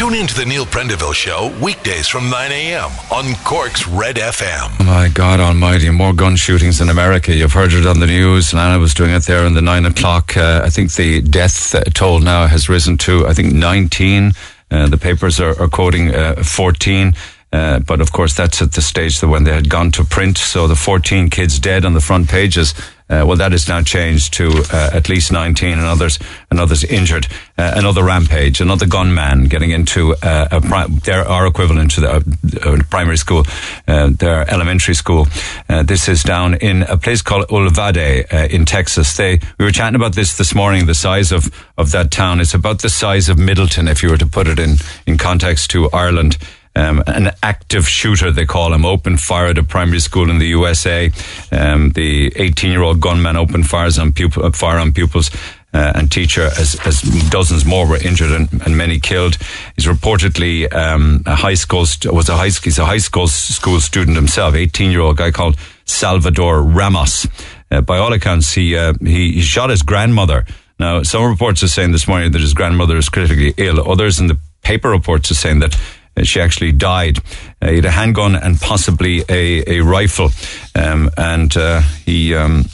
Tune in to the Neil Prendeville Show weekdays from 9 a.m. on Cork's Red FM. My God Almighty, more gun shootings in America. You've heard it on the news. Lana was doing it there in the nine o'clock. Uh, I think the death toll now has risen to, I think, 19. Uh, the papers are, are quoting uh, 14. Uh, but of course, that's at the stage that when they had gone to print. So the 14 kids dead on the front pages. Uh, well, that is now changed to uh, at least 19 and others, and others injured. Uh, another rampage, another gunman getting into uh, a their our equivalent to the uh, primary school, their elementary school. this is down in a place called Uvalde in Texas. They we were chatting about this this morning. The size of of that town. It's about the size of Middleton if you were to put it in in context to Ireland um, an active shooter, they call him, opened fire at a primary school in the USA. Um, the 18 year old gunman opened fires on pupil, uh, fire on pupils. Uh, and teacher, as, as dozens more were injured and, and many killed. He's reportedly um, a high school st- was a high he's a high school school student himself. Eighteen year old guy called Salvador Ramos. Uh, by all accounts, he, uh, he he shot his grandmother. Now, some reports are saying this morning that his grandmother is critically ill. Others in the paper reports are saying that she actually died. Uh, he had a handgun and possibly a, a rifle. Um, and uh, he. Um,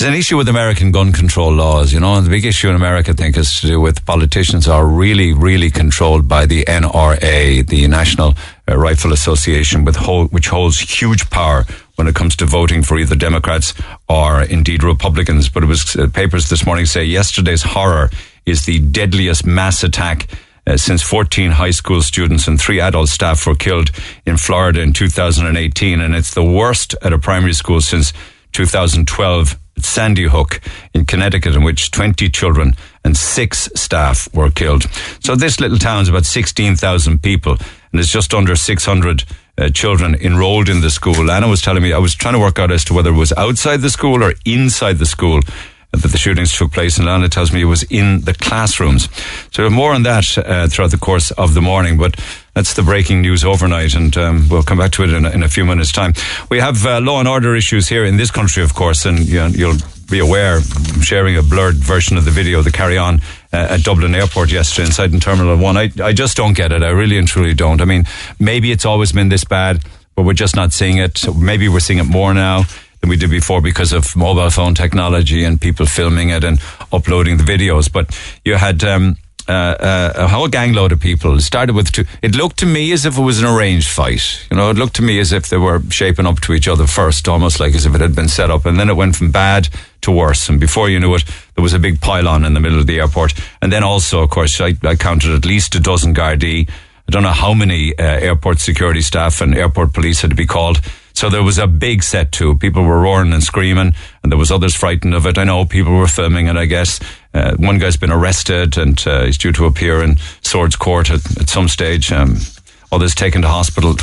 there's an issue with American gun control laws, you know, and the big issue in America, I think, is to do with politicians are really, really controlled by the NRA, the National uh, Rifle Association, with which holds huge power when it comes to voting for either Democrats or indeed Republicans. But it was uh, papers this morning say yesterday's horror is the deadliest mass attack uh, since 14 high school students and three adult staff were killed in Florida in 2018. And it's the worst at a primary school since 2012 at Sandy Hook in Connecticut, in which 20 children and six staff were killed. So this little town is about 16,000 people and it's just under 600 uh, children enrolled in the school. Anna was telling me, I was trying to work out as to whether it was outside the school or inside the school that the shootings took place. And Lana tells me it was in the classrooms. So more on that uh, throughout the course of the morning. But that's the breaking news overnight, and um, we'll come back to it in a, in a few minutes' time. We have uh, law and order issues here in this country, of course, and you know, you'll be aware, I'm sharing a blurred version of the video, the carry on uh, at Dublin Airport yesterday inside in Terminal 1. I, I just don't get it. I really and truly don't. I mean, maybe it's always been this bad, but we're just not seeing it. Maybe we're seeing it more now than we did before because of mobile phone technology and people filming it and uploading the videos. But you had um, uh, uh, a whole gangload of people. It started with two. It looked to me as if it was an arranged fight. You know, it looked to me as if they were shaping up to each other first, almost like as if it had been set up, and then it went from bad to worse. And before you knew it, there was a big pylon in the middle of the airport. And then also, of course, I, I counted at least a dozen Gardaí. I don't know how many uh, airport security staff and airport police had to be called so there was a big set to. People were roaring and screaming, and there was others frightened of it. I know people were filming it. I guess uh, one guy's been arrested, and uh, he's due to appear in Swords Court at, at some stage. Um, others taken to hospital.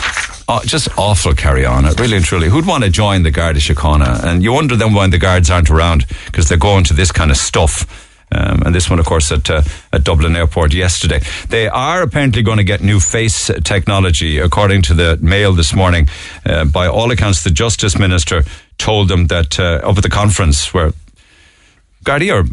Oh, just awful carry on. Really and truly. Who'd want to join the Garda Síochána? And you wonder then why the guards aren't around because they're going to this kind of stuff. Um, and this one, of course, at, uh, at Dublin Airport yesterday. They are apparently going to get new face technology, according to the Mail this morning. Uh, by all accounts, the Justice Minister told them that uh, over the conference where Gardaí are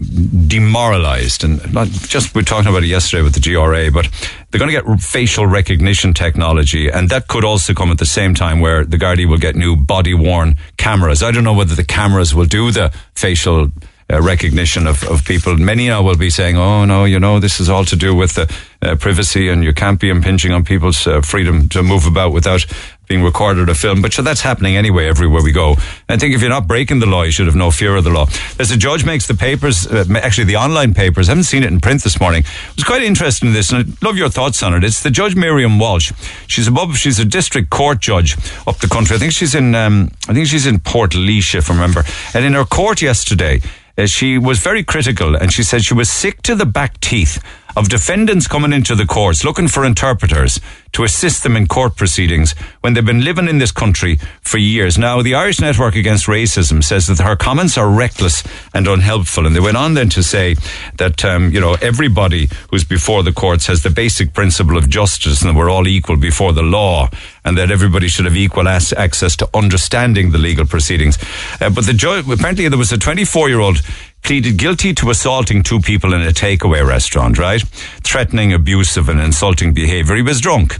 demoralised, and not just we are talking about it yesterday with the GRA, but they're going to get facial recognition technology, and that could also come at the same time where the Gardaí will get new body worn cameras. I don't know whether the cameras will do the facial uh, recognition of, of people. Many now will be saying, oh, no, you know, this is all to do with uh, uh, privacy and you can't be impinging on people's uh, freedom to move about without being recorded or filmed. But that's happening anyway everywhere we go. I think if you're not breaking the law, you should have no fear of the law. As a judge makes the papers, uh, actually the online papers, I haven't seen it in print this morning. It was quite interesting this, and I love your thoughts on it. It's the Judge Miriam Walsh. She's above, she's a district court judge up the country. I think she's in, um, I think she's in Portlaoise, if I remember. And in her court yesterday, uh, she was very critical and she said she was sick to the back teeth of defendants coming into the courts looking for interpreters to assist them in court proceedings when they've been living in this country for years. Now, the Irish Network Against Racism says that her comments are reckless and unhelpful. And they went on then to say that, um, you know, everybody who's before the courts has the basic principle of justice and that we're all equal before the law and that everybody should have equal access to understanding the legal proceedings. Uh, but the apparently there was a 24 year old pleaded guilty to assaulting two people in a takeaway restaurant, right? Threatening, abusive, and insulting behavior. He was drunk.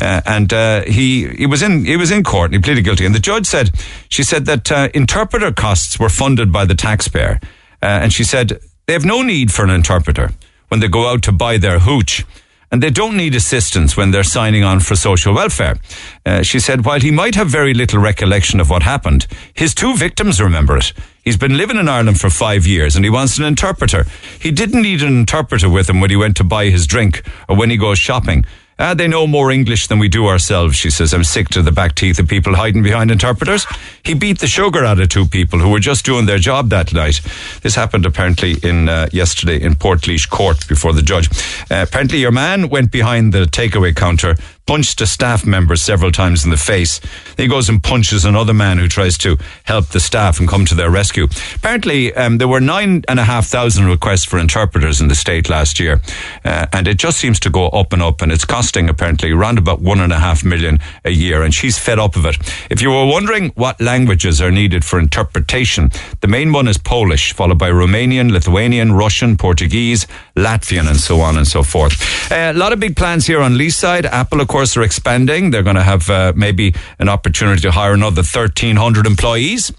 Uh, and uh, he he was in he was in court and he pleaded guilty. And the judge said she said that uh, interpreter costs were funded by the taxpayer, uh, and she said they have no need for an interpreter when they go out to buy their hooch and they don't need assistance when they're signing on for social welfare. Uh, she said, while he might have very little recollection of what happened, his two victims remember it. He's been living in Ireland for five years and he wants an interpreter. He didn't need an interpreter with him when he went to buy his drink or when he goes shopping. Ah, they know more English than we do ourselves, she says. I'm sick to the back teeth of people hiding behind interpreters. He beat the sugar out of two people who were just doing their job that night. This happened apparently in uh, yesterday in Portlaoise Court before the judge. Uh, apparently, your man went behind the takeaway counter punched a staff member several times in the face. He goes and punches another man who tries to help the staff and come to their rescue. Apparently, um, there were nine and a half thousand requests for interpreters in the state last year, uh, and it just seems to go up and up, and it's apparently around about one and a half million a year, and she's fed up of it. If you were wondering what languages are needed for interpretation, the main one is Polish, followed by Romanian, Lithuanian, Russian, Portuguese, Latvian, and so on and so forth. Uh, a lot of big plans here on Leeside. Apple, of course, are expanding. They're going to have uh, maybe an opportunity to hire another 1,300 employees.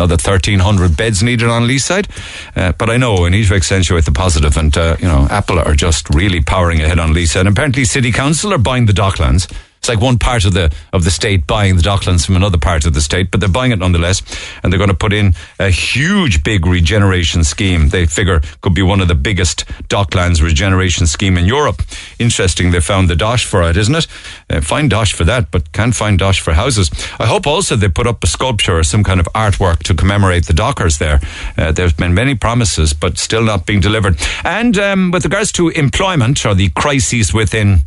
Another 1,300 beds needed on Leeside. Uh, but I know I need to accentuate the positive, and, uh, you know, Apple are just really powering ahead on Leeside. And apparently, City Council are buying the Docklands. It's like one part of the of the state buying the docklands from another part of the state, but they're buying it nonetheless, and they're going to put in a huge, big regeneration scheme. They figure could be one of the biggest docklands regeneration scheme in Europe. Interesting, they found the dosh for it, isn't it? Uh, find dosh for that, but can't find dosh for houses. I hope also they put up a sculpture or some kind of artwork to commemorate the dockers there. Uh, there's been many promises, but still not being delivered. And um, with regards to employment or the crises within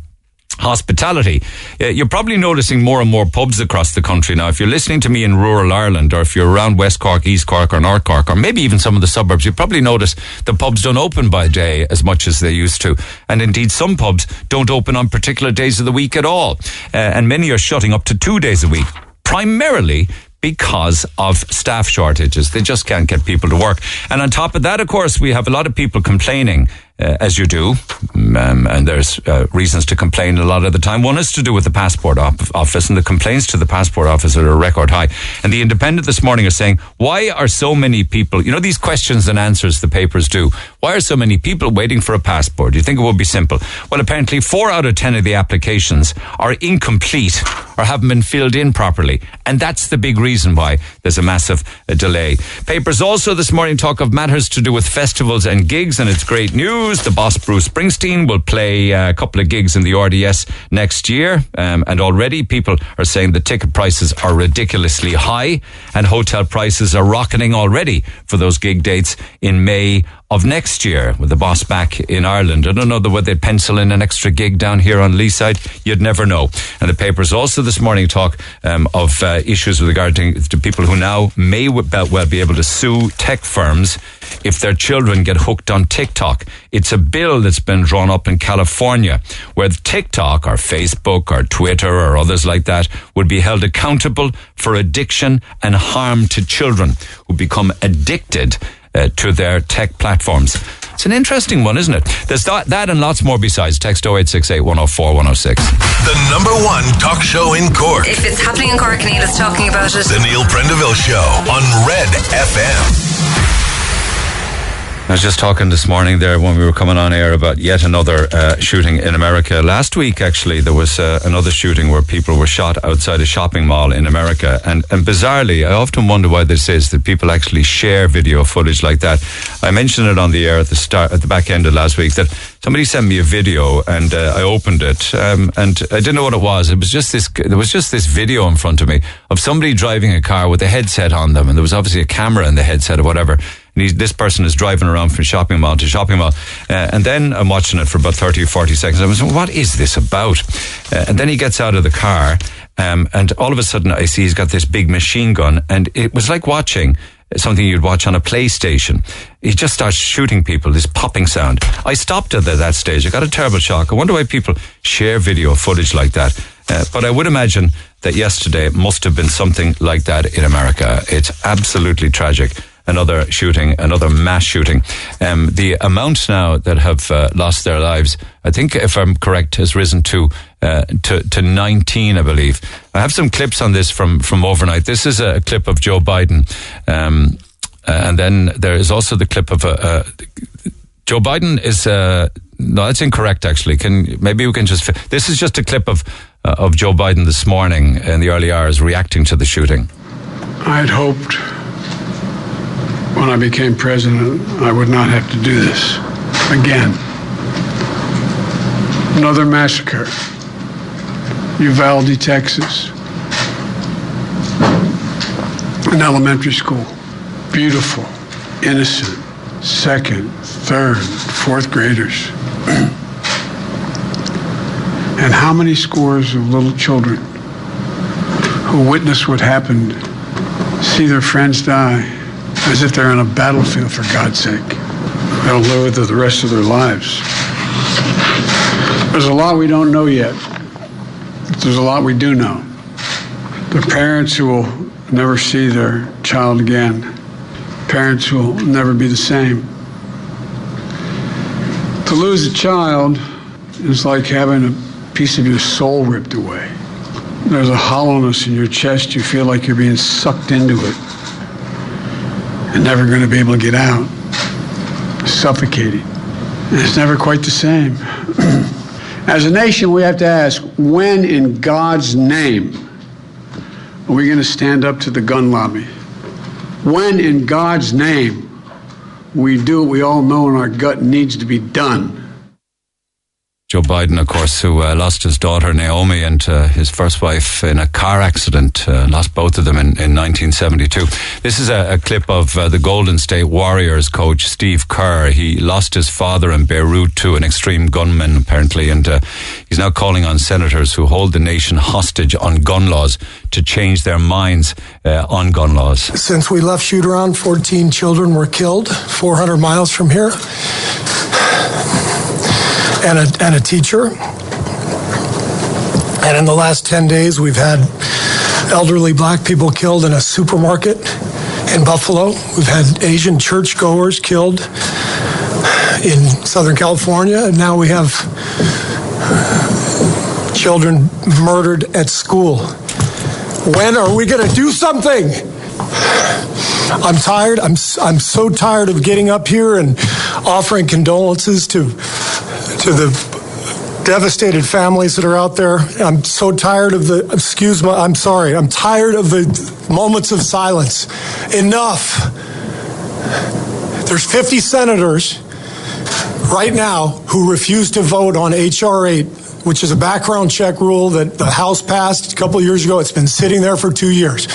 hospitality. Uh, you're probably noticing more and more pubs across the country now. If you're listening to me in rural Ireland, or if you're around West Cork, East Cork, or North Cork, or maybe even some of the suburbs, you probably notice the pubs don't open by day as much as they used to. And indeed, some pubs don't open on particular days of the week at all. Uh, and many are shutting up to two days a week. Primarily because of staff shortages. They just can't get people to work. And on top of that, of course, we have a lot of people complaining uh, as you do, um, and there's uh, reasons to complain a lot of the time. One is to do with the passport op- office, and the complaints to the passport office are a record high. And the Independent this morning are saying, why are so many people? You know these questions and answers the papers do. Why are so many people waiting for a passport? Do you think it would be simple? Well, apparently, four out of ten of the applications are incomplete or haven't been filled in properly, and that's the big reason why there's a massive uh, delay. Papers also this morning talk of matters to do with festivals and gigs, and it's great news The boss Bruce Springsteen will play uh, a couple of gigs in the RDS next year, um, and already people are saying the ticket prices are ridiculously high, and hotel prices are rocketing already for those gig dates in May of next year with the boss back in Ireland. I don't know whether they'd pencil in an extra gig down here on Leeside. You'd never know. And the papers also this morning talk um, of uh, issues with regard to people who now may well be able to sue tech firms if their children get hooked on TikTok. It's a bill that's been drawn up in California where TikTok or Facebook or Twitter or others like that would be held accountable for addiction and harm to children who become addicted uh, to their tech platforms. It's an interesting one, isn't it? There's that, that and lots more besides. Text 0868 104 106. The number one talk show in Cork. If it's happening in Cork, Neil is talking about it. The Neil Prendeville Show on Red FM. I was just talking this morning there when we were coming on air about yet another uh, shooting in America. Last week, actually, there was uh, another shooting where people were shot outside a shopping mall in America. And, and bizarrely, I often wonder why this is that people actually share video footage like that. I mentioned it on the air at the start, at the back end of last week that somebody sent me a video and uh, I opened it um, and I didn't know what it was. It was just this. There was just this video in front of me of somebody driving a car with a headset on them, and there was obviously a camera in the headset or whatever and this person is driving around from shopping mall to shopping mall. Uh, and then I'm watching it for about 30 or 40 seconds. I was like, what is this about? Uh, and then he gets out of the car, um, and all of a sudden I see he's got this big machine gun, and it was like watching something you'd watch on a PlayStation. He just starts shooting people, this popping sound. I stopped at that stage. I got a terrible shock. I wonder why people share video footage like that. Uh, but I would imagine that yesterday must have been something like that in America. It's absolutely tragic another shooting, another mass shooting. Um, the amount now that have uh, lost their lives, I think, if I'm correct, has risen to, uh, to to 19, I believe. I have some clips on this from from overnight. This is a clip of Joe Biden, um, and then there is also the clip of a. a Joe Biden is uh, no, that's incorrect. Actually, can maybe we can just. This is just a clip of uh, of Joe Biden this morning in the early hours reacting to the shooting. I had hoped when I became president I would not have to do this again. Another massacre, Uvalde, Texas, an elementary school, beautiful, innocent, second, third, fourth graders. and how many scores of little children who witness what happened see their friends die as if they're on a battlefield, for God's sake. They'll live with it the rest of their lives. There's a lot we don't know yet. There's a lot we do know. The parents who will never see their child again, parents who will never be the same. To lose a child is like having a piece of your soul ripped away. There's a hollowness in your chest. You feel like you're being sucked into it and never going to be able to get out. Suffocating. It's never quite the same. As a nation, we have to ask when in God's name are we going to stand up to the gun lobby? When in God's name we do what we all know in our gut needs to be done? Joe Biden, of course, who uh, lost his daughter Naomi and uh, his first wife in a car accident, uh, lost both of them in, in 1972. This is a, a clip of uh, the Golden State Warriors coach Steve Kerr. He lost his father in Beirut to an extreme gunman, apparently, and uh, he's now calling on senators who hold the nation hostage on gun laws to change their minds uh, on gun laws. Since we left shoot around, 14 children were killed 400 miles from here and a, and a teacher. And in the last 10 days, we've had elderly black people killed in a supermarket in Buffalo. We've had Asian churchgoers killed in Southern California. And now we have children murdered at school. When are we going to do something? I'm tired. I'm, I'm so tired of getting up here and offering condolences to to the devastated families that are out there. I'm so tired of the, excuse me, I'm sorry, I'm tired of the moments of silence. Enough. There's 50 senators right now who refuse to vote on H.R. 8, which is a background check rule that the House passed a couple years ago. It's been sitting there for two years.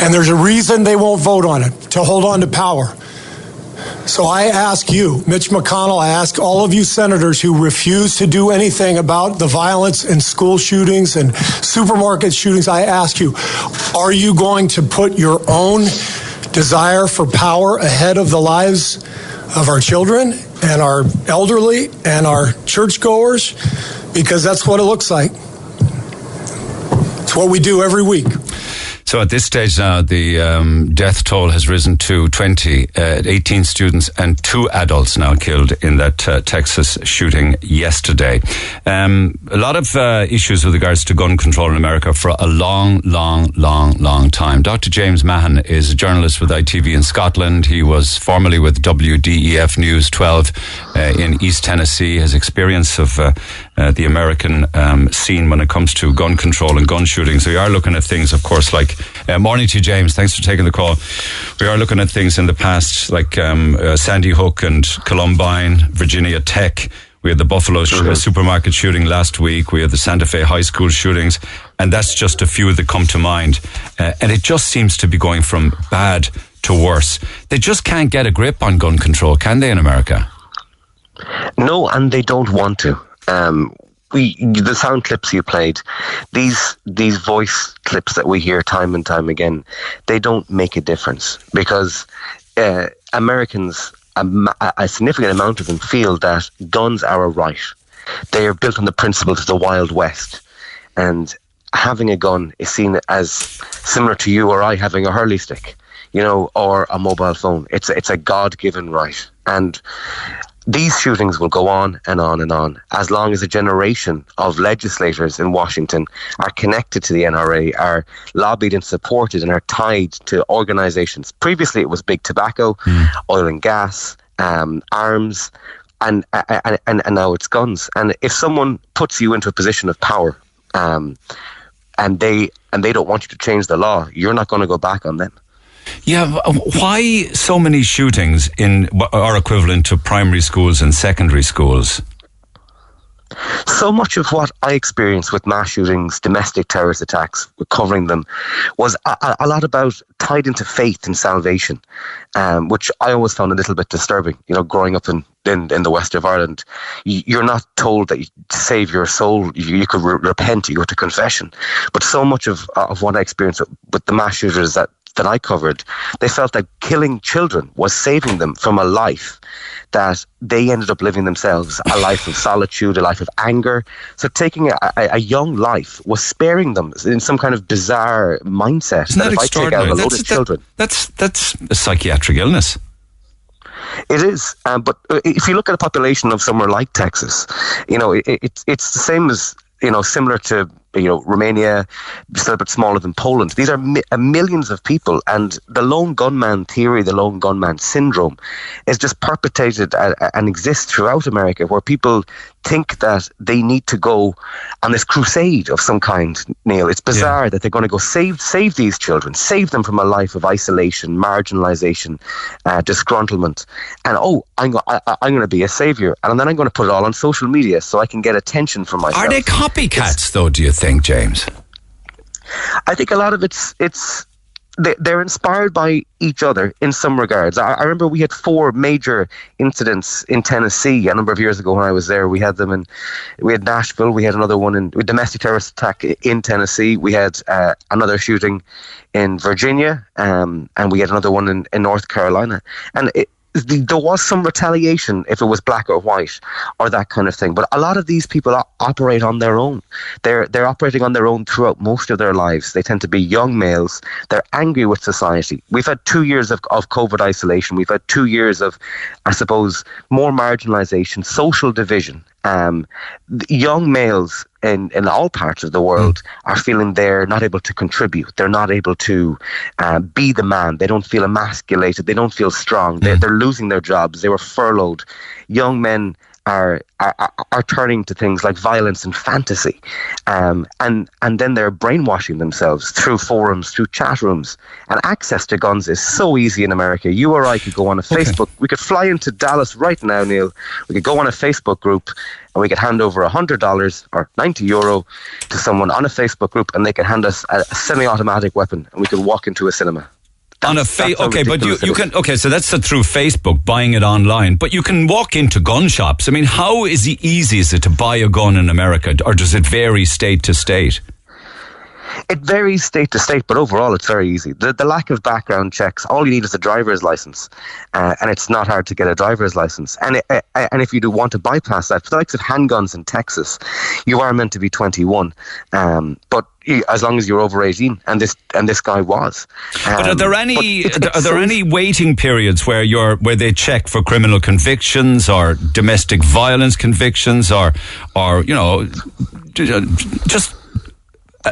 And there's a reason they won't vote on it to hold on to power. So I ask you, Mitch McConnell, I ask all of you senators who refuse to do anything about the violence and school shootings and supermarket shootings, I ask you, are you going to put your own desire for power ahead of the lives of our children and our elderly and our churchgoers? Because that's what it looks like. It's what we do every week. So at this stage now, the um, death toll has risen to 20, uh, 18 students and two adults now killed in that uh, Texas shooting yesterday. Um, a lot of uh, issues with regards to gun control in America for a long, long, long, long time. Dr. James Mahon is a journalist with ITV in Scotland. He was formerly with WDEF News 12 uh, in East Tennessee. His experience of uh, the American um, scene when it comes to gun control and gun shooting. So we are looking at things, of course, like uh, morning to you, James. Thanks for taking the call. We are looking at things in the past like um, uh, Sandy Hook and Columbine, Virginia Tech. We had the Buffalo sh- Mm-hmm. supermarket shooting last week. We had the Santa Fe High School shootings, and that's just a few that come to mind. Uh, and it just seems to be going from bad to worse. They just can't get a grip on gun control, can they, in America? No, and they don't want to. Um, we the sound clips you played, these these voice clips that we hear time and time again, they don't make a difference because uh, Americans, a, a significant amount of them, feel that guns are a right. They are built on the principles of the Wild West, and having a gun is seen as similar to you or I having a hurley stick. you know, or a mobile phone. It's it's a God given right, and these shootings will go on and on and on as long as a generation of legislators in Washington are connected to the NRA, are lobbied and supported, and are tied to organizations. Previously, it was big tobacco, oil and gas, um, arms, and, and, and, and now it's guns. And if someone puts you into a position of power, um, and they and they don't want you to change the law, you're not going to go back on them. Yeah, why so many shootings in are equivalent to primary schools and secondary schools? So much of what I experienced with mass shootings, domestic terrorist attacks, recovering them, was a, a lot about tied into faith and salvation, um, which I always found a little bit disturbing. You know, growing up in in, in the west of Ireland, you're not told that you, save your soul, you, you could re- repent, you go to confession. But so much of of what I experienced with the mass shooters that that I covered, they felt that killing children was saving them from a life that they ended up living themselves a life of solitude, a life of anger. So taking a, a, a young life was sparing them in some kind of bizarre mindset. Isn't that, if extraordinary? I take out a load that's, of children, that's that's a psychiatric illness. It is, um, but if you look at a population of somewhere like Texas, you know, it, it, it's the same as you know, similar to you know Romania, still a bit smaller than Poland. These are mi- uh, millions of people, and the lone gunman theory, the lone gunman syndrome, is just perpetrated uh, and exists throughout America, where people think that they need to go on this crusade of some kind. Neil, it's bizarre yeah. that they're going to go save save these children, save them from a life of isolation, marginalization, uh, disgruntlement, and oh, I'm go- I, am going to be a savior, and then I'm going to put it all on social media so I can get attention from myself. Are they copycats, it's, though? Do you think, James? I think a lot of it's it's they're inspired by each other in some regards. I, remember we had four major incidents in Tennessee a number of years ago when I was there. We had them in, we had Nashville. We had another one in domestic terrorist attack in Tennessee. We had uh, another shooting in Virginia, um, and we had another one in, in North Carolina. And it, there was some retaliation if it was black or white or that kind of thing. But a lot of these people operate on their own. They're they're operating on their own throughout most of their lives. They tend to be young males. They're angry with society. We've had two years of, of COVID isolation. We've had two years of, I suppose, more marginalization, social division. Um, young males in, in all parts of the world are feeling they're not able to contribute. They're not able to uh, be the man. They don't feel emasculated. They don't feel strong. They're, they're losing their jobs. They were furloughed. Young men are, are are turning to things like violence and fantasy, um, and and then they're brainwashing themselves through forums, through chat rooms, and access to guns is so easy in America. You or I could go on a Facebook. Okay. We could fly into Dallas right now, Neil. We could go on a Facebook group, and we could hand over hundred dollars or ninety euro to someone on a Facebook group, and they could hand us a semi-automatic weapon, and we could walk into a cinema on a fa- okay, but you, you can okay, so that's through Facebook buying it online, but you can walk into gun shops. I mean, how is it easy is it to buy a gun in America, or does it vary state to state? It varies state to state, but overall it's very easy. The, the lack of background checks, all you need is a driver's license, uh, and it's not hard to get a driver's license. And it, uh, and if you do want to bypass that, for the likes of handguns in Texas, you are meant to be 21, um, but as long as you're over 18 and this and this guy was um, but are there um, any it's, it's are there so any waiting periods where you're where they check for criminal convictions or domestic violence convictions or or you know just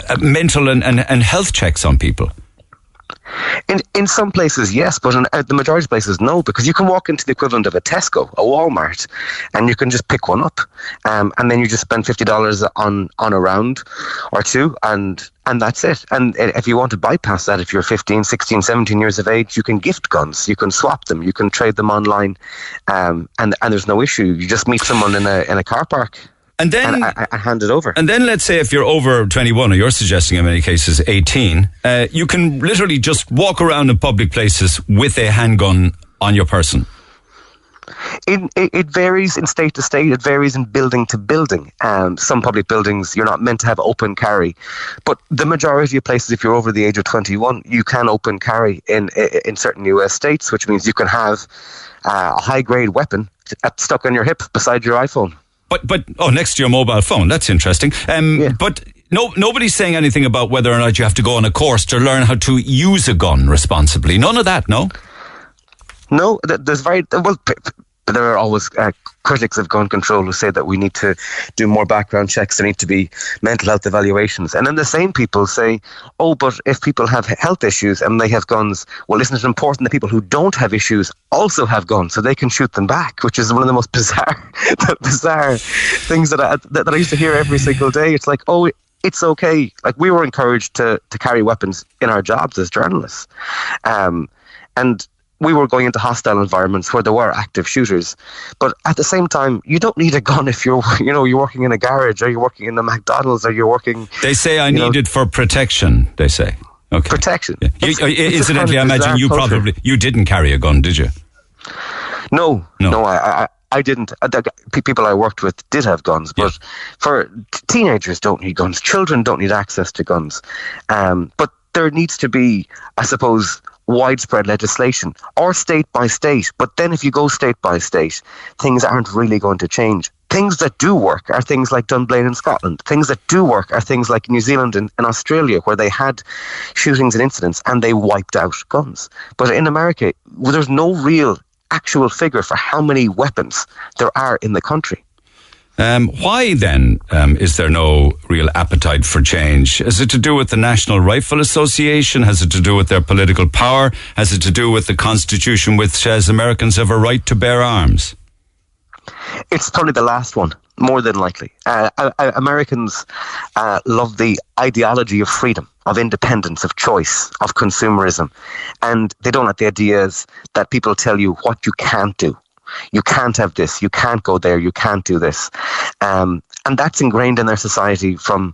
uh, mental and, and, and health checks on people? In in some places, yes, but in uh, the majority of places, no, because you can walk into the equivalent of a Tesco, a Walmart, and you can just pick one up, um, and then you just spend fifty dollars on on a round or two, and and that's it. And if you want to bypass that, if you're 15, 16, 17 years of age, you can gift guns, you can swap them, you can trade them online, um, and and there's no issue. You just meet someone in a in a car park and then and I, I, hand it over. And then let's say if you're over 21, or you're suggesting in many cases 18, uh, you can literally just walk around in public places with a handgun on your person. It, it, it, varies in state to state. It varies in building to building. Um, some public buildings you're not meant to have open carry, but the majority of places, if you're over the age of 21, you can open carry in in certain U.S. states, which means you can have uh, a high grade weapon stuck on your hip beside your iPhone. But but oh, next to your mobile phone. That's interesting. Um, yeah. But no, nobody's saying anything about whether or not you have to go on a course to learn how to use a gun responsibly. None of that, no? No, th- there's very well. P- There are always uh, critics of gun control who say that we need to do more background checks. There need to be mental health evaluations, and then the same people say, "Oh, but if people have health issues and they have guns, well, isn't it important that people who don't have issues also have guns so they can shoot them back?" Which is one of the most bizarre, bizarre things that I, that, that I used to hear every single day. It's like, oh, it's okay. Like we were encouraged to to carry weapons in our jobs as journalists, um, and we were going into hostile environments where there were active shooters. But at the same time, you don't need a gun if you're you know you're working in a garage or you're working in a McDonald's or you're working They say I You know- need it for protection. They say. Okay. protection. Yeah. You, It's- uh, it's incidentally, I kind of imagine you culture. probably you didn't carry a gun, did you? No, No. no, I, I, I didn't. Uh, The people I worked with did have guns, but for teenagers don't need guns. Children don't need access to guns. Um, but there needs to be, I suppose, widespread legislation or state by state. But then if you go state by state, things aren't really going to change. Things that do work are things like Dunblane in Scotland. Things that do work are things like New Zealand and, and Australia, where they had shootings and incidents and they wiped out guns. But in America, well, there's no real actual figure for how many weapons there are in the country. Um, why then um, is there no real appetite for change? Is it to do with the National Rifle Association? Has it to do with their political power? Has it to do with the Constitution, which says Americans have a right to bear arms? It's probably the last one, more than likely. Uh, uh, uh, Americans uh, love the ideology of freedom, of independence, of choice, of consumerism. And they don't like the ideas that people tell you what you can't do. You can't have this, you can't go there, you can't do this. Um, and that's ingrained in their society from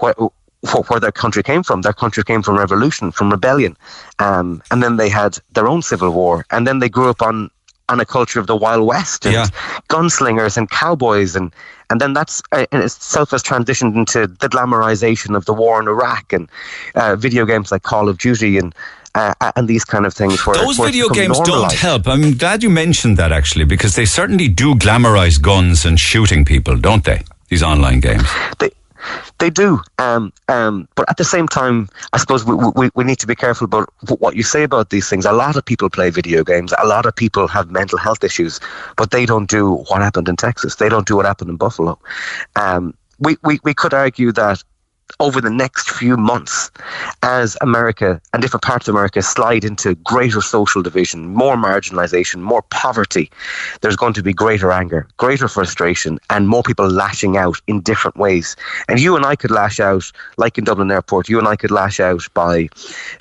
where, where their country came from. Their country came from revolution, from rebellion. Um, and then they had their own civil war. And then they grew up on on a culture of the Wild West and Yeah. gunslingers and cowboys and and then that's uh, in itself has transitioned into the glamorization of the war in Iraq and uh, video games like Call of Duty and uh, and these kind of things. Where Those video games don't help. I'm glad you mentioned that actually, because they certainly do glamorize guns and shooting people, don't they? These online games. They, they do, um, um, but at the same time, I suppose we, we, we need to be careful about what you say about these things. A lot of people play video games. A lot of people have mental health issues, but they don't do what happened in Texas. They don't do what happened in Buffalo. Um, we, we, we could argue that over the next few months, as America and different parts of America slide into greater social division, more marginalization, more poverty, there's going to be greater anger, greater frustration, and more people lashing out in different ways. And you and I could lash out, like in Dublin Airport, you and I could lash out by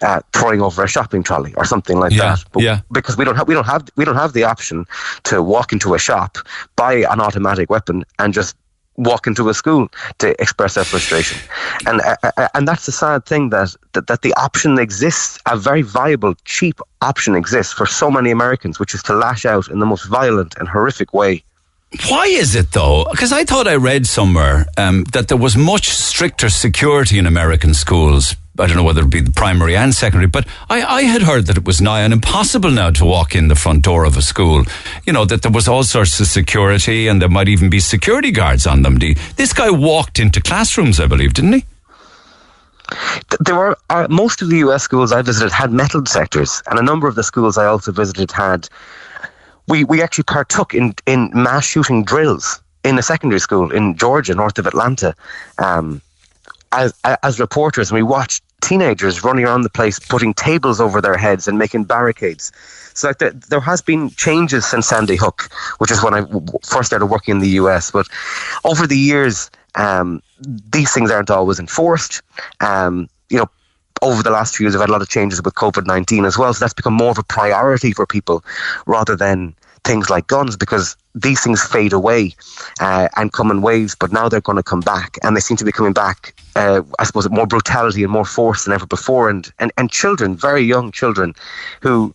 uh, throwing over a shopping trolley or something like Yeah, that. But yeah. Because we don't have we don't have we don't have the option to walk into a shop, buy an automatic weapon, and just walk into a school to express their frustration. And uh, uh, and that's the sad thing that, that that the option exists, a very viable, cheap option exists for so many Americans, which is to lash out in the most violent and horrific way. Why is it though? Because I thought I read somewhere um, that there was much stricter security in American schools. I don't know whether it be the primary and secondary, but I, I had heard that it was nigh on impossible now to walk in the front door of a school. You know, that there was all sorts of security and there might even be security guards on them. The- This guy walked into classrooms, I believe, didn't he? There were uh, most of the U.S. schools I visited had metal detectors, and a number of the schools I also visited had. We we actually partook in in mass shooting drills in a secondary school in Georgia, north of Atlanta, um, as as reporters, and we watched teenagers running around the place, putting tables over their heads and making barricades. So like, there, there has been changes since Sandy Hook, which is when I first started working in the US. But over the years, um, these things aren't always enforced. Um, you know, over the last few years, we've had a lot of changes with COVID 19 as well. So that's become more of a priority for people rather than things like guns because these things fade away uh, and come in waves, but now they're going to come back. And they seem to be coming back, uh, I suppose, more brutality and more force than ever before. And, and, and children, very young children, who,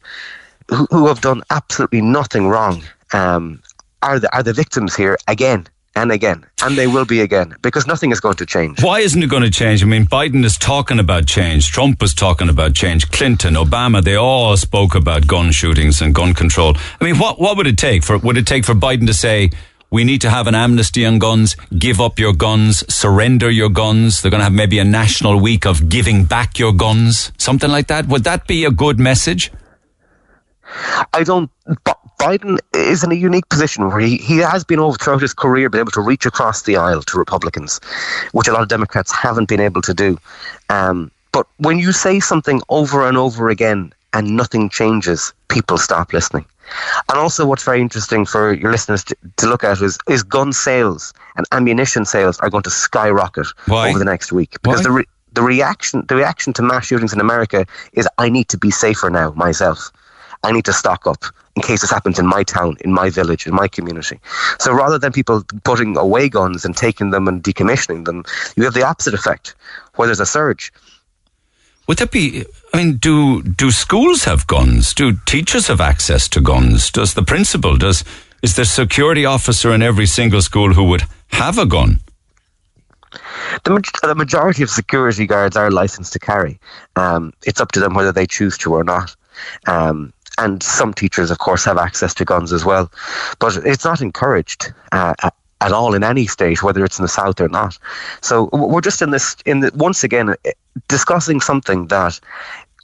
who, who have done absolutely nothing wrong um, are, the, are the victims here again and again. And they will be again because nothing is going to change. Why isn't it going to change? I mean, Biden is talking about change. Trump was talking about change. Clinton, Obama, they all spoke about gun shootings and gun control. I mean, what, what would it take for, would it take for Biden to say, we need to have an amnesty on guns, give up your guns, surrender your guns. They're going to have maybe a national week of giving back your guns, something like that. Would that be a good message? I don't. Biden is in a unique position where he, he has been over throughout his career been able to reach across the aisle to Republicans, which a lot of Democrats haven't been able to do. Um, but when you say something over and over again and nothing changes, people stop listening. And also, what's very interesting for your listeners to, to look at is, is gun sales and ammunition sales are going to skyrocket Why? over the next week because Why? the re- the reaction the reaction to mass shootings in America is I need to be safer now myself. I need to stock up in case this happens in my town, in my village, in my community. So rather than people putting away guns and taking them and decommissioning them, you have the opposite effect, where there's a surge. Would that be? I mean, do do schools have guns? Do teachers have access to guns? Does the principal? Does is there a security officer in every single school who would have a gun? The, the majority of security guards are licensed to carry. Um, it's up to them whether they choose to or not. Um, and some teachers, of course, have access to guns as well. But it's not encouraged uh, at- all in any state, whether it's in the south or not. So we're just in this, in the, once again, eh, discussing something that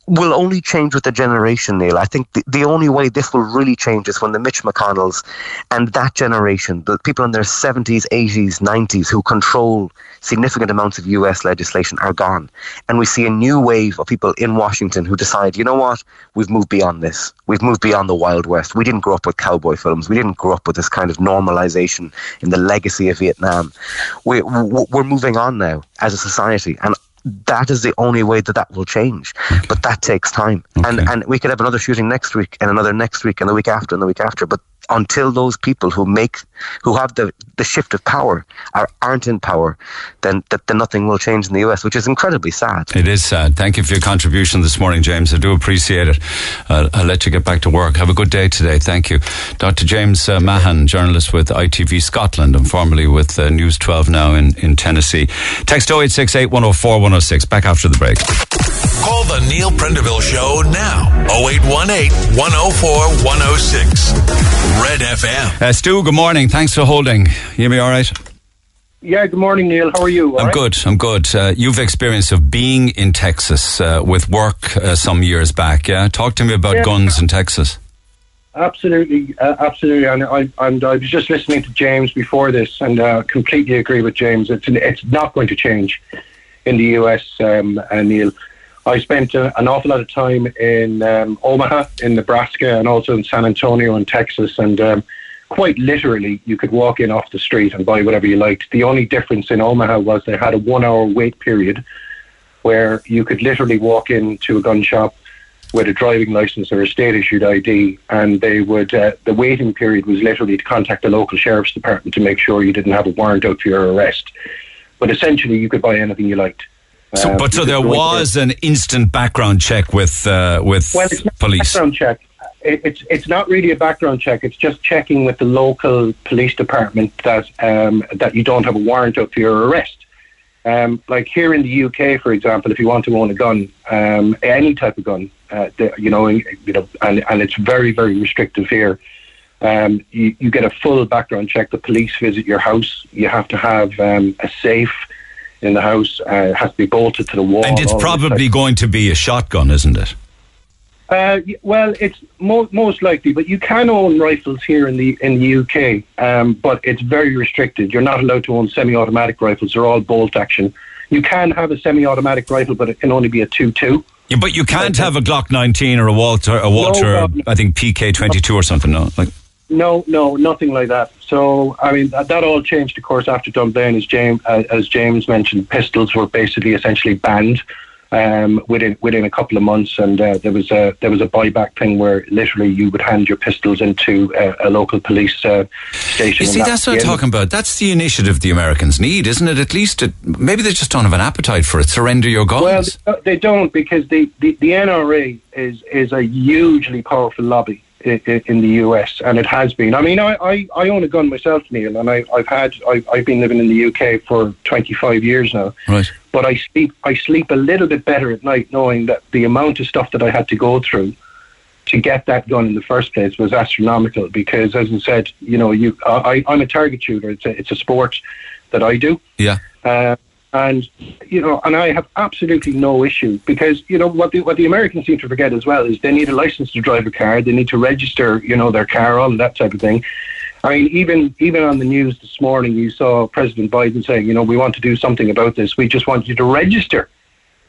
will only change with the generation, Neil. I think the, the only way this will really change is when the Mitch McConnells and that generation, the people in their 70s, 80s, 90s who control significant amounts of US legislation are gone. And we see a new wave of people in Washington who decide, you know what, we've moved beyond this. We've moved beyond the Wild West. We didn't grow up with cowboy films. We didn't grow up with this kind of normalization in the legacy of Vietnam. We, we're moving on now as a society. And that is the only way that that will change. But that takes time. And and we could have another shooting next week and another next week and the week after and the week after. But until those people who make who have the, the shift of power are aren't in power, then that then nothing will change in the US, which is incredibly sad. It is sad. Thank you for your contribution this morning, James. I do appreciate it. Uh, I'll let you get back to work. Have a good day today. Thank you. Dr. James uh, Mahan, journalist with ITV Scotland and formerly with uh, News 12 now in, in Tennessee. Text 0868 104 106. Back after the break. Call the Neil Prendeville Show now. 0818 104 106. Red FM. Uh, Stu, good morning. Thanks for holding. You me all right? Yeah, good morning, Neil. How are you? All I'm right? good. I'm good. Uh, you've experience of being in Texas uh, with work uh, some years back. Yeah, talk to me about Yeah. guns in Texas. Absolutely, uh, absolutely. And I, and I was just listening to James before this, and uh, completely agree with James. It's it's not going to change in the US, um, and Neil. I spent uh, an awful lot of time in um, Omaha, in Nebraska, and also in San Antonio, in Texas, and um, quite literally, you could walk in off the street and buy whatever you liked. The only difference in Omaha was they had a one-hour wait period where you could literally walk into a gun shop with a driving license or a state issued ID, and they would. Uh, the waiting period was literally to contact the local sheriff's department to make sure you didn't have a warrant out for your arrest. But essentially, you could buy anything you liked. So, Um, but so there was an instant background check with uh, with well, police. background check. It, it's it's not really a background check. It's just checking with the local police department that um, that you don't have a warrant out for your arrest. Um, like here in the UK, for example, if you want to own a gun, um, any type of gun, uh, the, you know, and, you know, and, and it's very very restrictive here. Um, you, you get a full background check. The police visit your house. You have to have um, a safe in the house. Uh, it has to be bolted to the wall. and it's probably going to be a shotgun, isn't it? Uh, well, it's mo- most likely, but you can own rifles here in the in the UK, um, but it's very restricted. You're not allowed to own semi-automatic rifles; they're all bolt action. You can have a semi-automatic rifle, but it can only be a two-two. Yeah, but you can't have a Glock 19 or a Walther, a Walther, no. I think PK 22 or something. No, like No, no, nothing like that. So, I mean, that, that all changed, of course, after Dunblane, as James, uh, as James mentioned, pistols were basically essentially banned um, within within a couple of months, and uh, there was a there was a buyback thing where literally you would hand your pistols into a, a local police uh, station. You see, that's what I'm talking about. That's the initiative the Americans need, isn't it? At least, it, maybe they just don't have an appetite for it. Surrender your guns. Well, they don't because the, the, the NRA is is a hugely powerful lobby in, in the US, and it has been. I mean, I, I, I own a gun myself, Neil, and I, I've had I've, I've been living in the UK for 25 years now. right. But I sleep I sleep a little bit better at night knowing that the amount of stuff that I had to go through to get that gun in the first place was astronomical because, as I said, you know, you I, I'm a target shooter. It's a, it's a sport that I do. Yeah. Uh, and you know, and I have absolutely no issue because you know what the what the Americans seem to forget as well is they need a license to drive a car, they need to register, you know, their car, all that type of thing. I mean, even even on the news this morning, you saw President Biden saying, you know, we want to do something about this. We just want you to register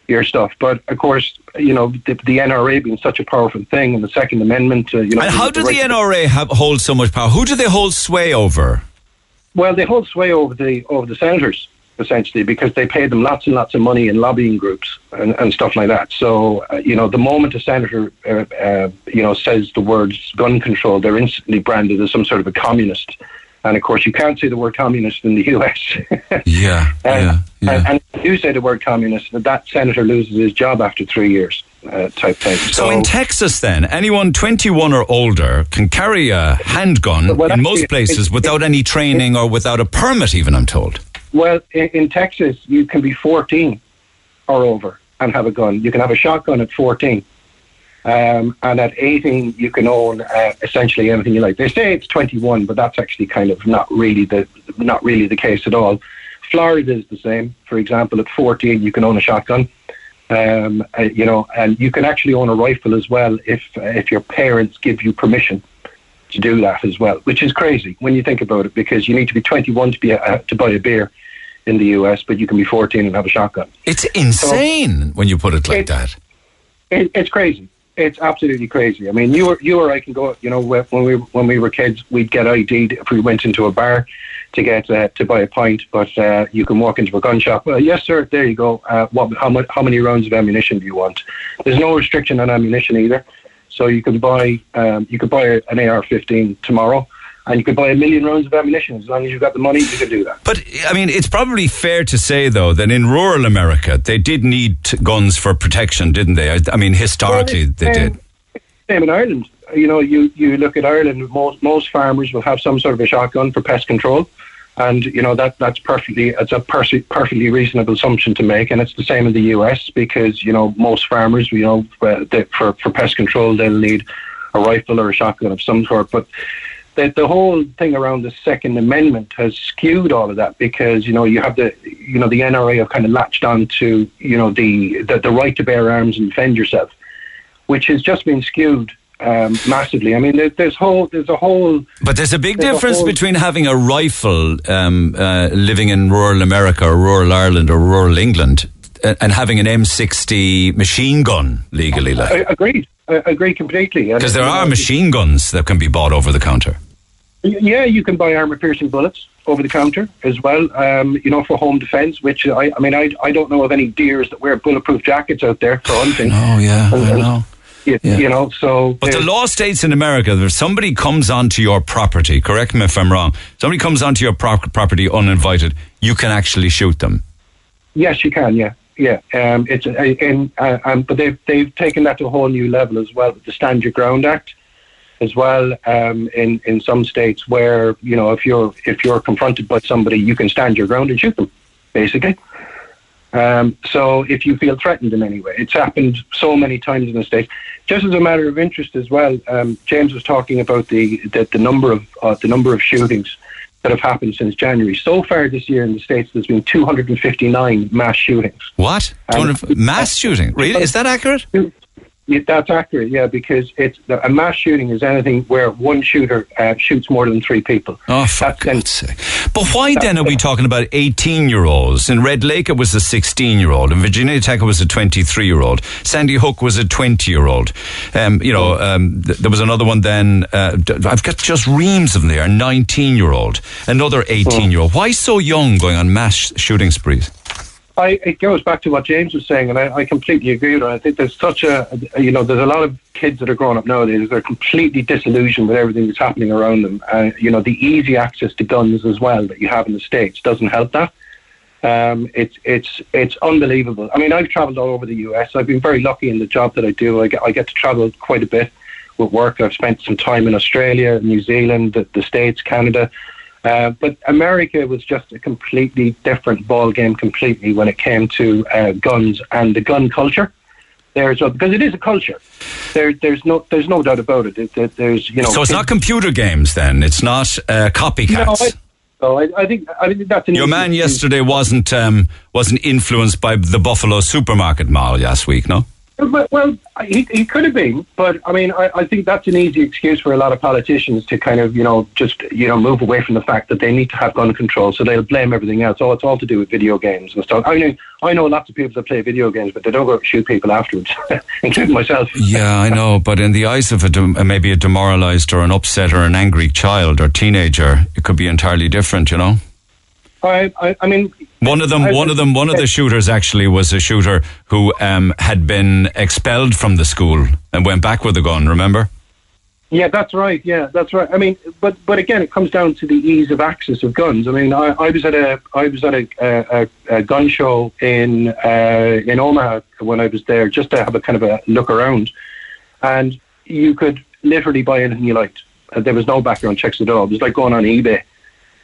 your stuff. But of course, you know, the, the NRA being such a powerful thing, and the Second Amendment. Uh, you know, And how do the right- NRA have, hold so much power? Who do they hold sway over? Well, they hold sway over the over the senators essentially because they pay them lots and lots of money in lobbying groups and, and stuff like that. So uh, you know, the moment a senator uh, uh, you know says the words gun control, they're instantly branded as some sort of a communist. And of course, you can't say the word communist in the U.S. Yeah, yeah, yeah. And, and if you say the word communist, that senator loses his job after three years, uh, type thing. So in Texas, then, anyone 21 or older can carry a handgun Well, in most places it- without any training or without a permit, even, I'm told. Well, in, in Texas, you can be 14 or over and have a gun. You can have a shotgun at 14. Um, and at 18, you can own uh, essentially anything you like. They say it's 21, but that's actually kind of not really the not really the case at all. Florida is the same. For example, at 14, you can own a shotgun. Um, uh, you know, and you can actually own a rifle as well if if your parents give you permission to do that as well, which is crazy when you think about it, because you need to be 21 to be a, to buy a beer in the US, but you can be 14 and have a shotgun. It's insane when you put it like It- that. It, it's crazy. It's absolutely crazy. I mean, you or you or I can go. You know, when we when we were kids, we'd get ID'd if we went into a bar to get uh, to buy a pint. But uh, you can walk into a gun shop. Well, yes, sir. There you go. Uh, what? How much? How many rounds of ammunition do you want? There's no restriction on ammunition either. So you can buy um, you could buy an AR-15 tomorrow, and you could buy a million rounds of ammunition as long as you've got the money. You can do that. But, I mean, it's probably fair to say, though, that in rural America, they did need guns for protection, didn't they? I, I mean, historically, they Well, did. Same in Ireland. You know, you, you look at Ireland. Most most farmers will have some sort of a shotgun for pest control, and you know that that's perfectly it's a perse- perfectly reasonable assumption to make. And it's the same in the U.S. because you know most farmers, you know, uh, for for pest control they'll need a rifle or a shotgun of some sort. But the, the whole thing around the Second Amendment has skewed all of that because you know you have the you know the NRA have kind of latched on to you know the the, the right to bear arms and defend yourself, which has just been skewed um, massively. I mean, there, there's whole there's a whole But there's a big There's difference whole- between having a rifle um, uh, living in rural America or rural Ireland or rural England uh, and having an M60 machine gun legally. I, Like. agreed. I agree completely. Because there are machine guns that can be bought over the counter. Yeah, you can buy armor piercing bullets over the counter as well. Um, you know, for home defence. Which I, I mean, I, I don't know of any deers that wear bulletproof jackets out there for hunting. Oh, yeah, And- I and- know. You, Yeah. you know, so But the law states in America that if somebody comes onto your property, correct me if I'm wrong, somebody comes onto your prop- property uninvited, you can actually shoot them. Yes, you can. Yeah, yeah. Um, it's uh, in, uh, um, but they've they've taken that to a whole new level as well with the Stand Your Ground Act, as well. Um, in in some states where you know if you're if you're confronted by somebody, you can stand your ground and shoot them, basically. Um, so if you feel threatened in any way, it's happened so many times in the states. Just as a matter of interest as well, um, James was talking about the the, the number of uh, the number of shootings that have happened since January. So far this year in the states, there's been 259 mass shootings. What? Um, mass shooting? Really? Is that accurate? That's accurate, yeah, because it's a mass shooting is anything where one shooter uh, shoots more than three people. Oh, for That's God's sake. But why then are we talking about 18 year olds? In Red Lake, it was a 16 year old. In Virginia Tech, it was a 23 year old. Sandy Hook was a 20 year old. Um, you know, um, th- there was another one then. Uh, I've got just reams of them there. 19 year old. Another 18 year old. Why so young going on mass shooting sprees? I, it goes back to what James was saying, and I, I completely agree with it. I think there's such a, you know, there's a lot of kids that are growing up nowadays. They're completely disillusioned with everything that's happening around them. Uh, you know, the easy access to guns as well that you have in the states doesn't help that. Um, it's it's it's unbelievable. I mean, I've travelled all over the US. I've been very lucky in the job that I do. I get I get to travel quite a bit with work. I've spent some time in Australia, New Zealand, the, the States, Canada. Uh, but America was just a completely different ball game, completely when it came to uh, guns and the gun culture. there as well because it is a culture. There, there's no, there's no doubt about it. There's, you know, So it's not computer games then. It's not uh, copycats. No, I, no, I, I think, I think that's Your man yesterday wasn't um, wasn't influenced by the Buffalo supermarket mall last week, no? Well, well he, he could have been, but I mean, I, I think that's an easy excuse for a lot of politicians to kind of, you know, just you know, move away from the fact that they need to have gun control, so they'll blame everything else. Oh, it's all to do with video games and stuff. I mean, I know lots of people that play video games, but they don't go shoot people afterwards, including myself. Yeah, I know, but in the eyes of a uh, maybe a demoralized or an upset or an angry child or teenager, it could be entirely different, you know. I, I, I mean, One of them, I- one of them, one of the shooters actually was a shooter who um, had been expelled from the school and went back with a gun. Remember? Yeah, that's right. Yeah, that's right. I mean, but but again, it comes down to the ease of access of guns. I mean, I, I was at a I was at a, a, a gun show in uh, in Omaha when I was there, just to have a kind of a look around, and you could literally buy anything you liked. There was no background checks at all. It was like going on eBay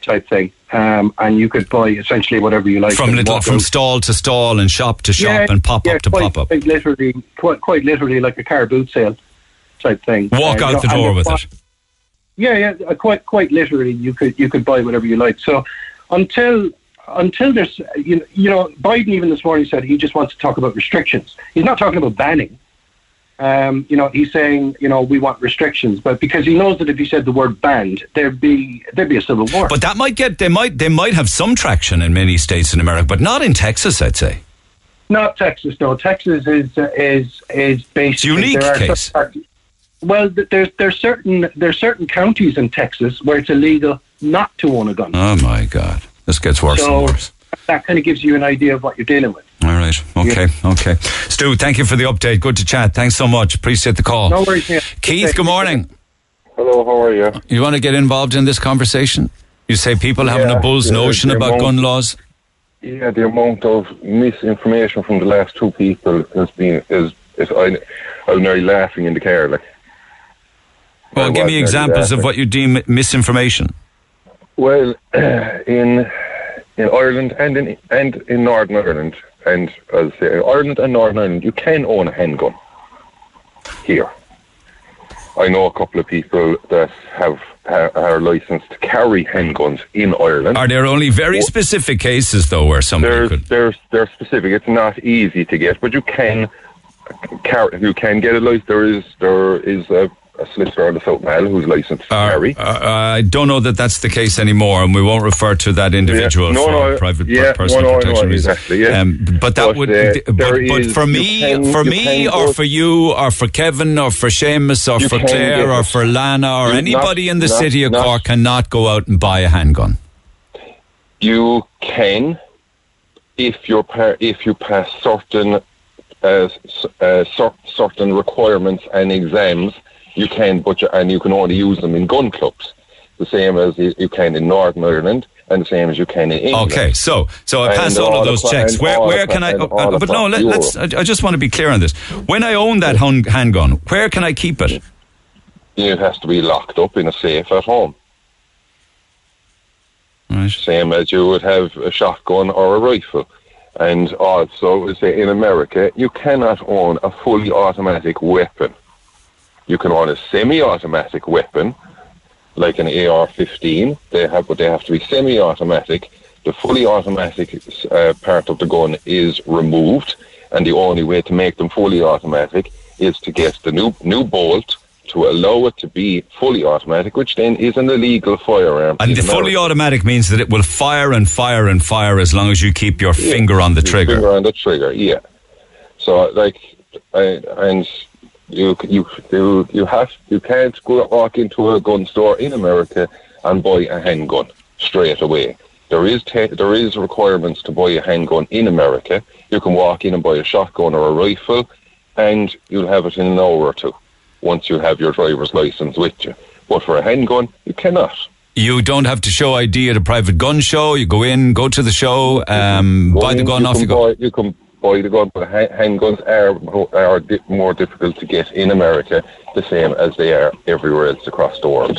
type thing, um, and you could buy essentially whatever you like From little, from out. stall to stall and shop to shop Yeah, and pop yeah, up to quite, pop up. Quite literally, quite, quite literally like a car boot sale type thing. Walk Uh, out the know, door with it. Yeah, yeah, uh, quite quite literally, you could you could buy whatever you like. So until until there's you know, you know Biden even this morning said he just wants to talk about restrictions. He's not talking about banning. Um, you know, he's saying you know we want restrictions, but because he knows that if he said the word banned, there'd be there'd be a civil war. But that might get they might they might have some traction in many states in America, but not in Texas. I'd say. Not Texas, no. Texas is uh, is is basically unique case. certain- well, there's there's certain there's certain counties in Texas where it's illegal not to own a gun. Oh my God, this gets worse so and worse. That kind of gives you an idea of what you're dealing with. All right. Okay. Okay. Stu, thank you for the update. Good to chat. Thanks so much. Appreciate the call. No worries, yeah. Keith, good morning. Hello, how are you? You want to get involved in this conversation? You say people having a Yeah, bull's yeah, notion about amount- gun laws. Yeah, the amount of misinformation from the last two people has been is is I I was nearly laughing in the car like. Well, I give me nearly examples of what you deem misinformation. Well, in in Ireland and in and in Northern Ireland and as I say, in Ireland and Northern Ireland, you can own a handgun here. I know a couple of people that have ha- are licensed to carry handguns in Ireland. Are there only very specific cases though where somebody There's, could? there's, they're specific. It's not easy to get, but you can uh, carry. You can get a license. There is, there is a, a solicitor on the South Mall who's licensed to Uh, carry. uh, I don't know that that's the case anymore, and we won't refer to that individual Yeah. No, for no, private yeah, personal no, no, protection reasons. exactly, yeah. Um, but that But, would, uh, but, but for me, can- for me, or go- for you, or for Kevin, or for Seamus, or for Claire, or for Lana, or anybody not- in the not- city of not- Cork cannot go out and buy a handgun. You can, if you if you pass certain uh, uh, certain requirements and exams, you can, but you, and you can only use them in gun clubs, the same as you, can in Northern Ireland and the same as you can in England. Okay, so so I And pass all all of those checks. Where where can I? uh, but no, let, let's. I I just want to be clear on this. When I own that hun- handgun, where can I keep it? It has to be locked up in a safe at home. Right. same as you would have a shotgun or a rifle. And also, say in America, you cannot own a fully automatic weapon. You can own a semi-automatic weapon, like an AR-15. They have, but they have to be semi-automatic. The fully automatic uh, part of the gun is removed, and the only way to make them fully automatic is to get the new new bolt to allow it to be fully automatic, which then is an illegal firearm. And the fully automatic means that it will fire and fire and fire as long as you keep your finger on the trigger. Finger on the trigger, yeah. So like, I, and you you you you have you can't go walk into a gun store in America and buy a handgun straight away. There is te- there is requirements to buy a handgun in America. You can walk in and buy a shotgun or a rifle, and you'll have it in an hour or two once you have your driver's license with you. But for a handgun, you cannot. You don't have to show ID at a private gun show. You go in, go to the show, um, buy the One, gun, off you go. Buy, you can buy the gun, but handguns are are di- more difficult to get in America, the same as they are everywhere else across the world.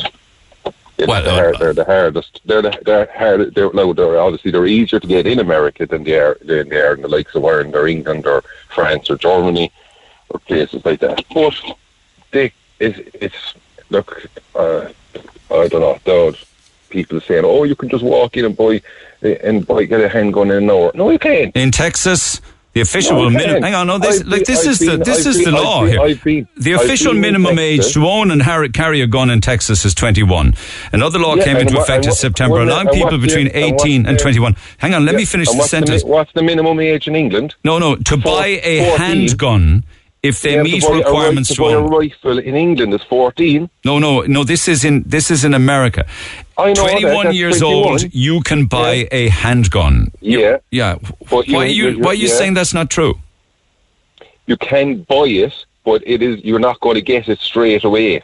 It's Well, the uh, they're the hardest. They're the they're hard. They're, no, they're obviously they're easier to get in America than they are than they are in the likes of Ireland or England or France or Germany. or places like that. But they, it's, it's look, uh, I don't know. Those people saying, "Oh, you can just walk in and buy and buy get a handgun in an hour." No, you can't. In Texas, the official No, minimum. Hang on, no, this I've like been- this I've is the been- this I've is the law I've been- here. I've been- the official been in minimum age to own and har- carry a gun in Texas is 21. Another law Yeah, came into what- effect and in September, and allowing people between and what's 18 and the- 21. Hang on, let Yeah, me finish the sentence. The, what's the minimum age in England? no, no, to Four- buy a 14. handgun if they Yeah, to meet a ri- requirements to to buy a own. rifle in England is fourteen. No, no, no. This is in this is in America. I know 21 that's years 21. old, you can buy a handgun. Yeah, Yeah. But you- why are you you- why are you yeah. saying that's not true? you can buy it, but it is you're not going to get it straight away.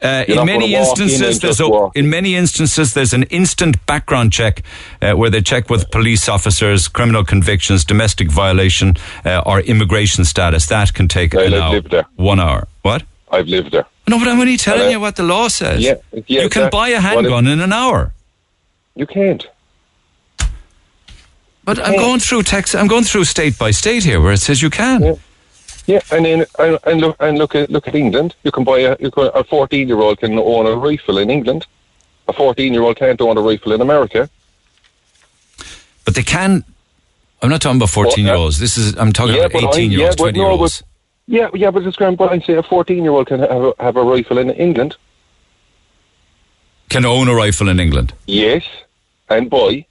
Uh, in many gonna in instances, there's a, in many instances there's an instant background check uh, where they check with police officers, criminal convictions, domestic violation, uh, or immigration status. That can take Well, an I've hour, lived there. one hour. What? I've lived there. No, but I'm only telling you what the law says. yeah, yeah, you can that- buy a handgun in an hour. You can't. But I'm Yeah. going through Texas. I'm going through state by state here, where it says you can. Yeah. Yeah, and then and, and look and look at look at England. You can buy a you can, a fourteen year old can own a rifle in England. A fourteen year old can't own a rifle in America. But they can. I'm not talking about 14 year olds. This is. I'm talking Yeah, about I- 18 year olds, yeah, 20 year olds. Yeah, yeah, but it's grand. But I say a fourteen year old can have a, have a rifle in England. Can own a rifle in England. Yes, and buy.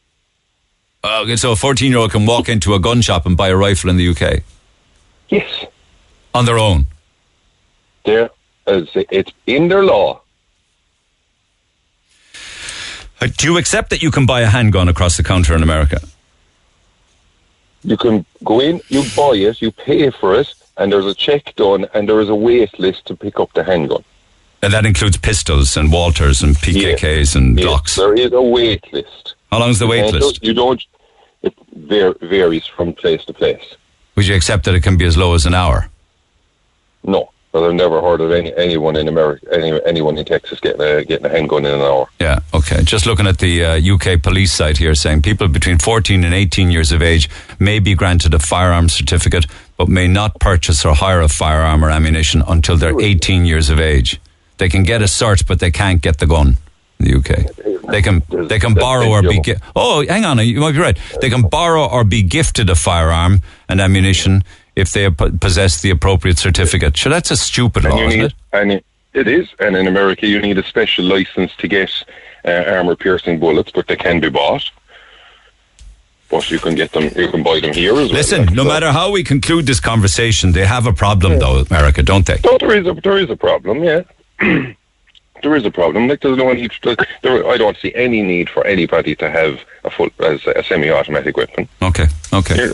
Uh, okay, so a 14 year old can walk into a gun shop and buy a rifle in the UK Yes, on their own. there. As it's in their law. Uh, Do you accept that you can buy a handgun across the counter in America? You can go in, you buy it, you pay for it, and there's a check done, and there is a wait list to pick up the handgun. And that includes pistols and Walthers and PPKs and Glocks. there is a wait list. How long is the wait And list? You don't. It varies from place to place. Would you accept that it can be as low as an hour? No, but I've never heard of any anyone in America, any, anyone in Texas getting a getting a handgun in an hour. Yeah, okay. Just looking at the uh, UK police site here saying people between 14 and 18 years of age may be granted a firearm certificate but may not purchase or hire a firearm or ammunition until they're 18 years of age. They can get a cert but they can't get the gun in the UK. They can they can borrow or be Oh, hang on, you might be right. They can borrow or be gifted a firearm and ammunition if they possess the appropriate certificate. So that's a stupid And law, you isn't it? and it, it is. And in America, you need a special license to get uh, armor-piercing bullets, but they can be bought. But you can get them. You can buy them here as well. Listen, no so- matter how we conclude this conversation, they have a problem, though, America, don't they? No, there is a there is a problem. Yeah, there is a problem. Like there's no need. To, there, I don't see any need for anybody to have a full as a semi-automatic weapon. Okay, okay. Here.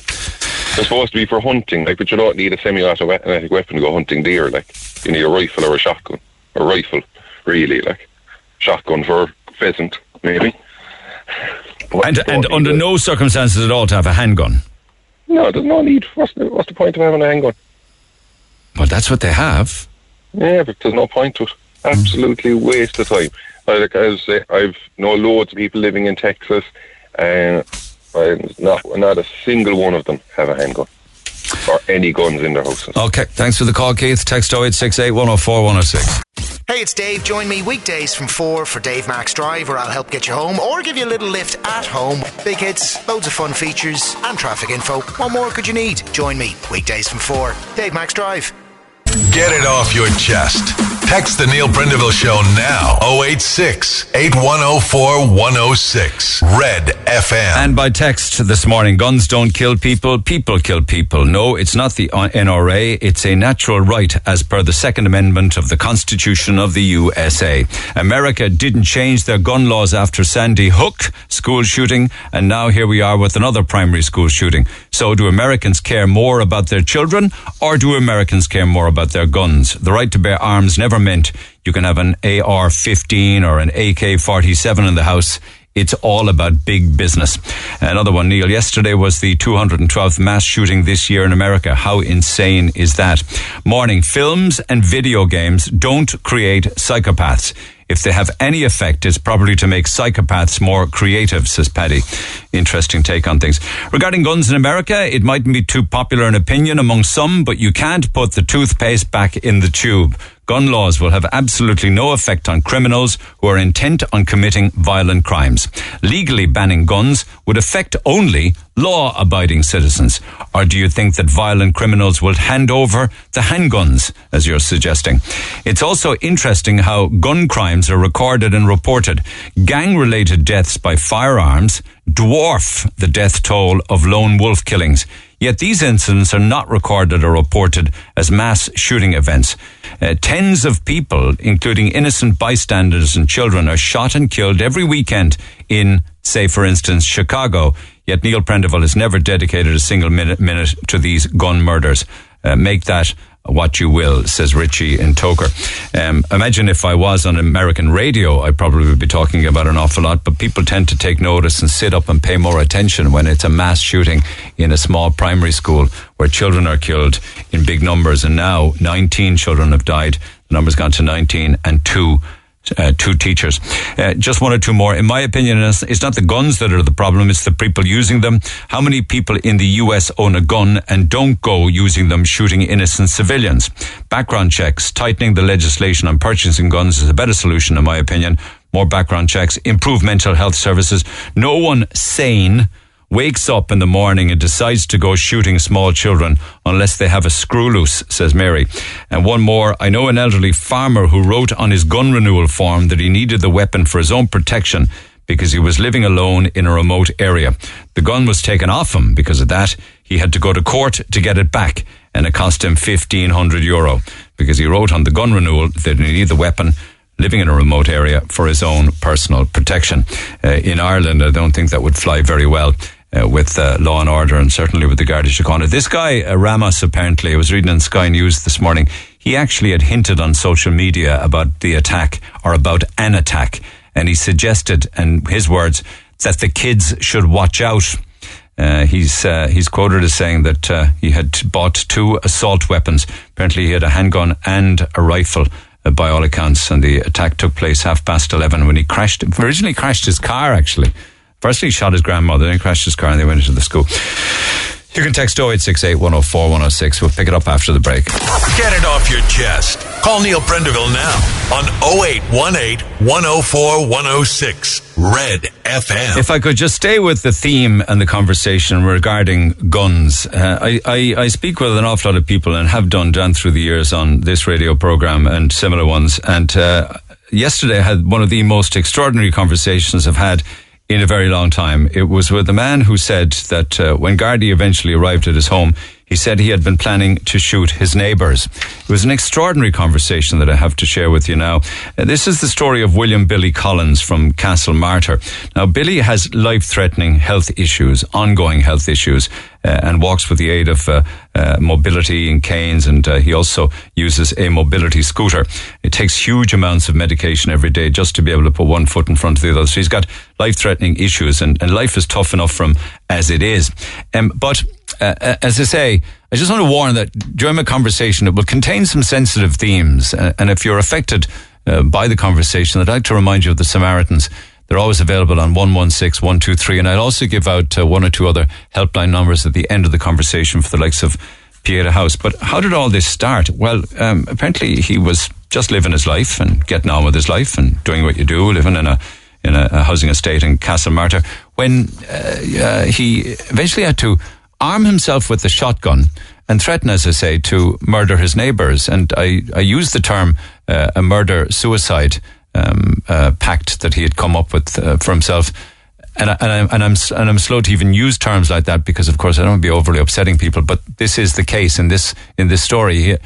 They're supposed to be for hunting, like, but you don't need a semi-automatic uh, weapon to go hunting deer. Like, you need a rifle or a shotgun, a rifle, really. Like, shotgun for pheasant, maybe. But And and under no circumstances at all to have a handgun. no, there's no need. What's the, what's the point of having a handgun? Well, that's what they have. Yeah, but there's no point to it. Absolutely waste of time. Like I say, I've know loads of people living in Texas, and I, not not a single one of them have a handgun or any guns in their houses. Okay, thanks for the call, Keith. Text 0868 104 106. Hey, it's Dave. Join me weekdays from 4 for Dave Max Drive, where I'll help get you home or give you a little lift at home. Big hits, loads of fun features, and traffic info. What more could you need? Join me weekdays from 4. Dave Max Drive. Get it off your chest. Text the Neil Prendeville Show now. 086 8104 106. Red FM. And by text this morning, guns don't kill people, people kill people. No, it's not the NRA. It's a natural right as per the Second Amendment of the Constitution of the USA. America didn't change their gun laws after Sandy Hook school shooting, and now here we are with another primary school shooting. So do Americans care more about their children, or do Americans care more about their guns? The right to bear arms never meant you can have an AR-15 or an AK-47 in the house. It's all about big business. Another one, Neil. Yesterday was the 212th mass shooting this year in America. How insane is that? Morning. Films and video games don't create psychopaths. If they have any effect, it's probably to make psychopaths more creative, says Paddy. Interesting take on things. Regarding guns in America, it mightn't be too popular an opinion among some, but you can't put the toothpaste back in the tube. Gun laws will have absolutely no effect on criminals who are intent on committing violent crimes. Legally banning guns would affect only law abiding citizens. Or do you think that violent criminals will hand over the handguns, as you're suggesting? It's also interesting how gun crimes are recorded and reported. Gang related deaths by firearms dwarf the death toll of lone wolf killings. Yet these incidents are not recorded or reported as mass shooting events. Uh, tens of people, including innocent bystanders and children, are shot and killed every weekend in, say, for instance, Chicago. Yet Neil Prendeville has never dedicated a single minute, minute to these gun murders. Uh, make that what you will, says Richie in Togher. Um, imagine if I was on American radio, I probably would be talking about an awful lot, but people tend to take notice and sit up and pay more attention when it's a mass shooting in a small primary school where children are killed in big numbers. And now 19 children have died. The number's gone to 19 and two uh, two teachers. Uh, just one or two more. In my opinion, it's not the guns that are the problem, it's the people using them. How many people in the US own a gun and don't go using them shooting innocent civilians? Background checks, tightening the legislation on purchasing guns is a better solution, in my opinion. More background checks, improve mental health services. No one sane wakes up in the morning and decides to go shooting small children unless they have a screw loose, says Mary. And one more, I know an elderly farmer who wrote on his gun renewal form that he needed the weapon for his own protection because he was living alone in a remote area. The gun was taken off him because of that. He had to go to court to get it back and it cost him 1500 euro because he wrote on the gun renewal that he needed the weapon living in a remote area for his own personal protection. Uh, in Ireland, I don't think that would fly very well uh, with uh, law and order and certainly with the Garda Síochána. This guy, uh, Ramos, apparently, I was reading on Sky News this morning, he actually had hinted on social media about the attack or about an attack. And he suggested, in his words, that the kids should watch out. Uh, he's uh, he's quoted as saying that uh, he had bought two assault weapons. Apparently, he had a handgun and a rifle. Uh, by all accounts, and the attack took place half past eleven when he crashed. Originally, crashed his car actually Firstly, he shot his grandmother, then crashed his car, and they went into the school. You can text 0868 104 106. We'll pick it up after the break. Get it off your chest. Call Neil Prendeville now on 0818 104 106 Red FM. If I could just stay with the theme and the conversation regarding guns. Uh, I, I, I speak with an awful lot of people and have done down through the years on this radio program and similar ones. And uh, yesterday I had one of the most extraordinary conversations I've had in a very long time. It was with a man who said that uh, when Gardaí eventually arrived at his home, he said he had been planning to shoot his neighbours. It was an extraordinary conversation that I have to share with you now. Uh, this is the story of William Billy Collins from Castlemartyr. Now, Billy has life threatening health issues, ongoing health issues, uh, and walks with the aid of uh, uh mobility and canes, and uh, he also uses a mobility scooter. It takes huge amounts of medication every day just to be able to put one foot in front of the other. So he's got life threatening issues, and, and life is tough enough for him as it is. Um, but uh, uh, as I say, I just want to warn that during my conversation, it will contain some sensitive themes. Uh, and if you're affected uh, by the conversation, I'd like to remind you of the Samaritans. They're always available on 116 123. And I'll also give out uh, one or two other helpline numbers at the end of the conversation for the likes of Pieta House. But how did all this start? Well, um, apparently he was just living his life and getting on with his life and doing what you do, living in a in a, a housing estate in Castlemartyr, when uh, he eventually had to arm himself with the shotgun and threaten, as I say, to murder his neighbours. And I, I use the term uh, a murder suicide um, uh, pact that he had come up with uh, for himself. And, I, and, I'm, and, I'm, and I'm slow to even use terms like that because, of course, I don't want to be overly upsetting people. But this is the case in this in this story. He,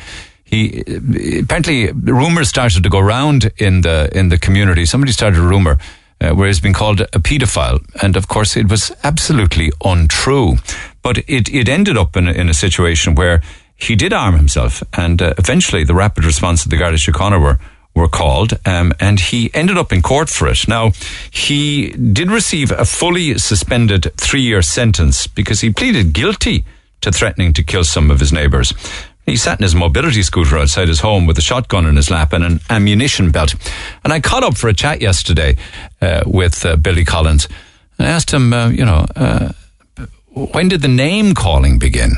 he apparently rumors started to go around in the in the community. Somebody started a rumor uh, where he's been called a paedophile. And of course, it was absolutely untrue. But it, it ended up in a, in a situation where he did arm himself. And uh, eventually, the rapid response of the Garda Síochána were were called, um, and he ended up in court for it. Now, he did receive a fully suspended three year sentence because he pleaded guilty to threatening to kill some of his neighbours. He sat in his mobility scooter outside his home with a shotgun in his lap and an ammunition belt. And I caught up for a chat yesterday uh, with uh, Billy Collins. And I asked him, uh, you know, uh, when did the name calling begin?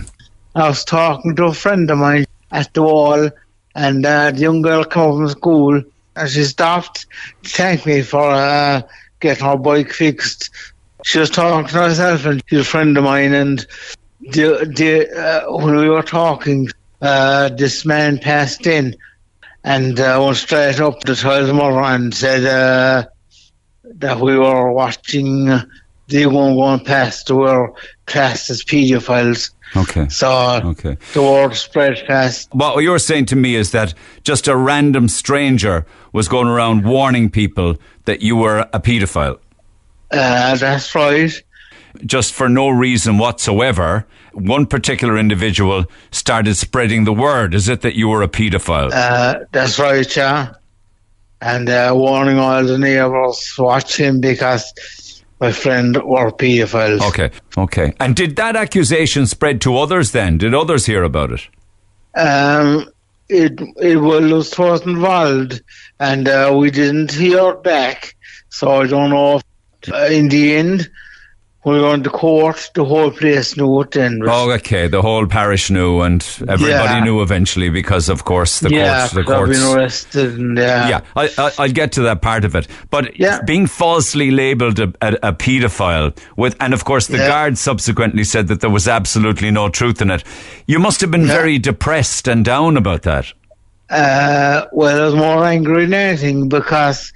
I was talking to a friend of mine at the wall, and uh, the young girl came from school, and she stopped to thank me for uh, getting her bike fixed. She was talking to herself, and she's a friend of mine, and the, the, uh, when we were talking, uh, this man passed in and uh, went straight up to mother and said uh, that we were watching the one going past, we were classed as paedophiles. Okay. So Okay. the word spread fast. What you're saying to me is that just a random stranger was going around warning people that you were a paedophile, Uh, that's right. just for no reason whatsoever. One particular individual started spreading the word. Is it that you were a paedophile? Uh, that's right, yeah. And uh, warning all the neighbours, watch him because my friend were paedophiles. okay, okay. And did that accusation spread to others then? Did others hear about it? Um, it it was was involved, and uh, we didn't hear back. So I don't know. If, uh, in the end, when we went to court, the whole place knew it. And Oh, okay. The whole parish knew, and everybody Yeah. knew eventually because, of course, the yeah, courts. The I've courts. been arrested, and uh, yeah, I, I, I'll get to that part of it. But yeah. being falsely labelled a, a, a paedophile, with, and of course the Yeah. guard subsequently said that there was absolutely no truth in it. You must have been very depressed and down about that. Uh, well, I was more angry than anything because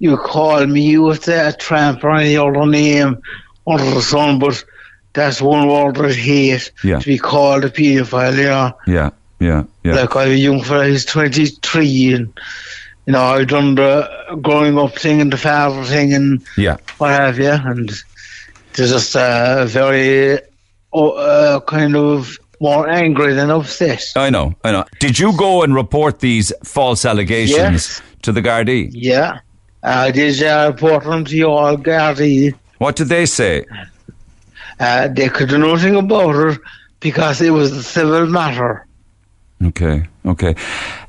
you called me with a tramp or any other name under the sun, but that's one word I hate Yeah. to be called a paedophile, you know. Yeah, yeah, yeah. Like I'm a young fella, he's 23, and you know I've done the growing up thing and the father thing and yeah. what have you, and there's just uh, very uh, kind of more angry than upset. I know, I know. Did you go and report these false allegations Yes. to the Gardaí? Yeah, I did uh, report them to you all, Gardy. What did they say? Uh, they could do nothing about it because it was a civil matter. Okay, okay.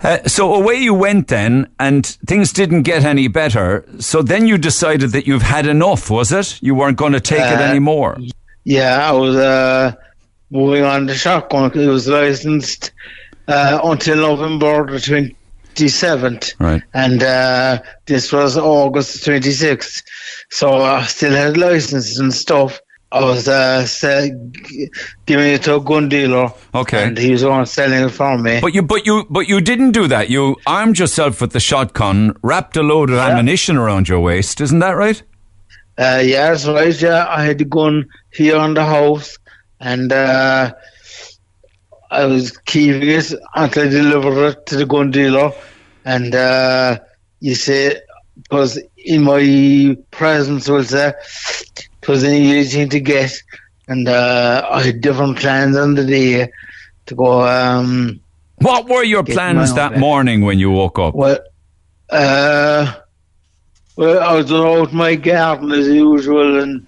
Uh, so away you went then, and things didn't get any better. So then you decided that you've had enough, was it? You weren't going to take it Uh, anymore. Yeah, I was uh, moving on the shotgun. It was licensed uh, until November the 27th. Right. And uh, this was August 26th. So I still had license and stuff. I was uh, sell- giving it to a gun dealer. Okay. And he was on selling it for me. But you, but you, but you didn't do that. You armed yourself with the shotgun, wrapped a load of ammunition around your waist. Isn't that right? Uh, yeah, that's right. Yeah, I had the gun here on the house, and uh, I was keeping it until I delivered it to the gun dealer. And uh, you see, because in my presence was uh, it was an easy thing to get, and uh, I had different plans on the day to go. Um, What were your plans that back. morning when you woke up? Well, uh, well, I was out in my garden as usual and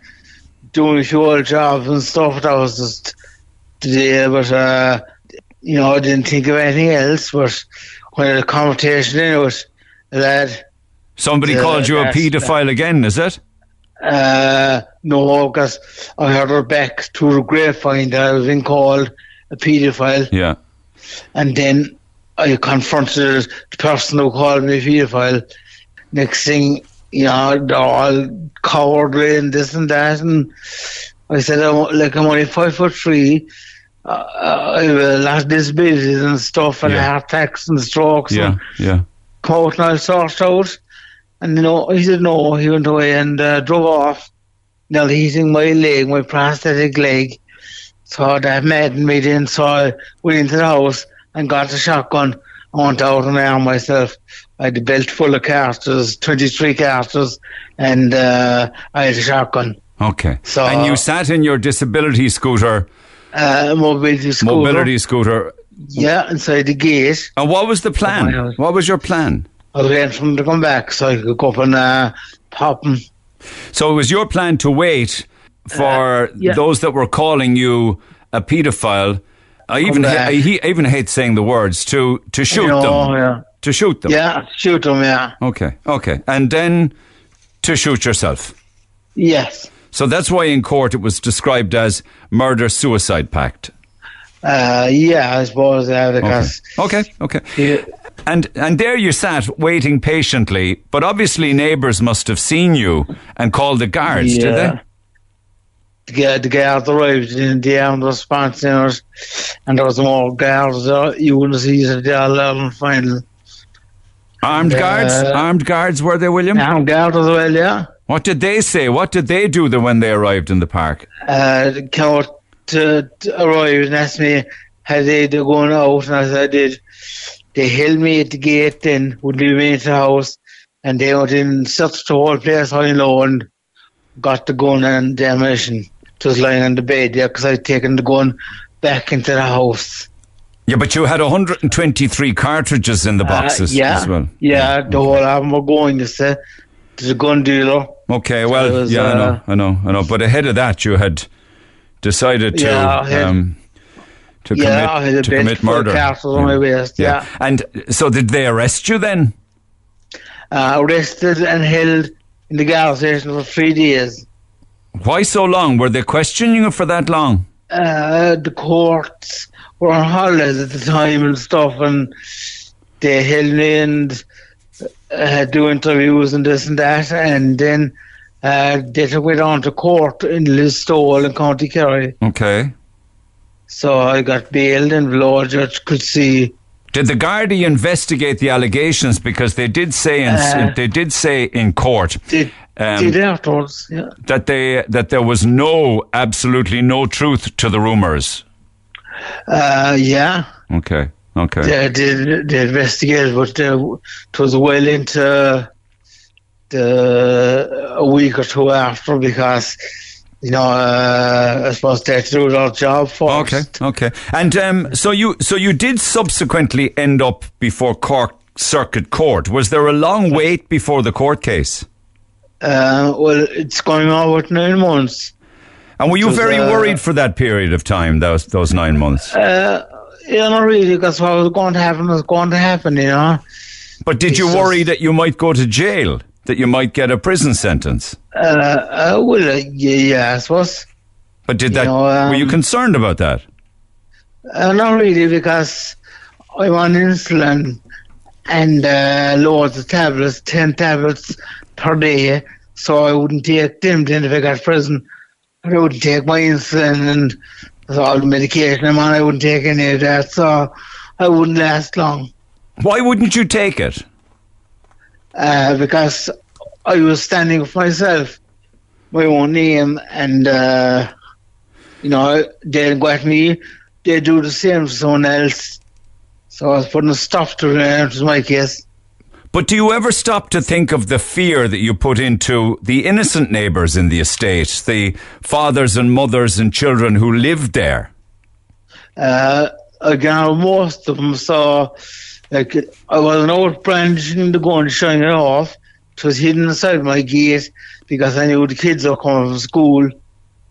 doing old jobs and stuff. That was just today, but uh, you know, I didn't think of anything else. But when the conversation in it a lad, Somebody uh, called you a paedophile again, is it? uh, no, because I heard her back through the grapevine that I was being called a paedophile. Yeah. And then I confronted the person who called me a paedophile. Next thing, you know, they're all cowardly and this and that. And I said, I'm, like, I'm only five foot three. Uh, a lot of disabilities and stuff, and Yeah. heart attacks and strokes. Yeah, And yeah. out and I'll sort out. And, you know, he said no. He went away and uh, drove off, Now he's in my leg, my prosthetic leg. So that maddened me then. So I went into the house and got the shotgun. I went out and armed myself. I had the belt full of cartridges, 23 cartridges, and uh, I had a shotgun. Okay. So- and you sat in your disability scooter, Uh, mobility scooter. mobility scooter. Yeah, inside the gate. And what was the plan? What was your plan? I was waiting for them to come back so I could go up and uh, pop them. So it was your plan to wait for Uh, yeah. those that were calling you a paedophile I even ha- I, he, I even hate saying the words to to shoot know, them. yeah. To shoot them. Yeah, shoot them, yeah. Okay. Okay. And then to shoot yourself. Yes. So that's why in court it was described as murder suicide pact. Uh, yeah, I suppose, yeah, because. Okay. Okay. Yeah. And and there you sat waiting patiently, but obviously neighbours must have seen you and called the guards, did they? The, guy- the guards arrived in the armed response centers, and there was more guards there. You wouldn't see the Ireland final. Armed Uh, guards? Armed guards were they, William? Armed guards as well, yeah. What did they say? What did they do when they arrived in the park? Uh, they came out to, to arrive and asked me how they were going out, and I said I did. They held me at the gate then, wouldn't leave me into the house, and they went in, searched the whole place and low, and got the gun and the ammunition. It was lying on the bed there, because I'd taken the gun back into the house. Yeah, but you had 123 cartridges in the boxes Uh, yeah, as well. Yeah, the whole of them were going, you see, to the gun dealer. Okay, well, it was, yeah, I uh, know, I know, I know. But ahead of that, you had decided to Yeah, had- um, to yeah, I commit to commit murder. cartridges on my waist, yeah. And so, did they arrest you then? Uh, arrested and held in the gas station for three days. Why so long? Were they questioning you for that long? uh, the courts were on holidays at the time and stuff, and they held me and uh, do interviews and this and that, and then uh, they took me down to court in Listowel in County Kerry. Okay. So I got bailed, and the law judge could see. Did the Gardaí investigate the allegations because they did say in Uh, they did say in court Did, um, did afterwards, yeah. that they that there was no absolutely no truth to the rumors. Uh, yeah. Okay. Okay. They did they investigated, but uh, it was well into the a week or two after because you know uh, I suppose they to their job first. Okay, okay. And um, so you so you did subsequently end up before Cork Circuit Court. Was there a long wait before the court case? Uh, well, it's going on with nine months. And were you was, very uh, worried for that period of time? Those those nine months. Uh, yeah, not really, because what was going to happen was going to happen, you know. But did you it's worry that you might go to jail? That you might get a prison sentence? Uh, uh, well, uh, yeah, yeah, I suppose. But did You that? know, were you um, concerned about that? Uh, not really, because I'm on insulin and uh, loads of tablets, 10 tablets per day, so I wouldn't take them then if I got prison. I wouldn't take my insulin and all the medication I'm on, I wouldn't take any of that, so I wouldn't last long. Why wouldn't you take it? Uh, because I was standing for myself, my own name, and, uh, you know, they'd go at me, they'd do the same to someone else. So I was putting a stop to it, which was my case. But do you ever stop to think of the fear that you put into the innocent neighbours in the estate, the fathers and mothers and children who lived there? Uh, again, most of them saw, like, I wasn't out brandishing the gun, showing it off. It was hidden inside my gate because I knew the kids were coming from school.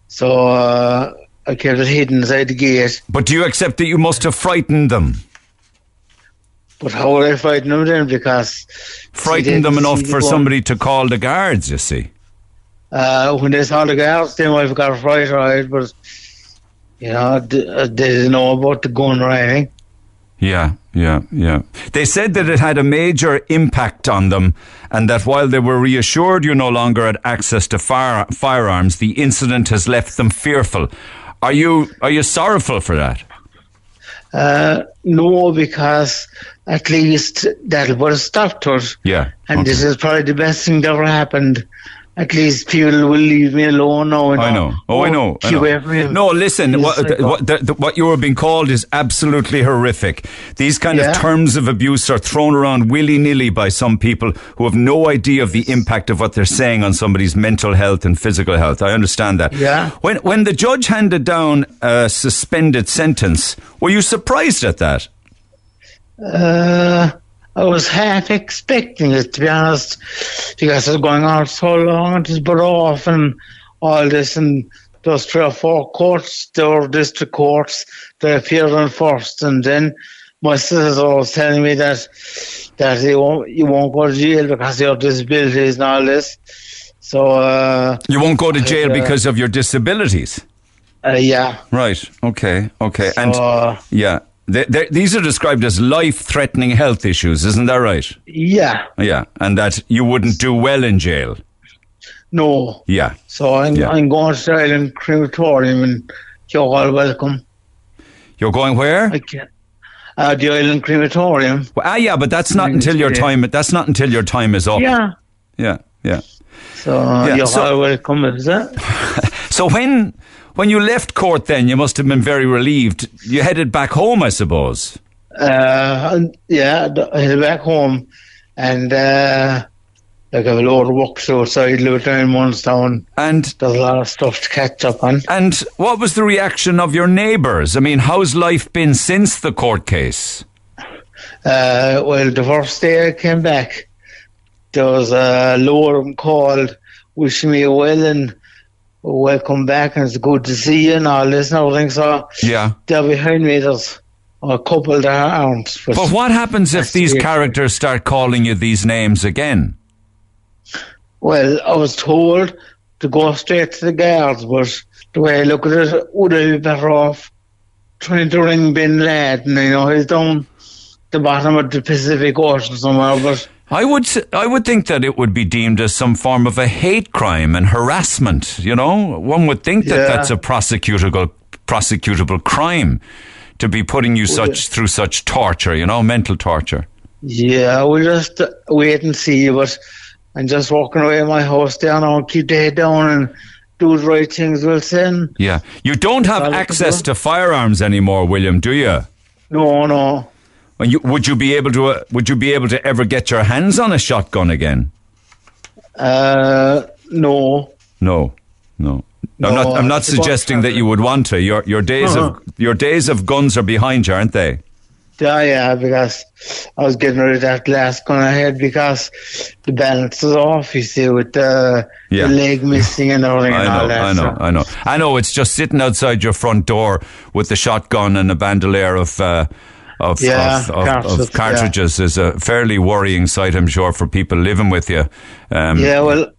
So uh, I kept it hidden inside the gate. But do you accept that you must have frightened them? But how would I frighten them then? Because Frightened them enough for somebody to call the guards, you see. Uh, when they saw the guards, they might have got a fright, right? But you know, uh, they didn't know about the gun or anything. Yeah, yeah, yeah. They said that it had a major impact on them and that while they were reassured you no longer had access to fire, firearms, the incident has left them fearful. Are you are you sorrowful for that? Uh, no, because at least that'll put a stop. Yeah. And this is probably the best thing that ever happened. At least people will leave me alone now. I know. Oh, I know. I know. away from him. No, listen. What, what, the, the, what you are being called is absolutely horrific. These kind Yeah. of terms of abuse are thrown around willy nilly by some people who have no idea of the impact of what they're saying on somebody's mental health and physical health. I understand that. Yeah. When when the judge handed down a suspended sentence, were you surprised at that? Uh, I was half expecting it, to be honest, because it was going on so long, it was put off and all this, and those three or four courts, there were district courts, they appeared on first, and then my sister was telling me that that you won't you won't go to jail because of your disabilities and all this. So uh, You won't go to jail uh, because of your disabilities. uh, yeah, Right. Okay. Okay. So, and uh, yeah, they, these are described as life-threatening health issues, isn't that right? yeah, Yeah, and that you wouldn't do well in jail. no. Yeah. So I'm Yeah. I'm going to the Island Crematorium, and you're all welcome. You're going where? I can't. Uh, the Island Crematorium. Well, ah, yeah, but that's not until your time. That's not until your time is up. Yeah. Yeah. Yeah. So Yeah, you're so- all welcome, is it? So when when you left court, then you must have been very relieved. You headed back home, I suppose. Uh, yeah, I headed back home, and uh, like I have a load of work to do outside Luton Munstown. And there's a lot of stuff to catch up on. And what was the reaction of your neighbours? I mean, how's life been since the court case? Uh, well, the first day I came back, there was a lower called, wishing me well and welcome back, and it's good to see you and all this and everything. So Yeah. there behind me, there's a couple that aren't. But what happens if these Yeah. characters start calling you these names again? Well, I was told to go straight to the guards, but the way I look at it, would I be better off trying to ring Bin Laden? You know, he's down the bottom of the Pacific Ocean somewhere, but I would I would think that it would be deemed as some form of a hate crime and harassment. You know, one would think that Yeah. that's a prosecutable prosecutable crime to be putting you such through such torture. You know, mental torture. yeah, we'll just wait and see. But I'm just walking away my house down I'll keep the head down and do the right things. We'll send. Yeah, you don't have access to firearms anymore, William, do you? No, no. You, would you be able to? Uh, would you be able to ever get your hands on a shotgun again? Uh, no. No, no. No, I'm not. I'm not suggesting that you would want to. Your your days Uh-huh. of your days of guns are behind you, aren't they? Yeah, yeah, because I was getting rid of that last gun I had because the balance was off, you see, with the, Yeah. the leg missing and everything I and all know, that. I know, so- I know, I know. It's just sitting outside your front door with the shotgun and a bandolier of uh, of, Yeah, of, of, cartridges, of cartridges is a fairly worrying sight, I'm sure, for people living with you. Um, yeah, well,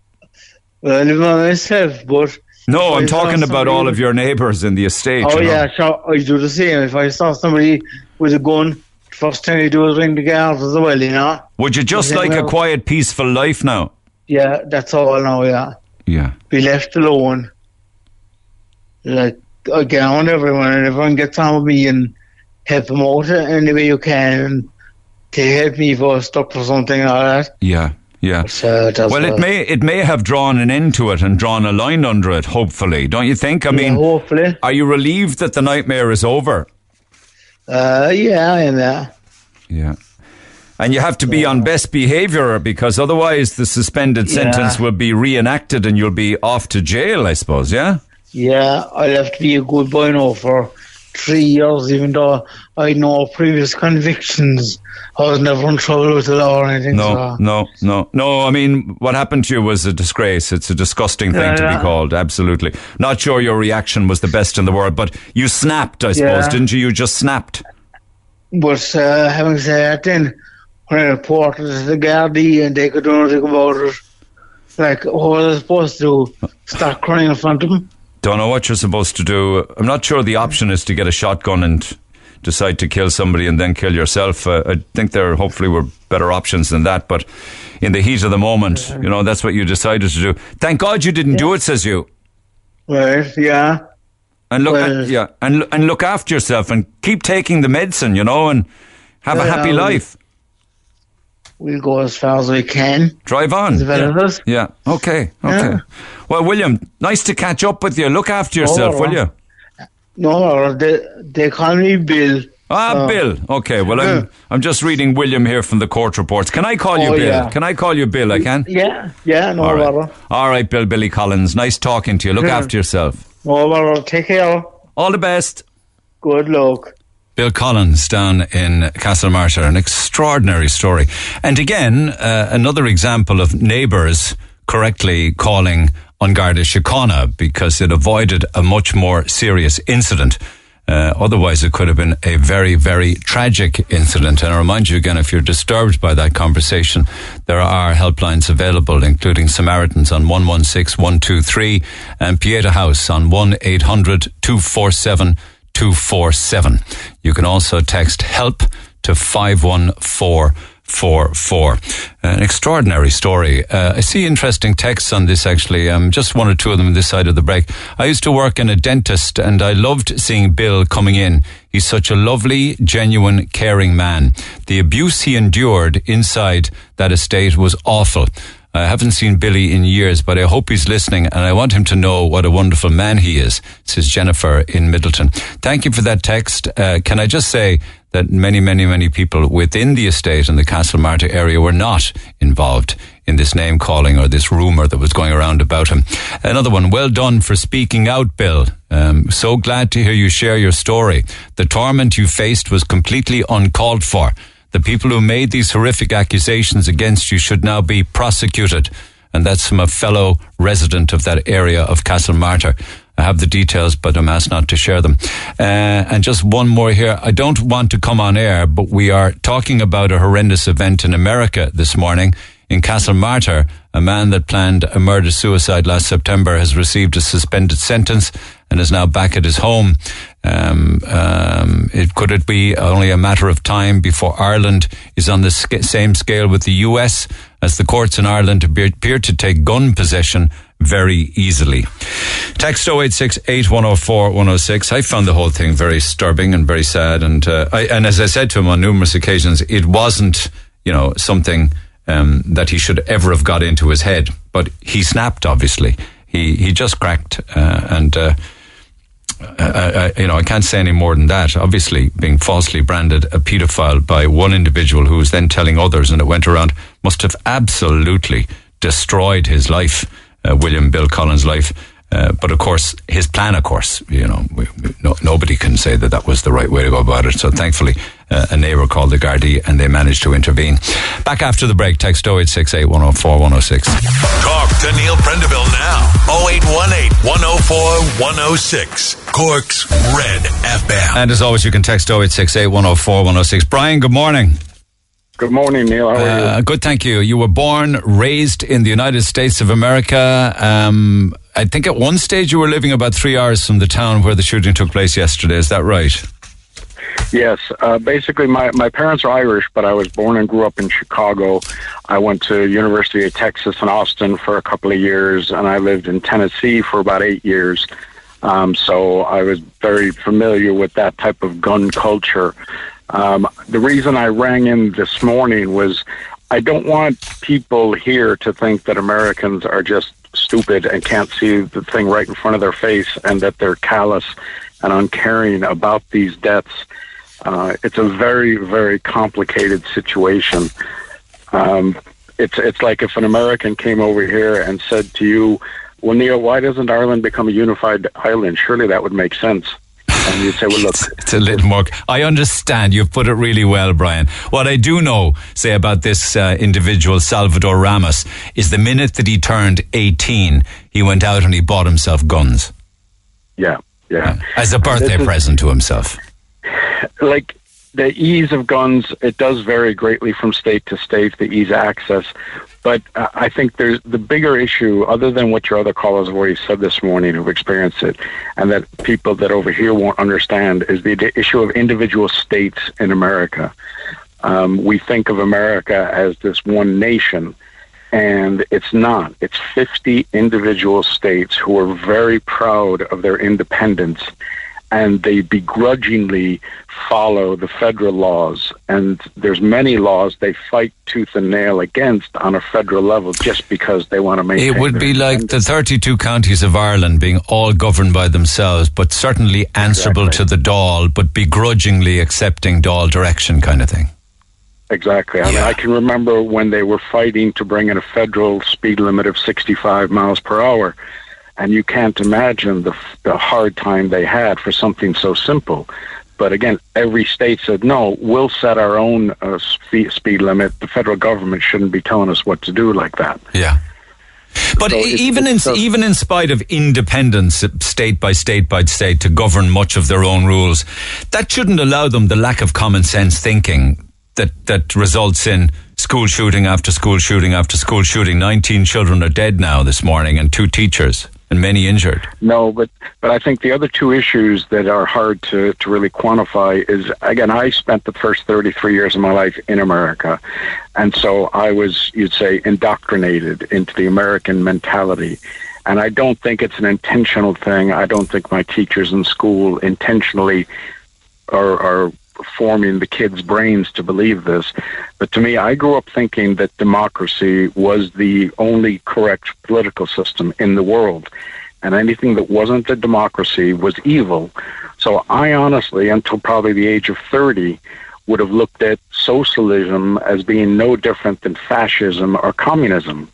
well, I live by myself, but. no, I'm if I saw talking about all of your neighbours in the estate. Oh, you know. yeah, sure, I do the same. If I saw somebody with a gun, first thing I do is ring the guards as well, you know? Would you just Yeah, like a quiet, peaceful life now? Yeah, that's all now, yeah. Yeah. Be left alone. Like, I get on everyone, and everyone gets on with me and help them out any way you can. to help me if I was stuck for something like that. Yeah, yeah. So well, it may it may have drawn an end to it and drawn a line under it. Hopefully, don't you think? I mean, hopefully. Are you relieved that the nightmare is over? Uh, yeah, I am there. Yeah. And you have to be on best behaviour because otherwise the suspended Yeah. sentence will be reenacted and you'll be off to jail, I suppose, yeah? Yeah, I'll have to be a good boy now for three years, even though I no previous convictions. I was never in trouble with the law or anything. No, so. no, no, no. I mean, what happened to you was a disgrace. It's a disgusting thing Yeah, to be called. Absolutely. Not sure your reaction was the best in the world, but you snapped, I suppose, Yeah. didn't you? You just snapped. But uh, having said that, then when I reported to the Gardaí and they could do nothing about it, like what was I supposed to do? Start crying in front of them? Don't know what you're supposed to do. I'm not sure the option is to get a shotgun and decide to kill somebody and then kill yourself. Uh, I think there hopefully were better options than that, but in the heat of the moment, you know, that's what you decided to do. Thank God you didn't do it, says you. Right? Yeah. And look, Well- and, yeah, and and look after yourself and keep taking the medicine, you know, and have a happy well- life. We'll go as far as we can. Drive on. Is it better yeah. yeah. Okay. Okay. Yeah. Well, William, nice to catch up with you. Look after yourself, Oh, will you? No, they, they call me Bill. Ah, Uh, Bill. Okay. Well, I'm. I'm just reading William here from the court reports. Can I call you Oh, Bill? yeah. Can I call you Bill? I can. Yeah, yeah, no All right. bother. All right, Bill. Billy Collins. Nice talking to you. Look after yourself. No bother. Take care. All the best. Good luck. Bill Collins down in Castlemartyr, an extraordinary story. And again, uh, another example of neighbours correctly calling on Garda Síochána because it avoided a much more serious incident. Uh, otherwise, it could have been a very, very tragic incident. And I remind you again, if you're disturbed by that conversation, there are helplines available, including Samaritans on 116 123 and Pieta House on 1 800 247 247. You can also text HELP to 514 four four. An extraordinary story. Uh, I see interesting texts on this actually. Um, just one or two of them on this side of the break. I used to work in a dentist, and I loved seeing Bill coming in. He's such a lovely, genuine, caring man. The abuse he endured inside that estate was awful. I haven't seen Billy in years, but I hope he's listening and I want him to know what a wonderful man he is, says Jennifer in Midleton. Thank you for that text. Uh, can I just say that many, many, many people within the estate and the Castlemartyr area were not involved in this name calling or this rumour that was going around about him. Another one, well done for speaking out, Bill. Um, so glad to hear you share your story. The torment you faced was completely uncalled for. The people who made these horrific accusations against you should now be prosecuted. And that's from a fellow resident of that area of Castlemartyr. I have the details, but I'm asked not to share them. Uh, and just one more here. I don't want to come on air, but we are talking about a horrendous event in America this morning. In Castlemartyr, a man that planned a murder suicide last September has received a suspended sentence and is now back at his home. Um, um, it, could it be only a matter of time before Ireland is on the sc- same scale with the US as the courts in Ireland appear, to take gun possession very easily. Text 086 106. I found the whole thing very disturbing and very sad. And, uh, I, and as I said to him on numerous occasions, it wasn't, you know, something um, that he should ever have got into his head. But he snapped, obviously. He, he just cracked. Uh, and, uh, I, you know, I can't say any more than that. Obviously, being falsely branded a paedophile by one individual who was then telling others, and it went around, must have absolutely destroyed his life, uh, William Bill Collins' life. Uh, but of course, his plan, of course, you know, we, we, no, nobody can say that that was the right way to go about it. So thankfully, uh, a neighbour called the Gardaí and they managed to intervene. Back after the break, text 0868 104 106. Talk to Neil Prendeville now. 0818 104 106. Cork's Red FM. And as always, you can text 0868 104 106. Brian, good morning. Good morning, Neil. How are Uh, you? good, thank you. You were born, raised in the United States of America. Um, I think at one stage you were living about three hours from the town where the shooting took place yesterday. Is that right? Yes. Uh, basically, my, my parents are Irish, but I was born and grew up in Chicago. I went to University of Texas in Austin for a couple of years, and I lived in Tennessee for about eight years. Um, so I was very familiar with that type of gun culture. Um, the reason I rang in this morning was I don't want people here to think that Americans are just stupid and can't see the thing right in front of their face and that they're callous and uncaring about these deaths. Uh, it's a very, very complicated situation. Um, it's it's like if an American came over here and said to you, "Well, Neil, why doesn't Ireland become a unified island? Surely that would make sense." And you'd say, "Well, look, It's a little more. I understand. You've put it really well, Brian. What I do know, say, about this uh, individual, Salvador Ramos, is the minute that he turned 18, he went out and he bought himself guns yeah, yeah." as a birthday is- present to himself. like the ease of guns, it does vary greatly from state to state, the ease of access. But uh, I think there's the bigger issue, other than what your other callers have already said this morning who've experienced it, and that people that over here won't understand, is the issue of individual states in America. Um, we think of America as this one nation, and it's not. It's 50 individual states who are very proud of their independence and they begrudgingly follow the federal laws and there's many laws they fight tooth and nail against on a federal level just because they want to make It would be like the 32 counties of Ireland being all governed by themselves, but certainly answerable to the Dáil, but begrudgingly accepting Dáil direction kind of thing. Exactly. I mean, I can remember when they were fighting to bring in a federal speed limit of 65 miles per hour, and you can't imagine the, the hard time they had for something so simple. But again, every state said, no, we'll set our own uh, speed, speed limit. The federal government shouldn't be telling us what to do like that. Yeah. But So it's- even in a- even in spite of independence, uh, state by state by state, to govern much of their own rules, that shouldn't allow them the lack of common sense thinking that that results in school shooting after school shooting after school shooting. Nineteen children are dead now this morning, and two teachers, and many injured. No, but but I think the other two issues that are hard to to really quantify is again I spent the first 33 years of my life in America, and so I was you'd say indoctrinated into the American mentality. And I don't think it's an intentional thing. I don't think my teachers in school intentionally are, are forming the kids' brains to believe this. But to me, I grew up thinking that democracy was the only correct political system in the world. And anything that wasn't a democracy was evil. So I honestly, until probably the age of 30, would have looked at socialism as being no different than fascism or communism.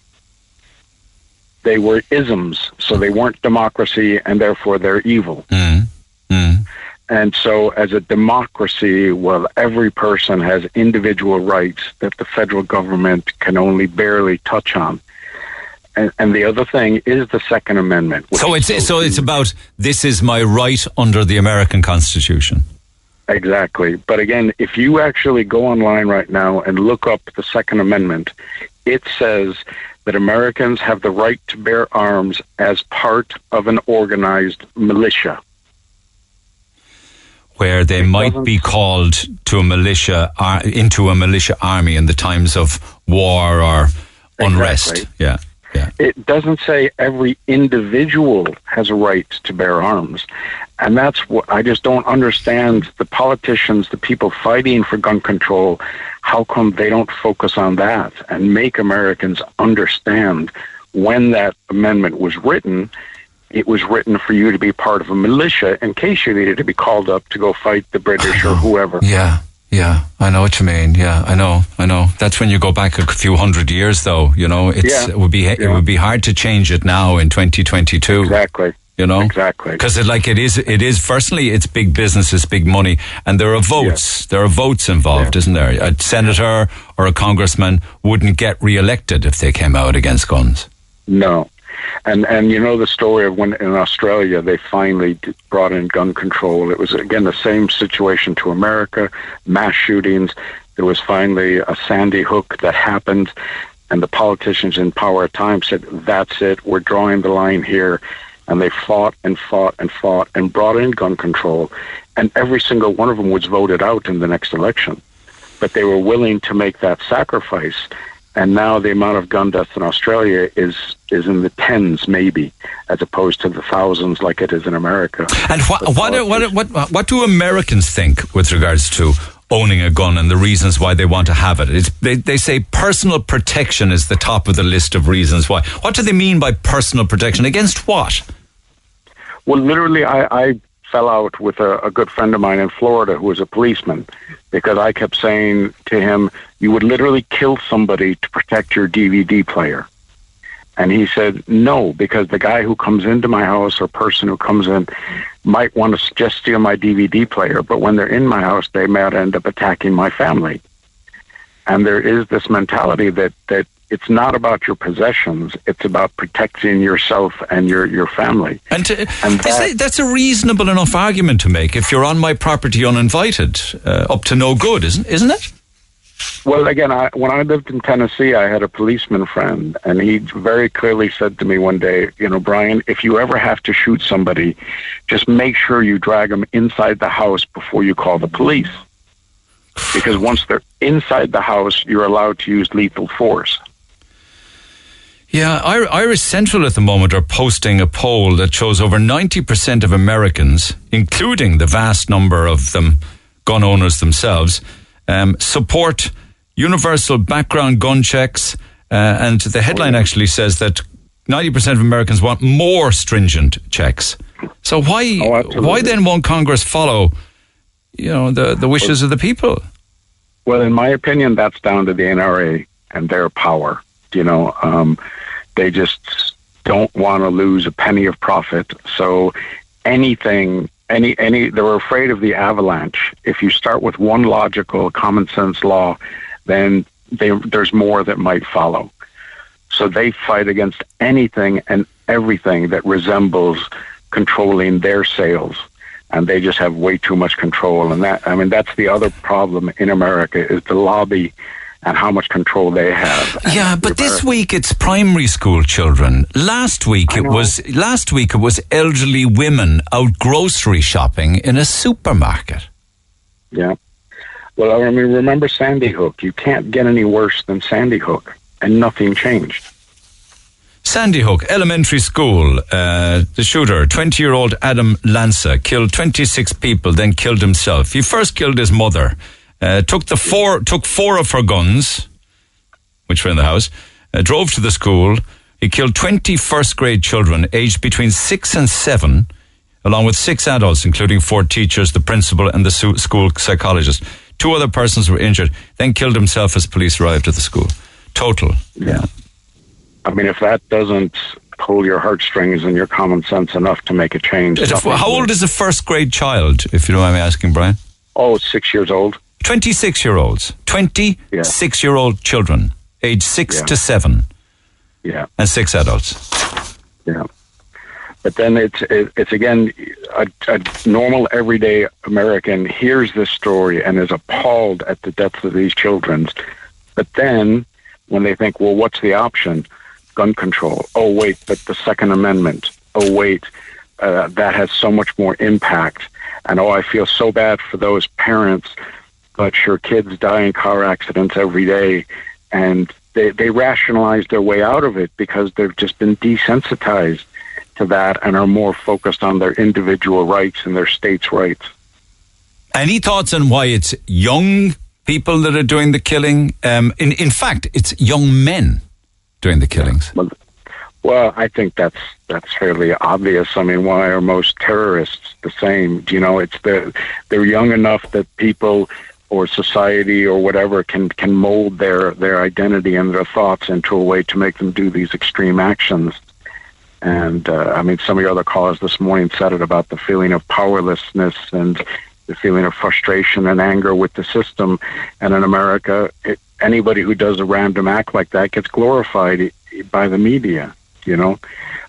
They were isms, so they weren't democracy, and therefore they're evil. Mm-hmm. Mm-hmm. And so, as a democracy, well, every person has individual rights that the federal government can only barely touch on. And, and the other thing is the Second Amendment. So it's so it's about this is my right under the American Constitution. Exactly. But again, if you actually go online right now and look up the Second Amendment, it says that Americans have the right to bear arms as part of an organized militia. Where they might be called to a militia ar- into a militia army in the times of war or unrest. Exactly. Yeah, yeah. It doesn't say every individual has a right to bear arms. And that's what I just don't understand the politicians, the people fighting for gun control, how come they don't focus on that and make Americans understand when that amendment was written, it was written for you to be part of a militia in case you needed to be called up to go fight the British or whoever. Yeah, yeah, I know what you mean. Yeah, I know, I know. That's when you go back a few hundred years, though. You know, it's Yeah. it would be it would be hard to change it now in 2022. Exactly. You know, exactly because it like it is. It is. Firstly, it's big business, it's big money, and there are votes. There are votes involved, isn't there? A senator or a congressman wouldn't get re-elected if they came out against guns. No. And and you know the story of when in Australia they finally brought in gun control. It was again the same situation to America, mass shootings. There was finally a Sandy Hook that happened, and the politicians in power at times said, "That's it. We're drawing the line here." And they fought and fought and fought and brought in gun control, and every single one of them was voted out in the next election. But they were willing to make that sacrifice and now the amount of gun deaths in Australia is is in the tens, maybe, as opposed to the thousands like it is in America. And what what, what what what do Americans think with regards to owning a gun and the reasons why they want to have it? It's, they they say personal protection is the top of the list of reasons why. What do they mean by personal protection? Against what? Well, literally, I, I fell out with a, a good friend of mine in Florida who was a policeman because I kept saying to him, "You would literally kill somebody to protect your DVD player." And he said, no, because the guy who comes into my house or person who comes in might want to just steal my DVD player, but when they're in my house, they might end up attacking my family. And there is this mentality that, that it's not about your possessions, it's about protecting yourself and your, your family. And, to, And is that- that, that's a reasonable enough argument to make if you're on my property uninvited, uh, up to no good, isn't isn't it? Well, again, I, when I lived in Tennessee, I had a policeman friend, and he very clearly said to me one day, you know, Brian, if you ever have to shoot somebody, just make sure you drag them inside the house before you call the police. Because once they're inside the house, you're allowed to use lethal force. Yeah, Irish Central at the moment are posting a poll that shows over 90% of Americans, including the vast number of them gun owners themselves, um, support universal background gun checks. Uh, and the headline actually says that 90% of Americans want more stringent checks. So why why then won't Congress follow, you know, the, the wishes of the people? Well, in my opinion, that's down to the NRA and their power. You know, um, they just don't want to lose a penny of profit. So anything, any, any, they're afraid of the avalanche. If you start with one logical, common sense law, then they, there's more that might follow. So they fight against anything and everything that resembles controlling their sales. And they just have way too much control. And that, I mean, that's the other problem in America is the lobby and how much control they have. Yeah, but this week it's primary school children. Last week it was last week it was elderly women out grocery shopping in a supermarket. Yeah. Well, I mean, remember Sandy Hook. You can't get any worse than Sandy Hook, and nothing changed. Sandy Hook Elementary School, uh, the shooter, 20 year old Adam Lanza, killed 26 people, then killed himself. He first killed his mother, uh, took the four, took four of her guns, which were in the house, uh, drove to the school. He killed 20 first grade children aged between six and seven, along with six adults, including four teachers, the principal, and the su- school psychologist. Two other persons were injured, then killed himself as police arrived at the school. Total. Yeah. I mean, if that doesn't pull your heartstrings and your common sense enough to make a change. It's a- nothing How old is a first grade child, if you don't mind me asking, Brian? Oh, six years old. 26 year olds. 26 year old children, age 6 Yeah. to 7, Yeah. and six adults. Yeah. But then it's it, it's again a, a normal everyday American hears this story and is appalled at the deaths of these children. But then when they think, well, what's the option? Gun control. Oh wait, but the Second Amendment. Oh wait, uh, that has so much more impact. And oh, I feel so bad for those parents. But sure, kids die in car accidents every day, and they they rationalize their way out of it because they've just been desensitized to that and are more focused on their individual rights and their states' rights. Any thoughts on why it's young people that are doing the killing? Um, in, in fact, it's young men doing the killings. Well, I think that's that's fairly obvious. I mean, why are most terrorists the same? You know, it's the they're young enough that people or society or whatever can can mold their their identity and their thoughts into a way to make them do these extreme actions. And uh, I mean, some of your other callers this morning said it about the feeling of powerlessness and the feeling of frustration and anger with the system. And in America, it, anybody who does a random act like that gets glorified by the media. You know,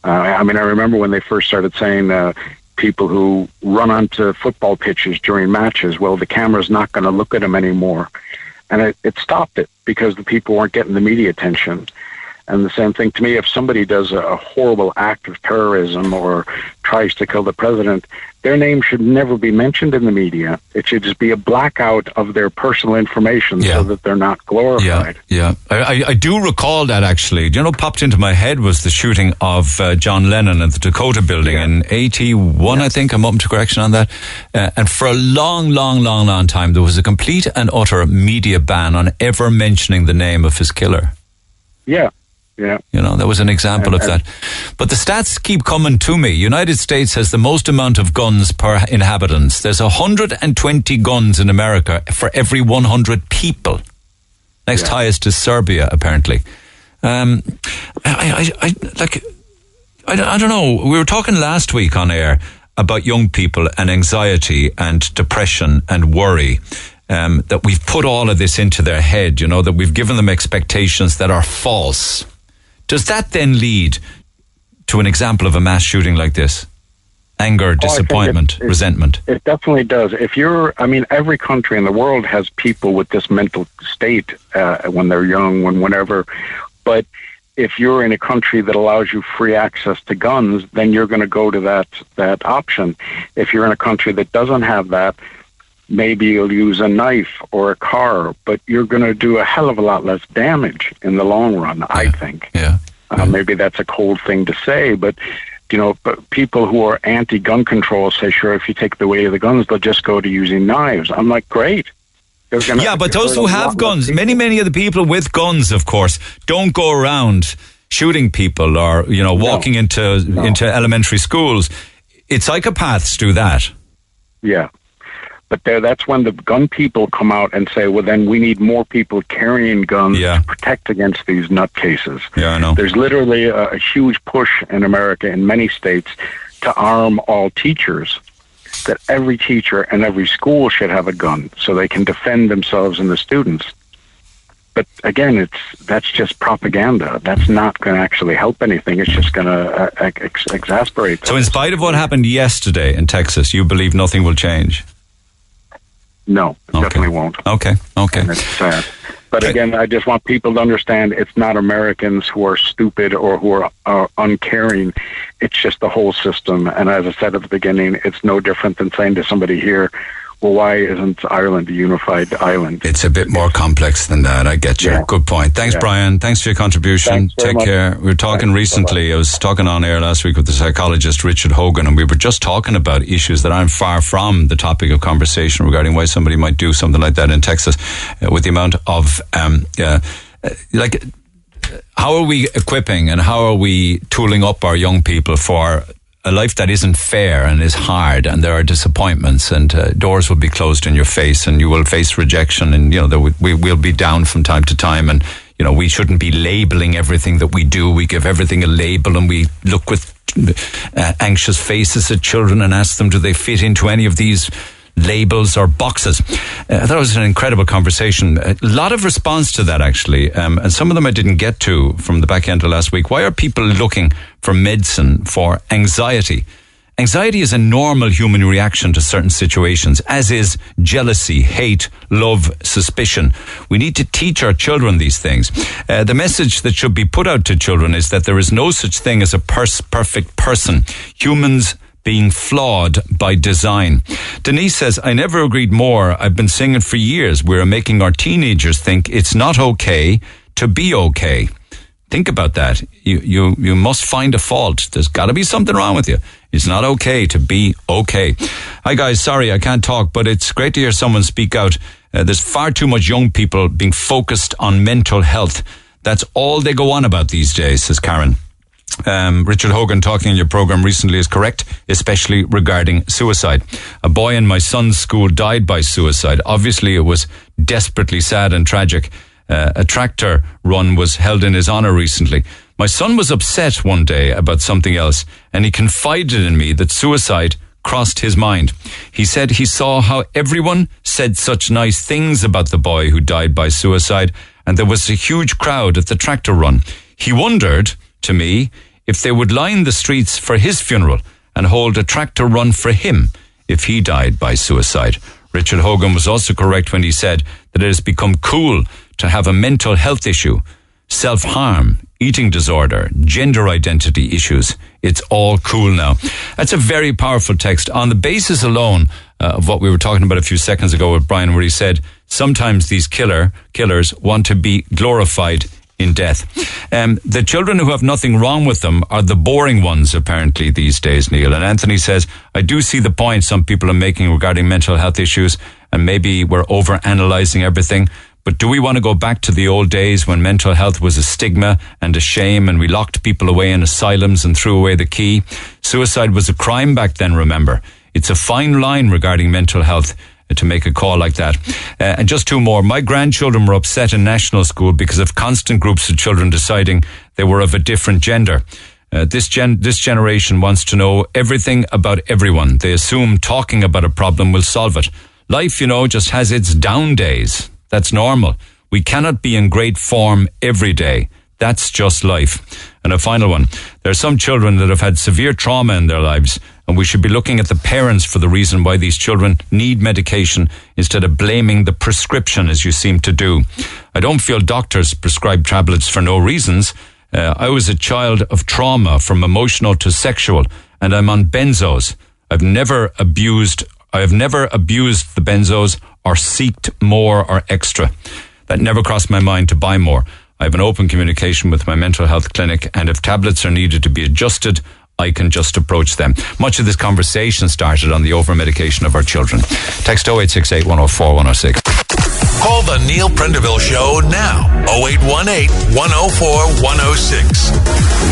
uh, I mean, I remember when they first started saying uh, people who run onto football pitches during matches. Well, the camera's not going to look at them anymore, and it, it stopped it because the people weren't getting the media attention. And the same thing to me, if somebody does a, a horrible act of terrorism or tries to kill the president, their name should never be mentioned in the media. It should just be a blackout of their personal information so that they're not glorified. Yeah, I, I, I do recall that actually. Do you know, what popped into my head was the shooting of uh, John Lennon at the Dakota Building in '81. I think I'm open to correction on that. Uh, and for a long, long, long, long time, there was a complete and utter media ban on ever mentioning the name of his killer. Yeah, yeah. You know, that was an example of that. But the stats keep coming to me. United States has the most amount of guns per inhabitants. There's 120 guns in America for every 100 people. Next highest is Serbia, apparently. Um, I, I, I, like, I, don't- I don't know. We were talking last week on air about young people and anxiety and depression and worry. Um, that we've put all of this into their head, you know, that we've given them expectations that are false. Does that then lead to an example of a mass shooting like this? Anger, Oh, disappointment, it- it- resentment. It definitely does. If you're, I mean, every country in the world has people with this mental state uh, when they're young, when whenever. But if you're in a country that allows you free access to guns, then you're going to go to that that option. If you're in a country that doesn't have that, maybe you'll use a knife or a car, but you're going to do a hell of a lot less damage in the long run. I think. Yeah. Uh, maybe that's a cold thing to say, but you know, but people who are anti-gun control say, sure, if you take the way of the guns, they'll just go to using knives. I'm like, great. Yeah, but those who have guns, many, many of the people with guns, of course, don't go around shooting people or, you know, walking into, into elementary schools. It's psychopaths do that. Yeah. But there, that's when the gun people come out and say, well, then we need more people carrying guns to protect against these nutcases. Yeah, I know. There's literally a, a huge push in America in many states to arm all teachers. That every teacher and every school should have a gun so they can defend themselves and the students. but again, it's that's just propaganda. That's not going to actually help anything. It's just going to uh, ex- exasperate. So, in spite of what happened yesterday in Texas, you believe nothing will change? No, it definitely won't. Okay, okay. And it's sad. But again, I just want people to understand it's not Americans who are stupid or who are uh, uncaring. It's just the whole system. And as I said at the beginning, it's no different than saying to somebody here, well, why isn't Ireland a unified island? It's a bit more complex than that. I get you. Yeah. Good point. Thanks, Yeah. Brian. Thanks for your contribution. Take much. care. We were talking Thanks. recently. I was talking on air last week with the psychologist Richard Hogan, and we were just talking about issues that aren't far from the topic of conversation regarding why somebody might do something like that in Texas, uh, with the amount of um, uh, uh, like. How are we equipping and how are we tooling up our young people for a life that isn't fair and is hard and there are disappointments and uh, doors will be closed in your face and you will face rejection and you know there, we will be down from time to time and you know we shouldn't be labeling everything that we do. We give everything a label and we look with uh, anxious faces at children and ask them do they fit into any of these labels or boxes. Uh, it was an incredible conversation. A lot of response to that, actually, um, and some of them I didn't get to from the back end of last week. Why are people looking for medicine for anxiety? Anxiety is a normal human reaction to certain situations, as is jealousy, hate, love, suspicion. We need to teach our children these things. Uh, the message that should be put out to children is that there is no such thing as a pers- perfect person. Humans being flawed by design. Denise says, I never agreed more. I've been singing for years. We're making our teenagers think it's not okay to be okay. Think about that. You, you, you must find a fault. There's got to be something wrong with you. It's not okay to be okay. Hi guys, sorry I can't talk, but it's great to hear someone speak out. Uh, there's far too much young people being focused on mental health. That's all they go on about these days, says Karen. Um, Richard Hogan talking in your program recently is correct, especially regarding suicide. A boy in my son's school died by suicide. Obviously, it was desperately sad and tragic. Uh, a tractor run was held in his honor recently. My son was upset one day about something else, and he confided in me that suicide crossed his mind. He said he saw how everyone said such nice things about the boy who died by suicide, and there was a huge crowd at the tractor run. He wondered, to me, if they would line the streets for his funeral and hold a tractor run for him if he died by suicide. Richard Hogan was also correct when he said that it has become cool to have a mental health issue, self harm, eating disorder, gender identity issues. It's all cool now. That's a very powerful text on the basis alone uh, of what we were talking about a few seconds ago with Brian, where he said sometimes these killer killers want to be glorified in death. Um, the children who have nothing wrong with them are the boring ones, apparently, these days, Neil. And Anthony says, I do see the point some people are making regarding mental health issues, and maybe we're over analyzing everything. But do we want to go back to the old days when mental health was a stigma and a shame and we locked people away in asylums and threw away the key? Suicide was a crime back then, remember. It's a fine line regarding mental health to make a call like that. Uh, and just two more. My grandchildren were upset in national school because of constant groups of children deciding they were of a different gender. Uh, this gen- this generation wants to know everything about everyone. They assume talking about a problem will solve it. Life, you know, just has its down days. That's normal. We cannot be in great form every day. That's just life. And a final one. There are some children that have had severe trauma in their lives, and we should be looking at the parents for the reason why these children need medication instead of blaming the prescription as you seem to do. I don't feel doctors prescribe tablets for no reasons. Uh, I was a child of trauma from emotional to sexual, and I'm on benzos. I've never abused, I have never abused the benzos or seeked more or extra. That never crossed my mind to buy more. I have an open communication with my mental health clinic, and if tablets are needed to be adjusted, I can just approach them. Much of this conversation started on the over medication of our children. Text 0868 104 106. Call the Neil Prendeville Show now. 0818 104 106.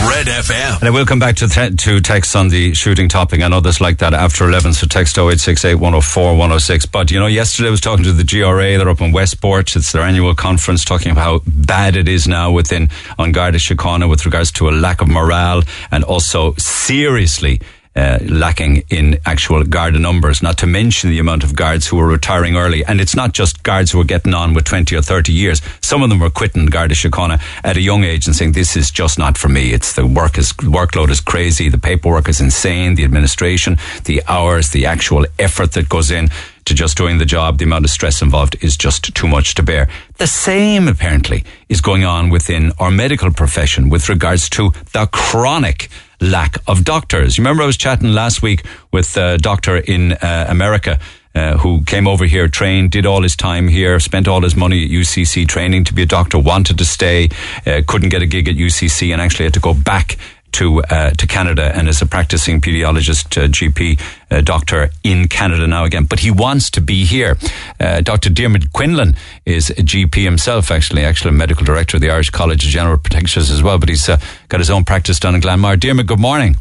Red FM. And I will come back to, th- to text on the shooting topic. and others like that after 11, so text 0868 104 106. But, you know, yesterday I was talking to the GRA. They're up in Westport. It's their annual conference talking about how bad it is now within on Síochána with regards to a lack of morale and also seriously uh, lacking in actual Garda numbers, not to mention the amount of guards who are retiring early. And it's not just guards who are getting on with 20 or 30 years. Some of them are quitting Garda Síochána at a young age and saying, this is just not for me. It's the work is, workload is crazy. The paperwork is insane. The administration, the hours, the actual effort that goes in to just doing the job, the amount of stress involved is just too much to bear. The same, apparently, is going on within our medical profession with regards to the chronic lack of doctors. You remember I was chatting last week with a doctor in uh, America uh, who came over here, trained, did all his time here, spent all his money at UCC training to be a doctor, wanted to stay, uh, couldn't get a gig at UCC, and actually had to go back to uh, to Canada and is a practicing pediatrician, uh, GP uh, doctor in Canada now again. But he wants to be here. Uh, Dr. Diarmuid Quinlan is a GP himself, actually, actually a medical director of the Irish College of General Practitioners as well. But he's uh, got his own practice down in Glanmire. Diarmuid, good morning.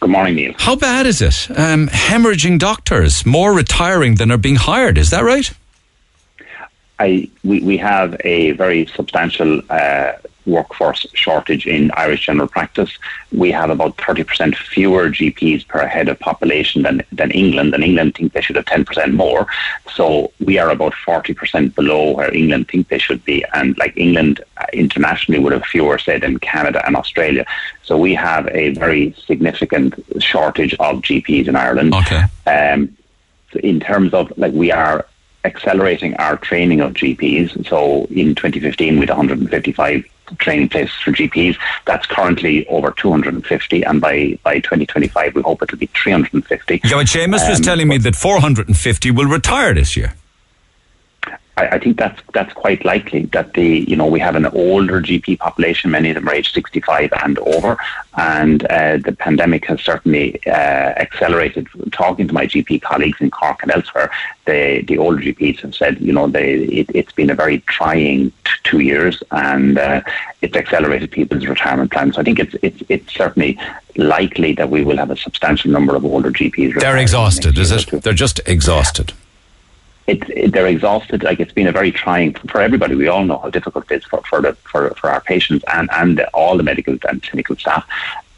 Good morning, Neil. How bad is it? Um, hemorrhaging doctors, more retiring than are being hired. Is that right? I we, we have a very substantial uh, workforce shortage in Irish general practice. We have about 30% fewer GPs per head of population than, than England, and England think they should have 10% more. So we are about 40% below where England think they should be. And like England uh, internationally would have fewer, say, than Canada and Australia. So we have a very significant shortage of GPs in Ireland. Okay. Um, in terms of like we are accelerating our training of GPs. So in 2015, we had 155 training places for GPs. That's currently over 250, and by, by 2025, we hope it'll be 350. Yeah, but Seamus um, was telling me that 450 will retire this year. I, I, think that's that's quite likely that the you know we have an older GP population. Many of them are age 65 and over, and uh, the pandemic has certainly uh, accelerated. Talking to my GP colleagues in Cork and elsewhere, the the older GPs have said you know they it, has been a very trying t- two years, and uh, it's accelerated people's retirement plans. So I think it's it's it's certainly likely that we will have a substantial number of older GPs. They're exhausted, is it? They're just exhausted it, it, they're exhausted. Like it's been a very trying for everybody. We all know how difficult it is for for, the, for, for our patients and and all the medical and clinical staff.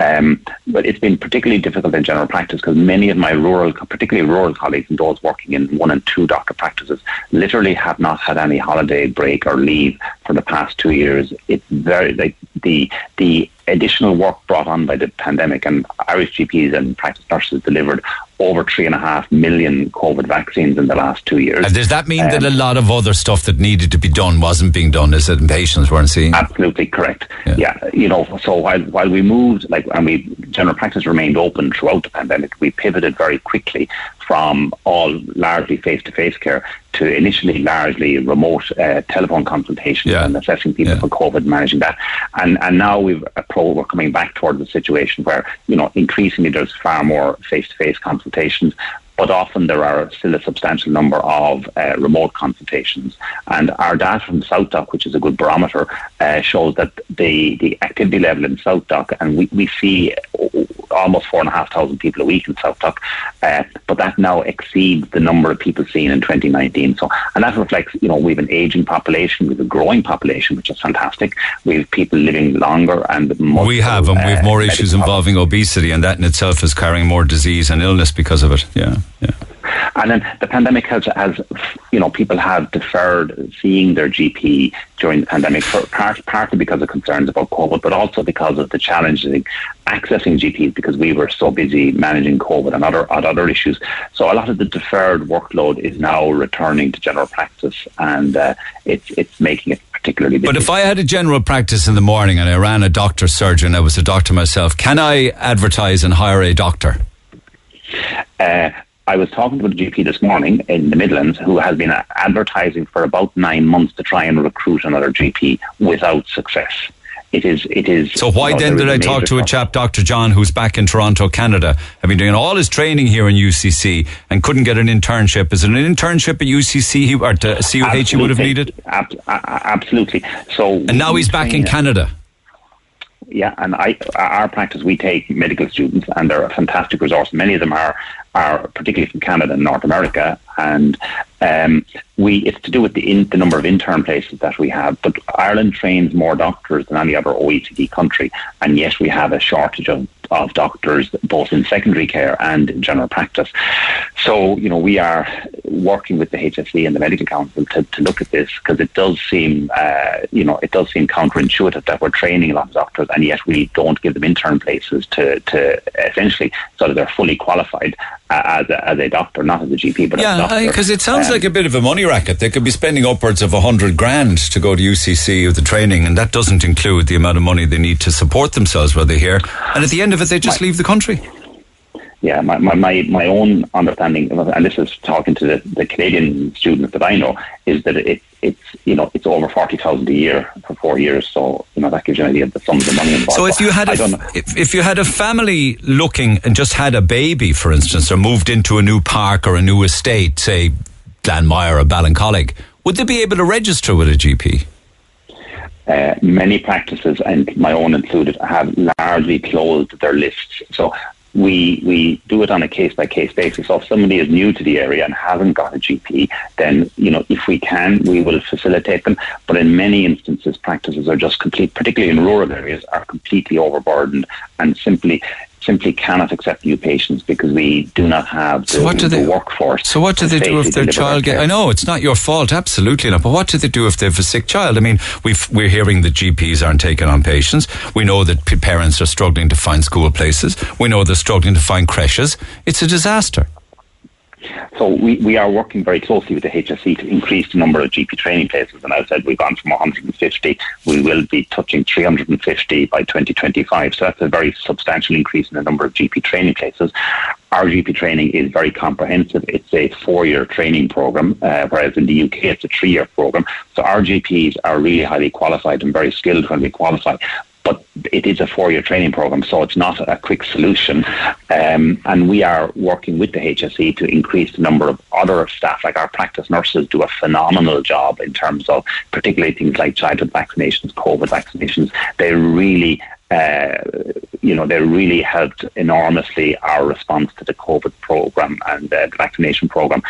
Um, but it's been particularly difficult in general practice because many of my rural, particularly rural colleagues and those working in one and two doctor practices, literally have not had any holiday break or leave for the past two years. It's very like the the additional work brought on by the pandemic and Irish GPs and practice nurses delivered over three and a half million COVID vaccines in the last two years. And does that mean um, that a lot of other stuff that needed to be done wasn't being done? Is it patients weren't seeing? Absolutely correct. Yeah. yeah. you know, so while while we moved, like, and we general practice remained open throughout the pandemic, we pivoted very quickly from all largely face-to-face care to initially largely remote uh, telephone consultations yeah. and assessing people yeah. for COVID, managing that, and and now we've pro, we're coming back towards a situation where you know increasingly there's far more face-to-face consultations, consultations but often there are still a substantial number of uh, remote consultations. And our data from SouthDoc, which is a good barometer, uh, shows that the, the activity level in SouthDoc, and we, we see almost four and a half thousand people a week in SouthDoc, uh, but that now exceeds the number of people seen in 2019. So, and that reflects, you know, we have an aging population, we have a growing population, which is fantastic. We have people living longer and we have, and we have more uh, issues involving obesity, and that in itself is carrying more disease and illness because of it. Yeah. Yeah. And then the pandemic has, has, you know, people have deferred seeing their GP during the pandemic, for part, partly because of concerns about COVID, but also because of the challenges in accessing GPs because we were so busy managing COVID and other, other issues. So a lot of the deferred workload is now returning to general practice and uh, it's, it's making it particularly busy. But if I had a general practice in the morning and I ran a doctor surgeon, I was a doctor myself, can I advertise and hire a doctor? Uh, I was talking to a GP this morning in the Midlands who has been advertising for about nine months to try and recruit another GP without success. It is. It is. So why then did I talk to a chap, Dr. John, who's back in Toronto, Canada, been doing all his training here in UCC and couldn't get an internship? Is it an internship at UCC or to CUH he would have needed? Ab- absolutely. So and now he's back in Canada yeah, and I, our practice, we take medical students, and they're a fantastic resource. Many of them are are particularly from Canada and North America, and um, we it's to do with the in, the number of intern places that we have. But Ireland trains more doctors than any other OECD country, and yet we have a shortage of of doctors, both in secondary care and in general practice. So, you know, we are working with the HSE and the Medical Council to, to look at this because it does seem, uh, you know, it does seem counterintuitive that we're training a lot of doctors and yet we don't give them intern places to, to essentially so that they're fully qualified as, a, as a doctor, not as a GP, but yeah, because it sounds um, like a bit of a money racket. They could be spending upwards of a hundred grand to go to UCC with the training, and that doesn't include the amount of money they need to support themselves while they're here. And at the end of it, they just leave the country yeah, my, my, my, my own understanding, and this is talking to the, the Canadian students that I know, is that it, it's you know it's over forty thousand a year for four years. So you know that gives you an idea of the sums of money involved. So if you had a, if, if you had a family looking and just had a baby, for instance, or moved into a new park or a new estate, say Glanmire or Ballincollig, would they be able to register with a GP? Uh, many practices, and my own included, have largely closed their lists. So we we do it on a case by case basis. So if somebody is new to the area and hasn't got a GP, then you know if we can, we will facilitate them. But in many instances, practices are just complete, particularly in rural areas, are completely overburdened and simply simply cannot accept new patients because we do not have the, so what do they, the workforce. So what do they do if their child get? I know it's not your fault, absolutely not. But what do they do if they have a sick child? I mean, we are hearing that GPs aren't taking on patients. We know that parents are struggling to find school places. We know they're struggling to find creches. It's a disaster. So we, we are working very closely with the HSE to increase the number of GP training places. And as I said, we've gone from 150. We will be touching 350 by 2025. So that's a very substantial increase in the number of GP training places. Our GP training is very comprehensive. It's a four-year training program, uh, whereas in the UK it's a three-year program. So our GPs are really highly qualified and very skilled when we qualify but it is a four-year training program, so it's not a quick solution. Um, and we are working with the HSE to increase the number of other staff, like our practice nurses, do a phenomenal job in terms of particularly things like childhood vaccinations, COVID vaccinations. They really uh, you know, they really helped enormously our response to the COVID program and uh, the vaccination program.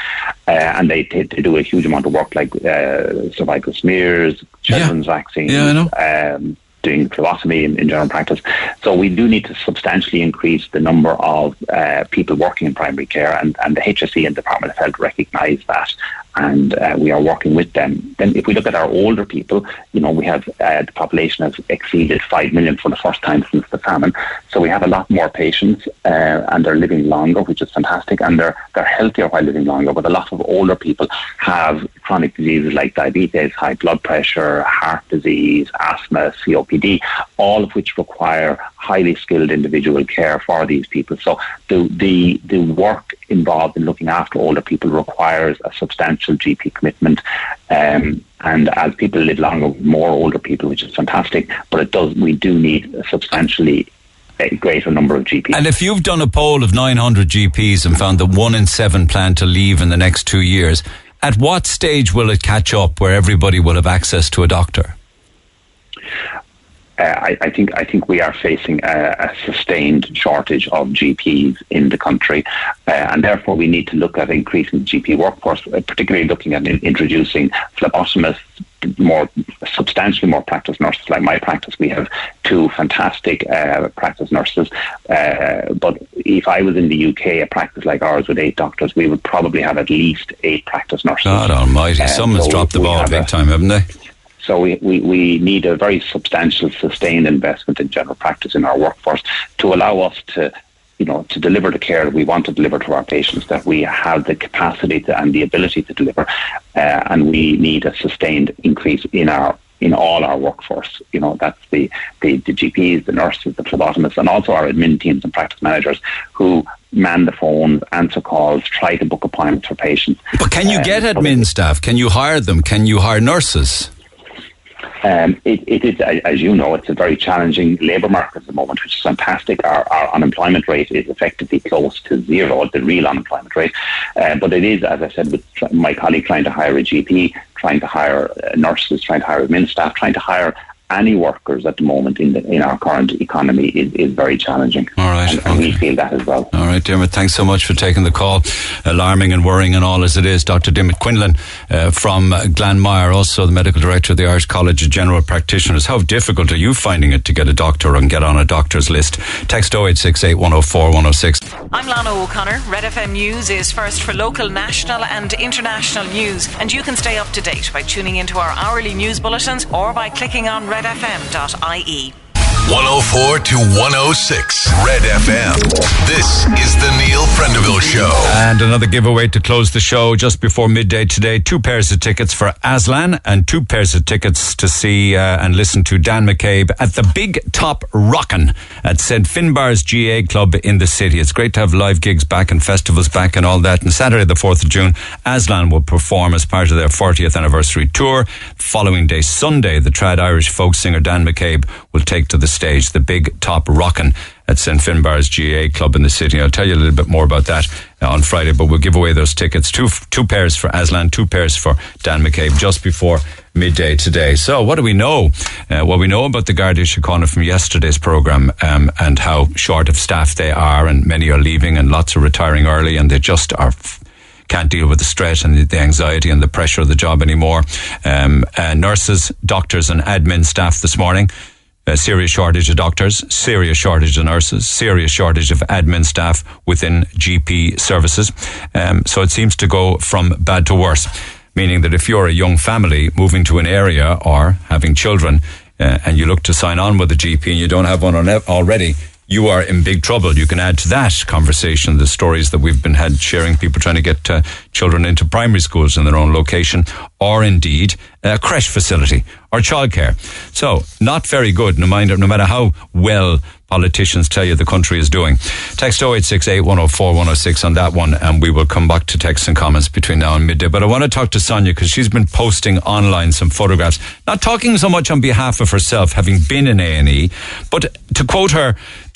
Uh, and they, they, they, do a huge amount of work like uh, cervical smears, children's yeah. vaccines, yeah, I know. Um, doing phlebotomy in, in, general practice. So we do need to substantially increase the number of uh, people working in primary care, and, and the HSE and Department of Health recognise that and uh, we are working with them. Then, if we look at our older people, you know, we have uh, the population has exceeded five million for the first time since the famine. So we have a lot more patients, uh, and they're living longer, which is fantastic, and they're they're healthier while living longer. But a lot of older people have chronic diseases like diabetes, high blood pressure, heart disease, asthma, COPD, all of which require highly skilled individual care for these people. So the the the work involved in looking after older people requires a substantial GP commitment. Um, and as people live longer, more older people, which is fantastic, but it does we do need a substantially a greater number of GPs. And if you've done a poll of 900 GPs and found that one in seven plan to leave in the next two years, at what stage will it catch up where everybody will have access to a doctor? Uh, I, I, think I think we are facing a, a, sustained shortage of GPs in the country, uh, and therefore we need to look at increasing the GP workforce, uh, particularly looking at in, introducing phlebotomists, more substantially more practice nurses. Like my practice, we have two fantastic uh, practice nurses. Uh, but if I was in the UK, a practice like ours with eight doctors, we would probably have at least eight practice nurses. God Almighty! Someone's so dropped the ball big time, haven't they? So we, we, we need a very substantial, sustained investment in general practice in our workforce to allow us to you know, to deliver the care that we want to deliver to our patients, that we have the capacity to, and the ability to deliver, uh, and we need a sustained increase in our in all our workforce. You know, that's the, the, the GPs, the nurses, the phlebotomists, and also our admin teams and practice managers who man the phones, answer calls, try to book appointments for patients. But can you um, get admin staff? Can you hire them? Can you hire nurses? Um, it, it is, as you know, it's a very challenging labour market at the moment, which is fantastic. Our, our, unemployment rate is effectively close to zero, the real unemployment rate. Uh, but it is, as I said, with my colleague trying to hire a GP, trying to hire uh, nurses, trying to hire admin staff, trying to hire any workers at the moment in the, in our current economy is, is very challenging. All right, and, and we feel that as well. All right, Dermot, thanks so much for taking the call. Alarming and worrying and all as it is. Dr. Dermot Quinlan uh, from Glanmire, also the medical director of the Irish College of General Practitioners. How difficult are you finding it to get a doctor and get on a doctor's list? Text 0868 104 106. I'm Lana O'Connor. Red FM News is first for local, national, and international news, and you can stay up to date by tuning into our hourly news bulletins or by clicking on redfm.ie. 104 to 106 Red FM. This is the Neil Prendeville Show. And another giveaway to close the show just before midday today. Two pairs of tickets for Aslan and two pairs of tickets to see uh, and listen to Dan McCabe at the Big Top Rockin' at St. Finbarr's GAA Club in the city. It's great to have live gigs back and festivals back and all that. And Saturday, the 4th of June, Aslan will perform as part of their 40th anniversary tour. Following day, Sunday, the trad Irish folk singer Dan McCabe will take to the stage the Big Top Rockin' at St. Finbarr's GAA Club in the city. I'll tell you a little bit more about that uh, on Friday, but we'll give away those tickets. Two, two pairs for Aslan, two pairs for Dan McCabe just before midday today. So, what do we know? Uh, well, we know about the Garda Síochána from yesterday's programme um, and how short of staff they are, and many are leaving, and lots are retiring early, and they just are. F- can't deal with the stress and the anxiety and the pressure of the job anymore. Um, uh, nurses, doctors, and admin staff this morning a serious shortage of doctors, serious shortage of nurses, serious shortage of admin staff within GP services. Um, so it seems to go from bad to worse, meaning that if you're a young family moving to an area or having children uh, and you look to sign on with a GP and you don't have one already, you are in big trouble. You can add to that conversation the stories that we've been had sharing people trying to get uh, children into primary schools in their own location, or indeed a creche facility or childcare. So not very good, no no matter how well politicians tell you the country is doing. Text 0868 104 106 on that one, and we will come back to text and comments between now and midday. But I want to talk to Sonia because she's been posting online some photographs, not talking so much on behalf of herself, having been in A&E, but to quote her,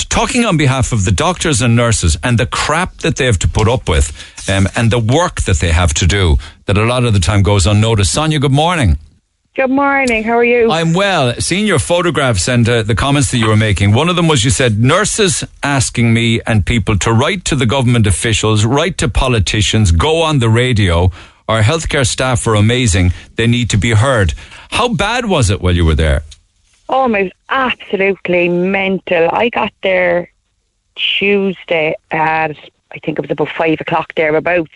talking on behalf of the doctors and nurses and the crap that they have to put up with um, and the work that they have to do that a lot of the time goes unnoticed. Sonia, good morning. Good morning. How are you? I'm well. Seeing your photographs and uh, the comments that you were making, one of them was you said nurses asking me and people to write to the government officials, write to politicians, go on the radio. Our healthcare staff are amazing. They need to be heard. How bad was it while you were there? Oh, it was absolutely mental. I got there Tuesday at I think it was about five o'clock thereabouts,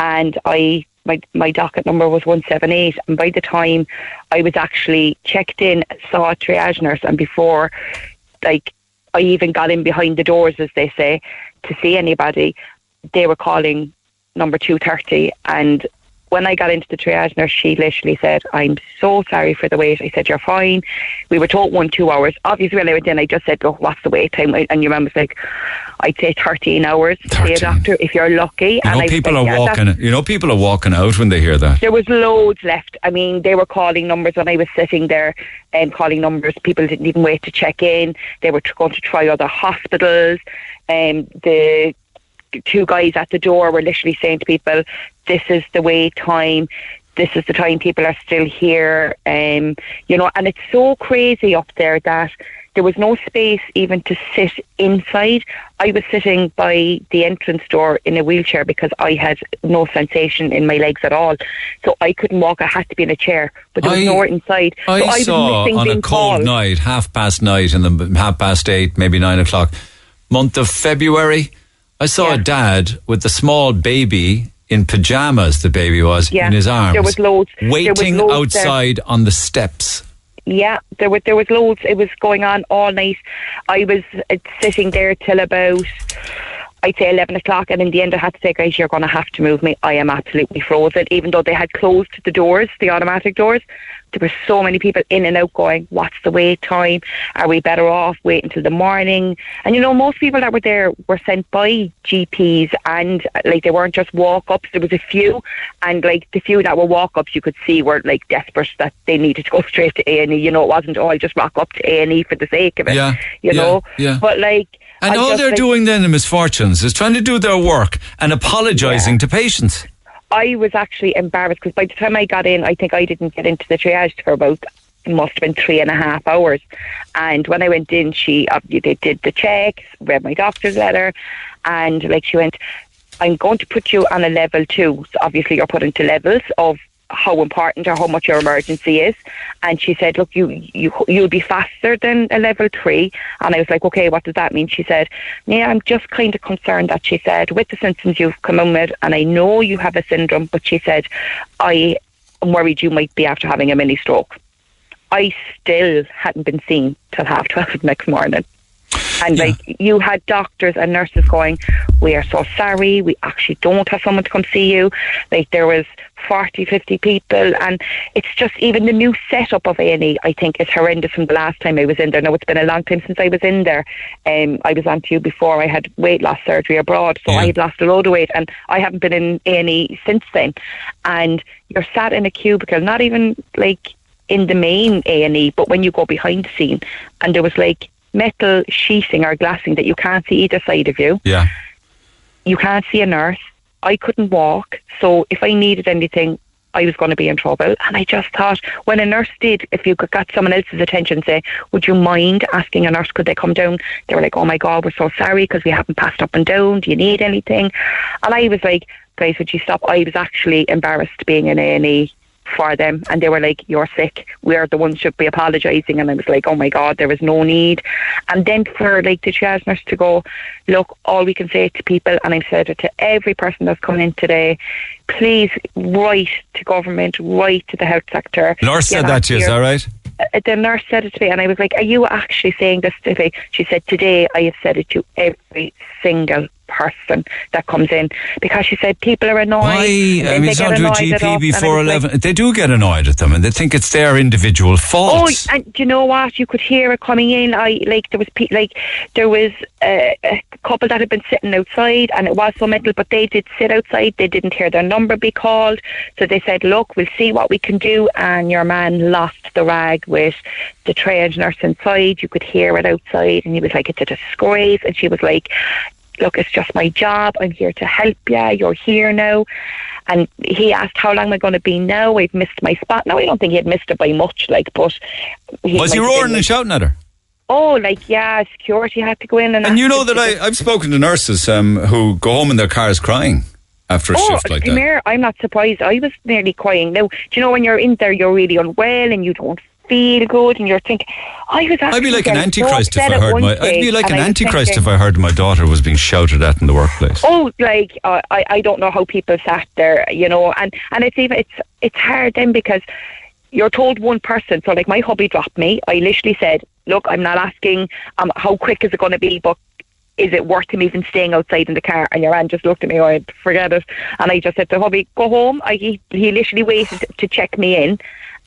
and I my my docket number was one seven eight, and by the time I was actually checked in, saw a triage nurse, and before like I even got in behind the doors, as they say, to see anybody, they were calling number two thirty, and when I got into the triage nurse, she literally said, I'm so sorry for the wait. I said, You're fine. We were told one, two hours. Obviously, when I went in, I just said, Look, what's the wait time? And your mum was like, I'd say 13 hours 13. to see a doctor if you're lucky. You and know, people said, are yeah, walking. You know, people are walking out when they hear that. There was loads left. I mean, they were calling numbers when I was sitting there and calling numbers. People didn't even wait to check in. They were going to try other hospitals. And um, the two guys at the door were literally saying to people, "This is the wait time." This is the time people are still here, um, you know, and it's so crazy up there that there was no space even to sit inside. I was sitting by the entrance door in a wheelchair because I had no sensation in my legs at all. So I couldn't walk. I had to be in a chair, but there was I, nowhere inside. I, so I saw on a cold calls. night, half past night, and the half past eight, maybe nine o'clock, month of February. I saw yeah. a dad with the small baby in pajamas, the baby was, yeah. in his arms. There was loads. Waiting was loads outside there. on the steps. Yeah, there was there was loads. It was going on all night. I was uh, sitting there till about I'd say 11 o'clock, and in the end, I had to say, guys, you're going to have to move me. I am absolutely frozen, even though they had closed the doors, the automatic doors. There were so many people in and out going, what's the wait time? Are we better off waiting until the morning? And you know, most people that were there were sent by GPs and like they weren't just walk ups. There was a few and like the few that were walk ups you could see were like desperate that they needed to go straight to A and E. You know, it wasn't all oh, just rock up to A and E for the sake of it. Yeah. You yeah, know? Yeah. But like and I all they're like, doing then in misfortunes is trying to do their work and apologising yeah. to patients. I was actually embarrassed because by the time I got in, I think I didn't get into the triage for about must have been three and a half hours. And when I went in, she uh, they did the checks, read my doctor's letter, and like she went, I'm going to put you on a level two. So obviously, you're put into levels of how important or how much your emergency is. And she said, "Look, you you you'll be faster than a level three. And I was like, "Okay, what does that mean?" She said, "Yeah, I'm just kind of concerned that she said with the symptoms you've come in with, and I know you have a syndrome, but she said, I am worried you might be after having a mini stroke." I still hadn't been seen till half twelve next morning. And yeah. like you had doctors and nurses going, we are so sorry, we actually don't have someone to come see you. Like there was 40, 50 people and it's just even the new setup of A&E I think is horrendous from the last time I was in there. Now it's been a long time since I was in there. Um, I was on to you before I had weight loss surgery abroad so yeah. I had lost a load of weight and I haven't been in A&E since then. And you're sat in a cubicle, not even like in the main A&E, but when you go behind the scene and there was like metal sheeting or glassing that you can't see either side of you. Yeah. You can't see a nurse. I couldn't walk, so if I needed anything, I was going to be in trouble. And I just thought, when a nurse did, if you got someone else's attention, say, would you mind asking a nurse, could they come down? They were like, oh my God, we're so sorry because we haven't passed up and down. Do you need anything? And I was like, guys, would you stop? I was actually embarrassed being in A&E for them. And they were like you're sick. We're the ones should be apologising and I was like oh my god there was no need. And then for like the triage nurse to go look all we can say to people and I've said it to every person that's coming in today please write to government write to the health sector. Nurse said that to you is that right? uh, the nurse said it to me, and I was like, "Are you actually saying this to me?" She said, "Today, I have said it to every single person that comes in because she said people are annoyed. Why? Um, I mean, it's not do a GP before 11. Like, they do get annoyed at them and they think it's their individual fault. Oh, and do you know what? You could hear it coming in. I like there was pe- like there was a, a couple that had been sitting outside and it was so mental, but they did sit outside. They didn't hear their number be called. So they said, look, we'll see what we can do. And your man lost the rag with the triage nurse inside. You could hear it outside and he was like, it's a disgrace. And she was like, look, it's just my job. I'm here to help you. You're here now. And he asked, how long am I going to be now? I've missed my spot. Now, I don't think he had missed it by much, like, but... He Was he roaring and shouting at her? Oh, like, yeah, security had to go in. And, and you know that I, I've spoken to nurses um, who go home in their cars crying after a oh, shift like that. Mayor, I'm not surprised. I was nearly crying. Now, do you know when you're in there, you're really unwell and you don't feel good, and you're thinking, I was. I'd be like an antichrist if I heard my. I'd be like an antichrist thinking, if I heard my daughter was being shouted at in the workplace. Oh, like uh, I, I don't know how people sat there, you know, and and it's even it's it's hard then because you're told one person. So like my hubby dropped me. I literally said, look, I'm not asking um how quick is it going to be, but is it worth him even staying outside in the car? And your aunt just looked at me, I oh, forget it. And I just said to hubby, go home. I, he, he literally waited to check me in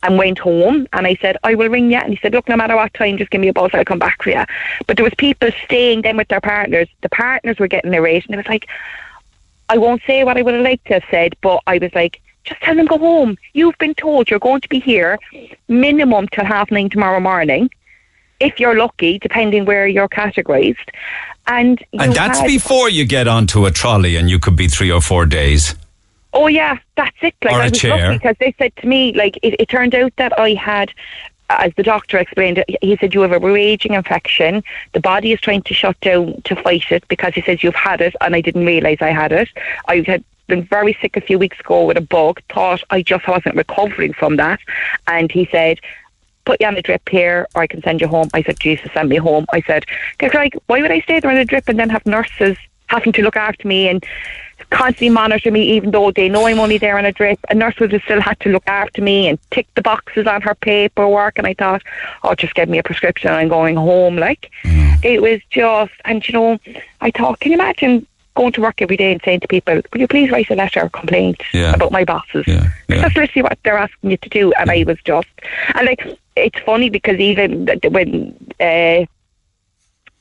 and went home and I said, I will ring you. And he said, look, no matter what time, just give me a buzz, I'll come back for you. But there was people staying then with their partners. The partners were getting irate and it was like, I won't say what I would have liked to have said, but I was like, just tell them go home. You've been told you're going to be here minimum till half nine tomorrow morning, if you're lucky, depending where you're categorised. And, and that's had, before you get onto a trolley and you could be three or four days. Oh yeah, that's it. Like or I was chair. because they said to me, like it, it turned out that I had as the doctor explained he said you have a raging infection. The body is trying to shut down to fight it because he says you've had it, and I didn't realise I had it. I had been very sick a few weeks ago with a bug. Thought I just wasn't recovering from that, and he said. Put you on a drip here, or I can send you home. I said, Jesus, send me home. I said, like, why would I stay there on a drip and then have nurses having to look after me and constantly monitor me, even though they know I'm only there on a drip. A nurse would have still had to look after me and tick the boxes on her paperwork. And I thought, oh, just give me a prescription. And I'm going home. Like mm. it was just, and you know, I thought, can you imagine going to work every day and saying to people, "Will you please write a letter of complaint yeah. about my bosses?" Yeah, yeah. That's literally what they're asking you to do. And I was just, and like, it's funny because even when. Uh,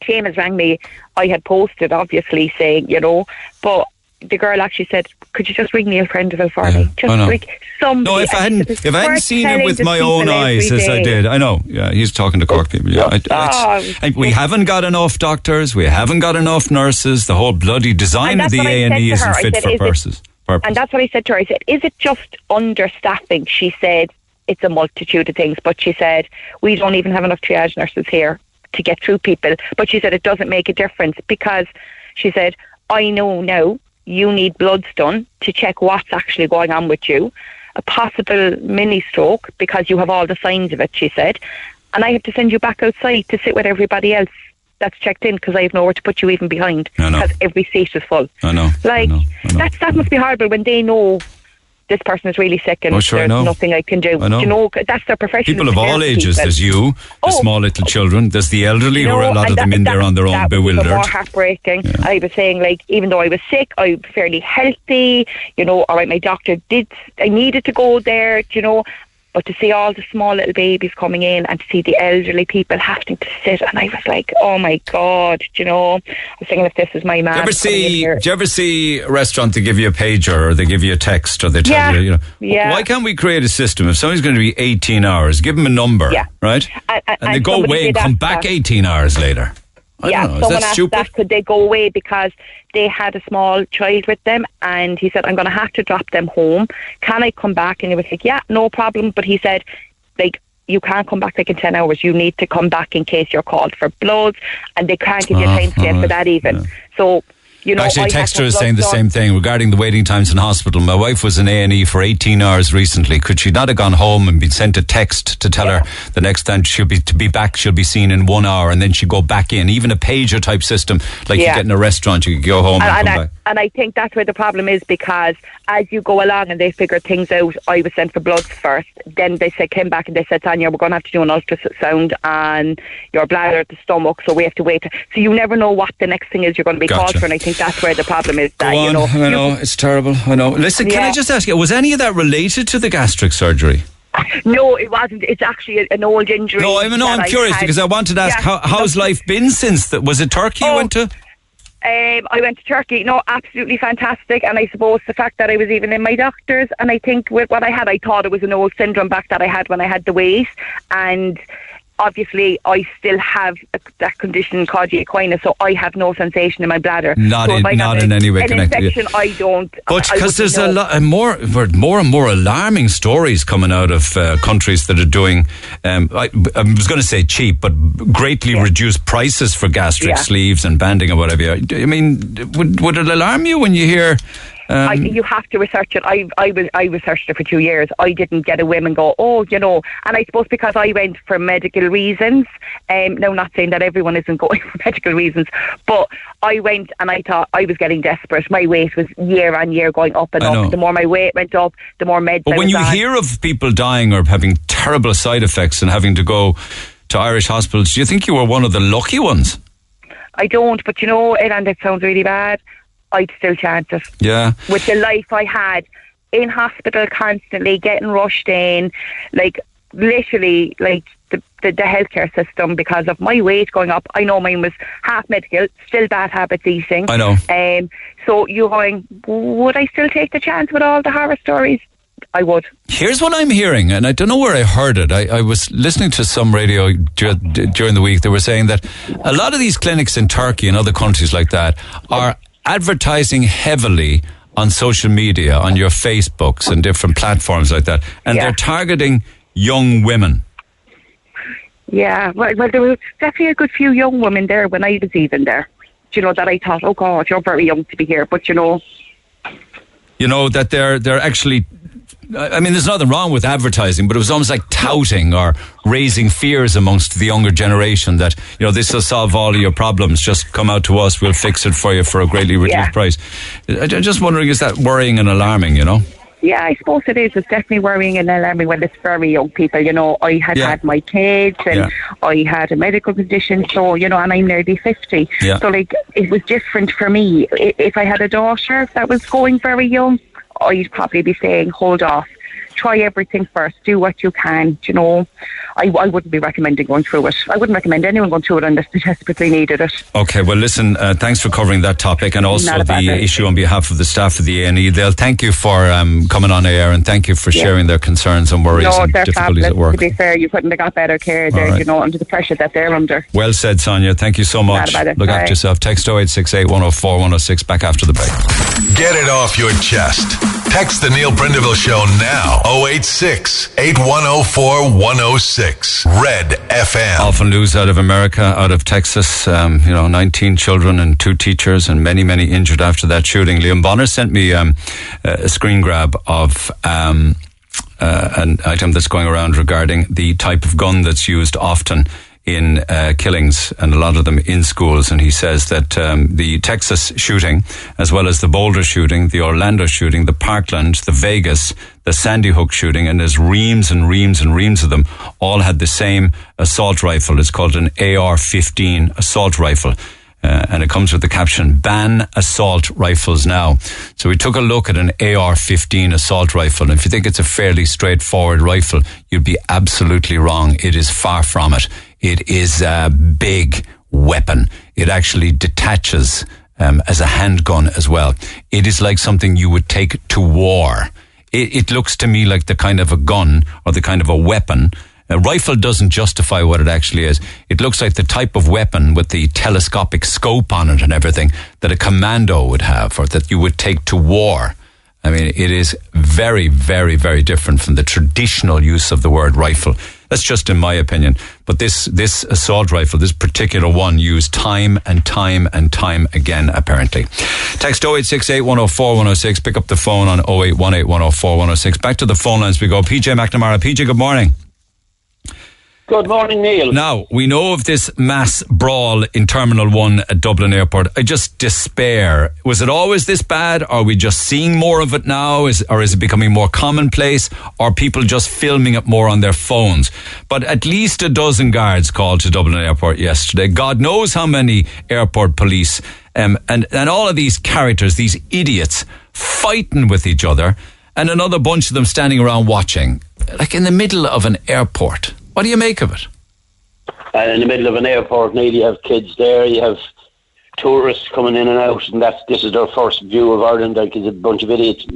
James rang me. I had posted, obviously, saying, you know, but the girl actually said, "Could you just ring Neil Prendeville for yeah. me? Just no. like somebody." No, if I hadn't, if I hadn't seen it with my own eyes as I did, I know. Yeah, he's talking to Cork people. Yeah, I, oh, we haven't got enough doctors. We haven't got enough nurses. The whole bloody design of the A and E isn't fit said, for purposes. And that's what I said to her. I said, "Is it just understaffing?" She said, it's a multitude of things. But she said, we don't even have enough triage nurses here to get through people. But she said, it doesn't make a difference because she said, I know now you need bloods done to check what's actually going on with you, a possible mini stroke because you have all the signs of it, she said. And I have to send you back outside to sit with everybody else that's checked in because I have nowhere to put you even behind I know. because every seat is full. I know. Like that's that must be horrible when they know this person is really sick and Oh, sure, there's know. nothing I can do. I know. You know, that's their profession. People of all ages. people. There's you, the oh. small little children. There's the elderly, who are a lot of them that- in there on their own, that was bewildered. more heartbreaking. I was saying, like, even though I was sick, I'm fairly healthy. You know, all right, my doctor did. I needed to go there. You know. But to see all the small little babies coming in and to see the elderly people having to sit, and I was like, "Oh my god!" do You know, I was thinking if this is my man. Do you ever see? Do you ever see a restaurant they give you a pager or they give you a text or they tell Yeah, you, you know, yeah. why can't we create a system if somebody's going to be 18 hours, give them a number, Yeah. right? And, and- And they go away and come back 18 hours later. I yeah, know. Someone that asked stupid? that could they go away because they had a small child with them, and he said, "I'm going to have to drop them home. Can I come back?" And he was like, "Yeah, no problem." But he said, like. You can't come back like in 10 hours. You need to come back in case you're called for bloods, and they can't give you a Ah, time scale for that even. So, you know, Actually, a texter is saying the bloods same thing regarding the waiting times in hospital. My wife was in A and E for 18 hours recently. Could she not have gone home and been sent a text to tell her the next time she'll be to be back? She'll be seen in one hour, and then she go back in. Even a pager type system, like you get in a restaurant, you could go home and, and, and, come I, back. And I think that's where the problem is because as you go along and they figure things out, I was sent for bloods first. Then they said came back and they said, Tanya, we're going to have to do an ultrasound on your bladder, the stomach, so we have to wait. So you never know what the next thing is you're going to be called for, and I think that's where the problem is. That on. you know, I know it's terrible. I know. Listen, can I just ask you? Was any of that related to the gastric surgery? no, it wasn't. It's actually an old injury. No, I mean, no I'm curious had. because I wanted to ask Yeah. how, how's life been since that? Was it Turkey you Oh. went to? Um, I went to Turkey. No, absolutely fantastic. And I suppose the fact that I was even in my doctor's, and I think with what I had, I thought it was an old syndrome back that I had when I had the weight. And obviously, I still have a, that condition called equina, so I have no sensation in my bladder. Not so in- not a- in any way an connected, yeah. infection, I don't. But because there's a lot more, more and more alarming stories coming out of uh, countries that are doing, um, I, I was going to say cheap, but greatly reduced prices for gastric Yeah. sleeves and banding or whatever. I mean, would would it alarm you when you hear? Um, I, you have to research it. I, I was I researched it for two years. I didn't get a whim and go, oh, you know. And I suppose because I went for medical reasons. Um, now, not saying that everyone isn't going for medical reasons, but I went and I thought I was getting desperate. My weight was year on year going up and I know. The more my weight went up, the more meds. But I when you on. hear of people dying or having terrible side effects and having to go to Irish hospitals, do you think you were one of the lucky ones? I don't. But you know, it and it sounds really bad. I'd still chance it. Yeah. with the life I had in hospital constantly, getting rushed in, like literally like the, the, the healthcare system because of my weight going up. I know mine was half medical, still bad habits eating. I know. Um, so you're going, would I still take the chance with all the horror stories? I would. Here's what I'm hearing, and I don't know where I heard it. I, I was listening to some radio dur- during the week. They were saying that a lot of these clinics in Turkey and other countries like that are advertising heavily on social media, on your Facebooks and different platforms like that, and Yeah. they're targeting young women. Yeah, well, well, there was definitely a good few young women there when I was even there. Do you know that I thought, oh God, you're very young to be here, but you know, You know that they're they're actually. I mean, there's nothing wrong with advertising, but it was almost like touting or raising fears amongst the younger generation that you know this will solve all of your problems. Just come out to us, we'll fix it for you for a greatly reduced Yeah. price. I'm just wondering, is that worrying and alarming? You know. Yeah, I suppose it is. It's definitely worrying and alarming when it's very young people. You know, I had Yeah. had my kids and Yeah. I had a medical condition, so, you know, and I'm nearly 50. Yeah. So, like, it was different for me. If I had a daughter that was going very young, I'd probably be saying, hold off. Try everything first. Do what you can. You know, I, I wouldn't be recommending going through it. I wouldn't recommend anyone going through it unless they desperately needed it. Okay, well, listen, uh, thanks for covering that topic and also the bother. issue on behalf of the staff of the A&E. They'll thank you for um, coming on air and thank you for Yeah. sharing their concerns and worries no, and difficulties fabulous. at work. To be fair, you couldn't have got better care there, All right. you know, under the pressure that they're under. Well said, Sonia. Thank you so much. Not about it. Look Bye. after yourself. Text 0868 104 106 back after the break. Get it off your chest. Text the Neil Prendeville Show now 086 8104 106. Red FM. Awful news out of America, out of Texas. Um, you know, 19 children and two teachers, and many, many injured after that shooting. Liam Bonner sent me um, a screen grab of. Um, uh, an item that's going around regarding the type of gun that's used often in uh, killings and a lot of them in schools. And he says that um, the Texas shooting, as well as the Boulder shooting, the Orlando shooting, the Parkland, the Vegas, the Sandy Hook shooting, and there's reams and reams and reams of them, all had the same assault rifle. It's called an AR-15 assault rifle. Uh, and it comes with the caption ban assault rifles now. So we took a look at an AR-15 assault rifle and if you think it's a fairly straightforward rifle you'd be absolutely wrong. It is far from it. It is a big weapon. It actually detaches um, as a handgun as well. It is like something you would take to war. It, it looks to me like the kind of a gun or the kind of a weapon a rifle doesn't justify what it actually is. It looks like the type of weapon with the telescopic scope on it and everything that a commando would have or that you would take to war. I mean, it is very, very, very different from the traditional use of the word rifle. That's just in my opinion. But this, this assault rifle, this particular one, used time and time and time again, apparently. Text 0868 104 106. Pick up the phone on 0818 104 106. Back to the phone lines we go. PJ McNamara. PJ, good morning. Good morning, Neil. Now, we know of this mass brawl in Terminal 1 at Dublin Airport. I just despair. Was it always this bad? Are we just seeing more of it now? Is, or is it becoming more commonplace? Are people just filming it more on their phones? But at least a dozen guards called to Dublin Airport yesterday. God knows how many airport police um, and, and all of these characters, these idiots, fighting with each other, and another bunch of them standing around watching, like in the middle of an airport. What do you make of it? And in the middle of an airport, Neil, you have kids there, you have tourists coming in and out, and that's this is their first view of Ireland. Like, it's a bunch of idiots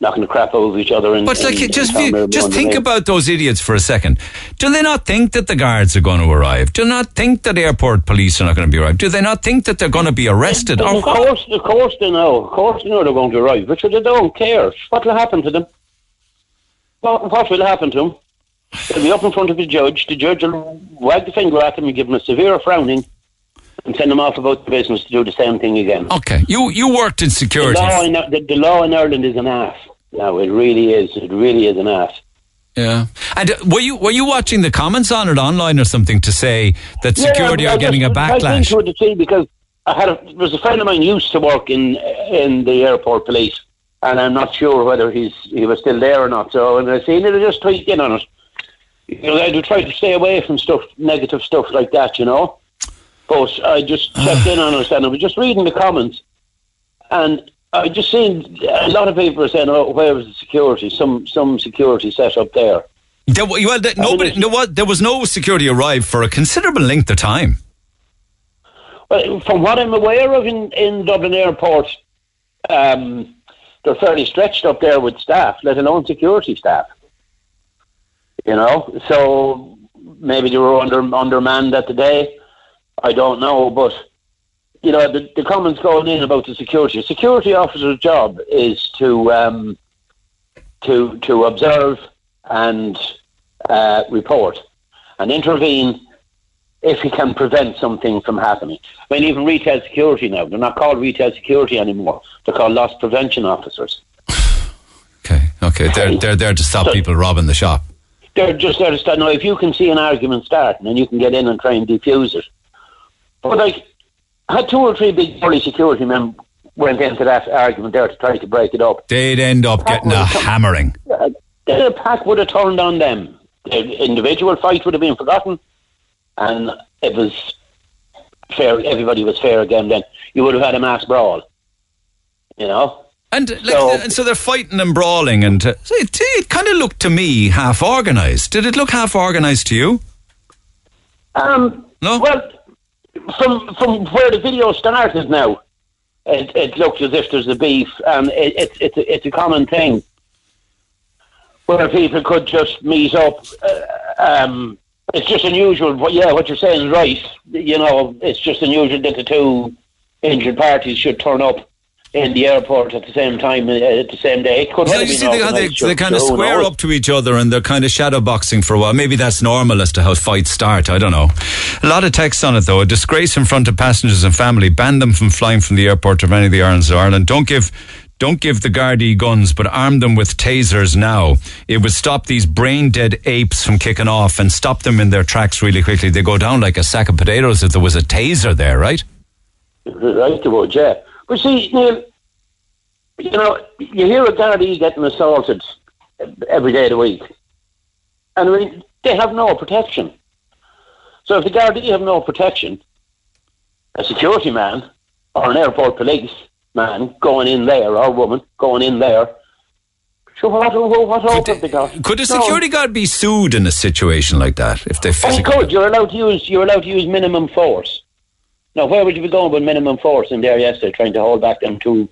knocking the crap out of each other. In, but like, just view, just think about those idiots for a second. Do they not think that the guards are going to arrive? Do they not think that airport police are not going to be arrived? Do they not think that they're going to be arrested? Of course, of course they know. Of course they know they're going to arrive, but they don't care. What will happen to them? What, what will happen to them? They'll be up in front of the judge. The judge will wag the finger at him and give him a severe frowning and send them off about the business to do the same thing again. Okay, you you worked in security. The law in, the, the law in Ireland is an ass. No, it really is. It really is an ass. Yeah, and uh, were you were you watching the comments on it online or something to say that security yeah, are getting a backlash? I it to see because I had a, there was a friend of mine used to work in in the airport police, and I'm not sure whether he's he was still there or not. So when I seen it, I just tweaked in on it you know, I do try to stay away from stuff, negative stuff like that, you know. But I just checked in on it and I was just reading the comments, and I just seen a lot of people are saying, "Oh, where was the security? Some some security set up there." There, well, there, nobody, no, what, there was no security arrived for a considerable length of time. Well, from what I'm aware of in, in Dublin Airport, um, they're fairly stretched up there with staff, let alone security staff. You know, so maybe they were under undermanned at the day. I don't know, but you know, the, the comments going in about the security. A security officer's job is to um, to to observe and uh, report and intervene if he can prevent something from happening. I mean, even retail security now, they're not called retail security anymore. They're called loss prevention officers. Okay, okay. They're, they're there to stop So- people robbing the shop. They're just there to start. Now, if you can see an argument starting and you can get in and try and defuse it. But, like, I had two or three big burly security men went into that argument there to try to break it up. They'd end up getting a hammering. Uh, the pack would have turned on them. The individual fight would have been forgotten, and it was fair. Everybody was fair again. Then you would have had a mass brawl. You know. And, like, and so they're fighting and brawling, and uh, so it, it kind of looked to me half organised. Did it look half organised to you? Um, no. Well, from from where the video started now, it, it looked as if there's a beef, and it, it's it's a, it's a common thing where people could just meet up. Uh, um, it's just unusual. But yeah, what you're saying is right. You know, it's just unusual that the two injured parties should turn up in the airport at the same time uh, at the same day. It could Yeah, you see, been they, they, they kind of square knows? up to each other and they're kind of shadow boxing for a while. Maybe that's normal as to how fights start. I don't know. A lot of text on it though. A disgrace in front of passengers and family. Ban them from flying from the airport of any of the islands of Ireland. Don't give. Don't give the Gardaí guns, but arm them with tasers now. It would stop these brain dead apes from kicking off and stop them in their tracks really quickly. They go down like a sack of potatoes if there was a taser there, right? Right, the would, yeah. But see, Neil, you know, you hear a Gardaí getting assaulted every day of the week. And I mean, they have no protection. So if the Gardaí have no protection, a security man or an airport police man going in there, or a woman going in there, so what, what, what hope have they got? Could a No. security guard be sued in a situation like that if they Oh, physically? good. You're allowed to use. You're allowed to use minimum force. Now, where would you be going with minimum force in there yesterday, trying to hold back them two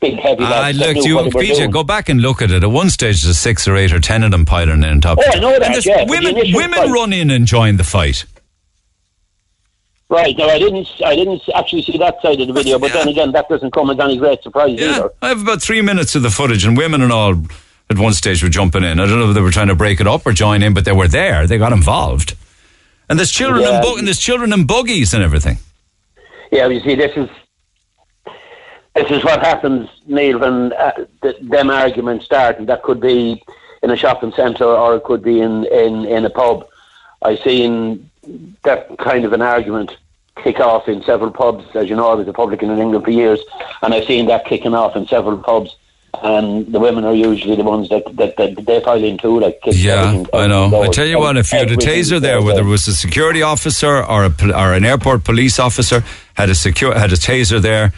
big heavy I lads? looked knew you, PJ. doing? Go back and look at it. At one stage, there's six or eight or ten of them piling in on top. Oh, I know that, yeah, women, women fight- run in and join the fight. Right. Now, I didn't. I didn't actually see that side of the video, but then again, that doesn't come as any great surprise Yeah, either. I have about three minutes of the footage, and women and all at one stage were jumping in. I don't know if they were trying to break it up or join in, but they were there. They got involved. And there's children Yeah. and bu- and there's children in buggies and everything. Yeah, you see, this is this is what happens, Neil, when uh, th- them arguments start, and that could be in a shopping centre or it could be in, in, in a pub. I've seen that kind of an argument kick off in several pubs. As you know, I was a publican in England for years, and I've seen that kicking off in several pubs. And the women are usually the ones that, that, that they pile in too, like Yeah, I know. I tell you what, if you had a taser there, whether it was a security officer or a or an airport police officer had a secure had a taser there,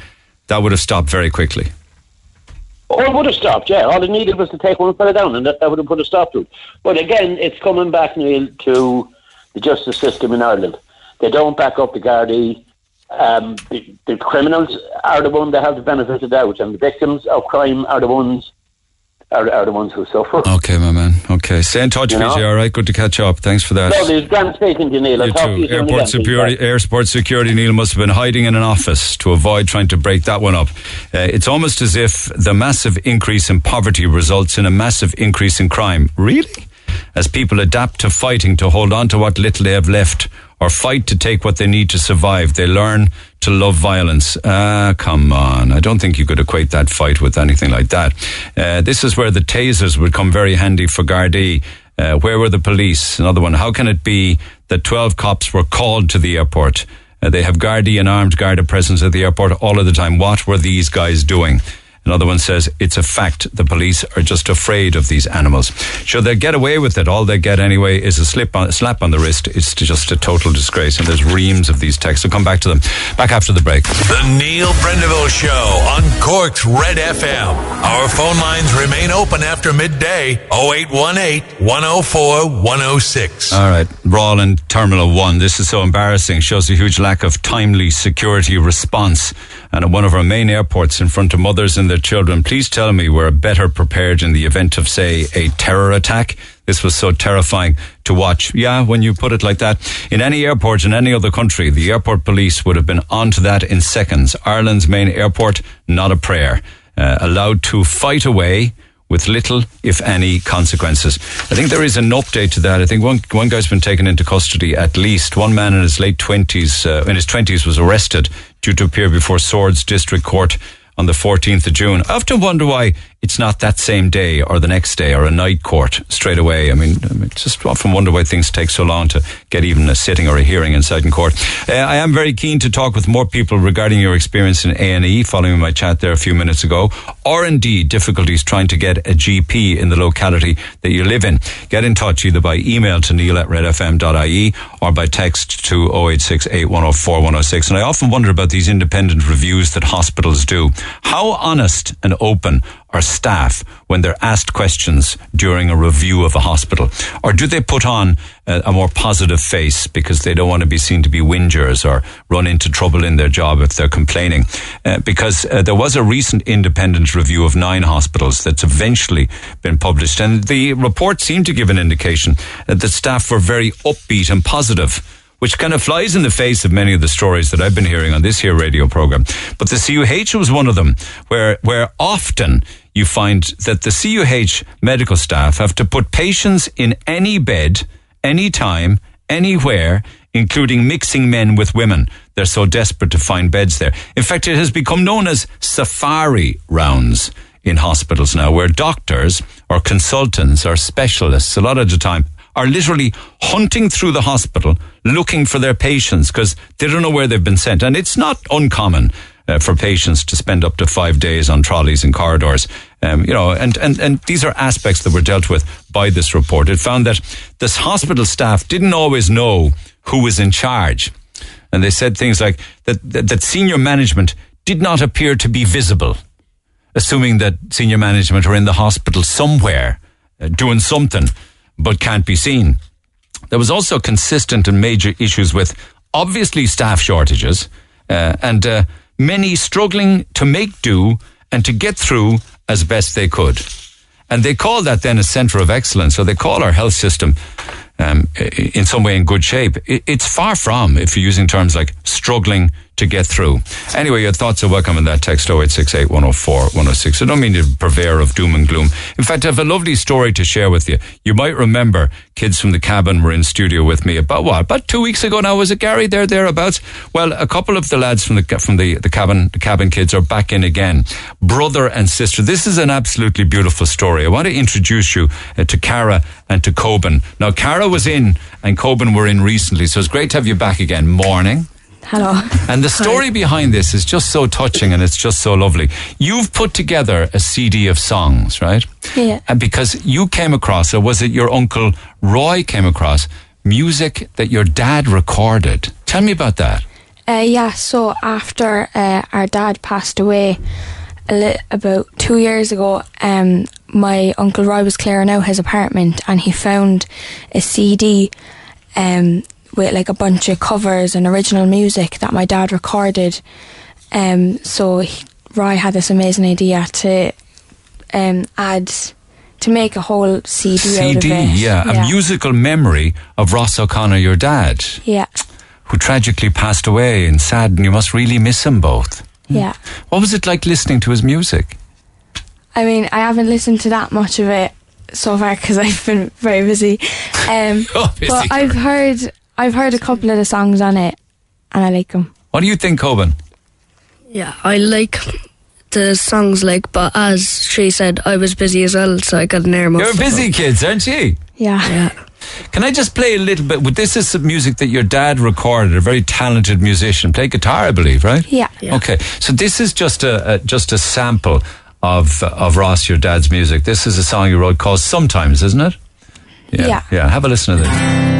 that would have stopped very quickly. Or it would have stopped, yeah. All it needed was to take one fella down, and that, that would have put a stop to it. But again, it's coming back, Neil, to the justice system in Ireland. They don't back up the Gardaí. Um, the, the criminals are the ones that have the benefit of the doubt, and the victims of crime are the ones are, are the ones who suffer. Okay, my man. Okay, stay in touch, You PJ. All right, good to catch up. Thanks for that. There's grand speaking to you, Neil. You too. you Airport again. security, airport security. Neil must have been hiding in an office to avoid trying to break that one up. Uh, it's almost as if the massive increase in poverty results in a massive increase in crime. Really? As people adapt to fighting to hold on to what little they have left, or fight to take what they need to survive, they learn to love violence. Ah, come on. I don't think you could equate that fight with anything like that. Uh, this is where the tasers would come very handy for Gardaí. Uh, where were the police? Another one. How can it be that 12 cops were called to the airport? Uh, they have Gardaí and armed Garda presence at the airport all of the time. What were these guys doing? Another one says it's a fact the police are just afraid of these animals. Should they get away with it? All they get anyway is a slip on, a slap on the wrist. It's just a total disgrace. And there's reams of these texts. So come back to them. Back after the break. The Neil Prendeville Show on Cork's Red FM. Our phone lines remain open after midday 0818 104 106. All right, Brawl in Terminal 1. This is so embarrassing. Shows a huge lack of timely security response. And at one of our main airports in front of mothers their children, please tell me we're better prepared in the event of, say, a terror attack. This was so terrifying to watch. Yeah, when you put it like that. In any airport in any other country, the airport police would have been onto that in seconds. Ireland's main airport, not a prayer. Uh, allowed to fight away with little, if any, consequences. I think there is an update to that. I think one one guy's been taken into custody at least. One man in his late twenties, uh, in his twenties, was arrested due to appear before Swords District Court on the 14th of June. I often wonder why it's not that same day or the next day or a night court straight away. I mean, I just often wonder why things take so long to get even a sitting or a hearing inside in court. Uh, I am very keen to talk with more people regarding your experience in A&E following my chat there a few minutes ago, or indeed difficulties trying to get a GP in the locality that you live in. Get in touch either by email to neil at redfm.ie or by text to 086 106 And I often wonder about these independent reviews that hospitals do. How honest and open are staff when they're asked questions during a review of a hospital? Or do they put on a, a more positive face because they don't want to be seen to be whingers or run into trouble in their job if they're complaining? Uh, because uh, there was a recent independent review of nine hospitals that's eventually been published, and the report seemed to give an indication that staff were very upbeat and positive which kind of flies in the face of many of the stories that I've been hearing on this here radio program. But the CUH was one of them, where where often you find that the CUH medical staff have to put patients in any bed, anytime, anywhere, including mixing men with women. They're so desperate to find beds there. In fact, it has become known as safari rounds in hospitals now, where doctors or consultants or specialists, a lot of the time, are literally hunting through the hospital looking for their patients because they don't know where they've been sent. And it's not uncommon uh, for patients to spend up to five days on trolleys and corridors. Um, you know, and, and, and these are aspects that were dealt with by this report. It found that this hospital staff didn't always know who was in charge. And they said things like that, that, that senior management did not appear to be visible, assuming that senior management are in the hospital somewhere uh, doing something but can't be seen. There was also consistent and major issues with obviously staff shortages uh, and uh, many struggling to make do and to get through as best they could. And they call that then a centre of excellence. So they call our health system um, in some way in good shape. It's far from, if you're using terms like struggling to get through. Anyway, your thoughts are welcome in that text 0868 104 106. I don't mean to purveyor of doom and gloom. In fact, I have a lovely story to share with you. You might remember kids from the cabin were in studio with me about what? About two weeks ago now. Was it Gary there, thereabouts? Well, a couple of the lads from the, from the, the cabin, the cabin kids are back in again. Brother and sister. This is an absolutely beautiful story. I want to introduce you uh, to Cara and to Coben. Now, Cara was in and Coben were in recently, so it's great to have you back again. Morning. Hello. And the story Hi. behind this is just so touching and it's just so lovely. You've put together a CD of songs, right? Yeah. And because you came across, or was it your uncle Roy came across, music that your dad recorded? Tell me about that. Uh, yeah, so after uh, our dad passed away li- about two years ago, um, my uncle Roy was clearing out his apartment and he found a CD um, with like a bunch of covers and original music that my dad recorded. Um, so he, Roy had this amazing idea to um, add to make a whole CD, CD yeah, yeah, a musical memory of Ross O'Connor, your dad. Yeah. Who tragically passed away and sad, and you must really miss them both. Yeah. What was it like listening to his music? I mean, I haven't listened to that much of it so far because I've been very busy. Um, oh, busy but I've heard I've heard a couple of the songs on it, and I like them. What do you think, Coben? Yeah, I like the songs, like, but as she said, I was busy as well, so I got an air most. You're busy kids, aren't you? Yeah. Yeah. Can I just play a little bit? This is some music that your dad recorded. A very talented musician, play guitar, I believe, right? Yeah. yeah. Okay, so this is just a, a just a sample of of Ross, your dad's music. This is a song you wrote called "Sometimes," isn't it? Yeah. Yeah. yeah. Have a listen to this.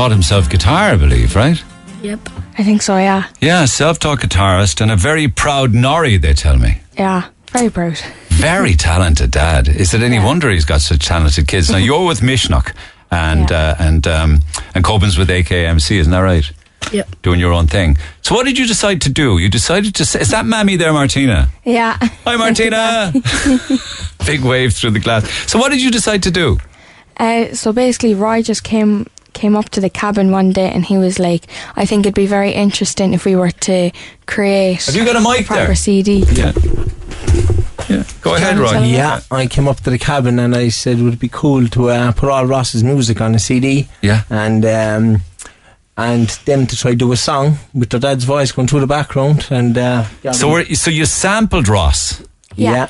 Taught himself guitar, I believe, right? Yep. I think so, yeah. Yeah, self-taught guitarist and a very proud Nori, they tell me. Yeah, very proud. Very talented dad. Is it any wonder he's got such talented kids? Now you're with Mishnok and uh, and um, and Coben's with AKMC, isn't that right? Yep. Doing your own thing. So what did you decide to do? You decided to say, is that Mammy there, Martina? Yeah. Hi, Martina. Big wave through the glass. So what did you decide to do? Uh, so basically, Roy just came came up to the cabin one day and he was like, "I think it'd be very interesting if we were to create Have you got a mic proper there? CD." Yeah. Yeah. Go ahead, Roy. Yeah, I came up to the cabin and I said, would it be cool to uh, put all Ross's music on a CD? Yeah. And um, and them to try do a song with their dad's voice going through the background. And uh, So we're, so you sampled Ross. yeah.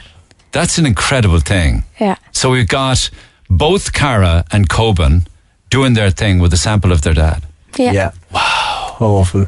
That's an incredible thing. Yeah. So we've got both Cara and Coben doing their thing with a sample of their dad. Yeah. Yeah. Wow. Awful.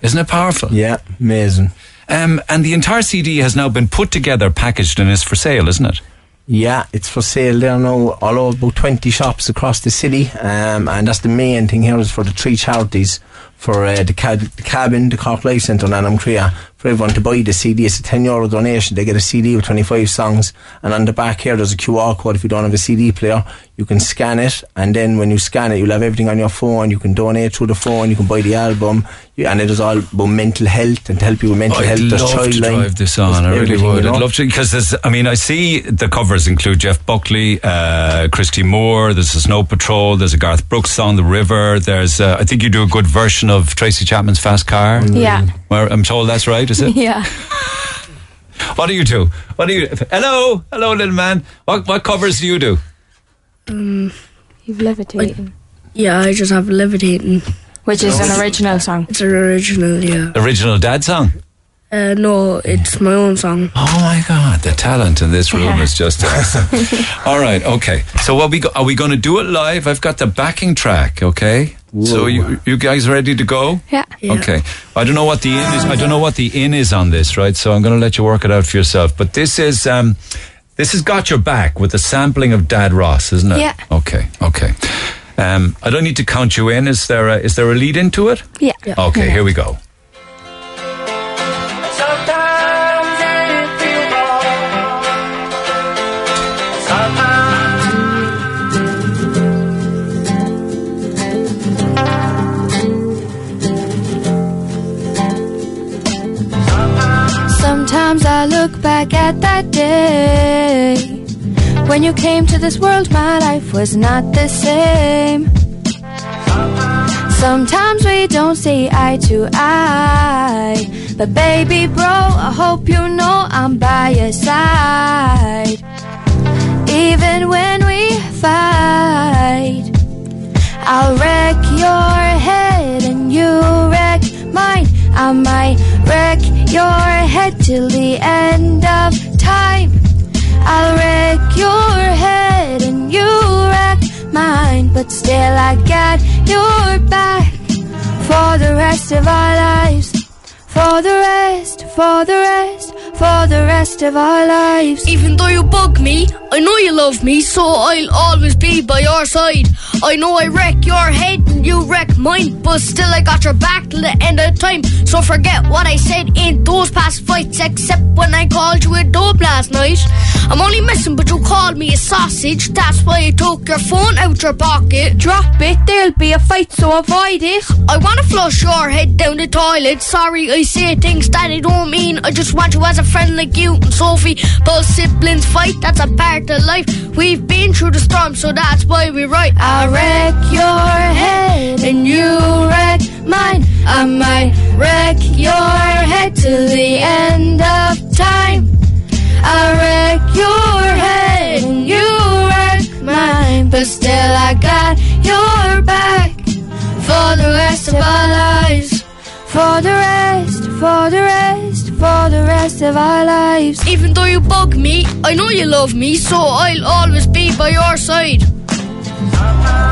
Isn't it powerful? Yeah, amazing. Um, and the entire CD has now been put together, packaged, and is for sale, isn't it? Yeah, it's for sale there are now, all over about 20 shops across the city. Um, and that's the main thing here is for the three charities for uh, the, cab- the cabin, the Cork Life Centre, and Anam Crea. For everyone to buy the CD, it's a 10 euro donation. They get a CD with 25 songs. And on the back here, there's a QR code. If you don't have a CD player, you can scan it. And then when you scan it, you'll have everything on your phone. You can donate through the phone. You can buy the album. You, and it is all about mental health and to help you with mental I'd health. There's love to Childline. drive this on. There's I really would. you know? I'd love to because there's. I mean, I see the covers include Jeff Buckley, uh, Christy Moore. There's a Snow Patrol. There's a Garth Brooks song, "The River." There's. Uh, I think you do a good version of Tracy Chapman's "Fast Car." Yeah. Where I'm told that's right. Is it? Yeah. What do you do? What do you? Hello, hello, little man. What what covers do you do? Um, You've levitating. yeah, I just have levitating. Which is an original song. It's an original, yeah. Original dad song. Uh, no, it's my own song. Oh my God, the talent in this room is just awesome. All right, okay. So what we go, are we going to do it live? I've got the backing track. Okay. So you you guys ready to go? Yeah. Okay. I don't know what the in is. I don't know what the in is on this, right? So I'm going to let you work it out for yourself. But this is um, this has got your back with the sampling of Dad Ross, isn't it? Yeah. Okay. Okay. Um, I don't need to count you in. Is there a, is there a lead into it? Yeah. Okay. Here we go. Back at that day when you came to this world. My life was not the same. Sometimes we don't see eye to eye, but baby bro, I hope you know I'm by your side. Even when we fight, I'll wreck your head and you wreck mine. I might your head till the end of time. I'll wreck your head and you wreck mine, but still I got your back for the rest of our lives. For the rest, for the rest, for the rest of our lives. Even though you bug me, I know you love me, so I'll always be by your side. I know I wreck your head and you wreck mine, but still I got your back till the end of time. So forget what I said in those past fights, except when I called you a dope last night. I'm only messing, but you called me a sausage. That's why I took your phone out your pocket. Drop it, there'll be a fight, so avoid it. I wanna flush your head down the toilet. Sorry, I say things that I don't mean. I just want you as a friend like you and Sophie. Both siblings fight, that's a part of life. We've been through the storm, so that's why we write. I'll wreck your head and you wreck mine. I might wreck your head till the end of time. I'll wreck your head and you wreck mine, but still I got your back for the rest of our lives. For the rest, for the rest, for the rest of our lives. Even though you bug me, I know you love me, so I'll always be by your side.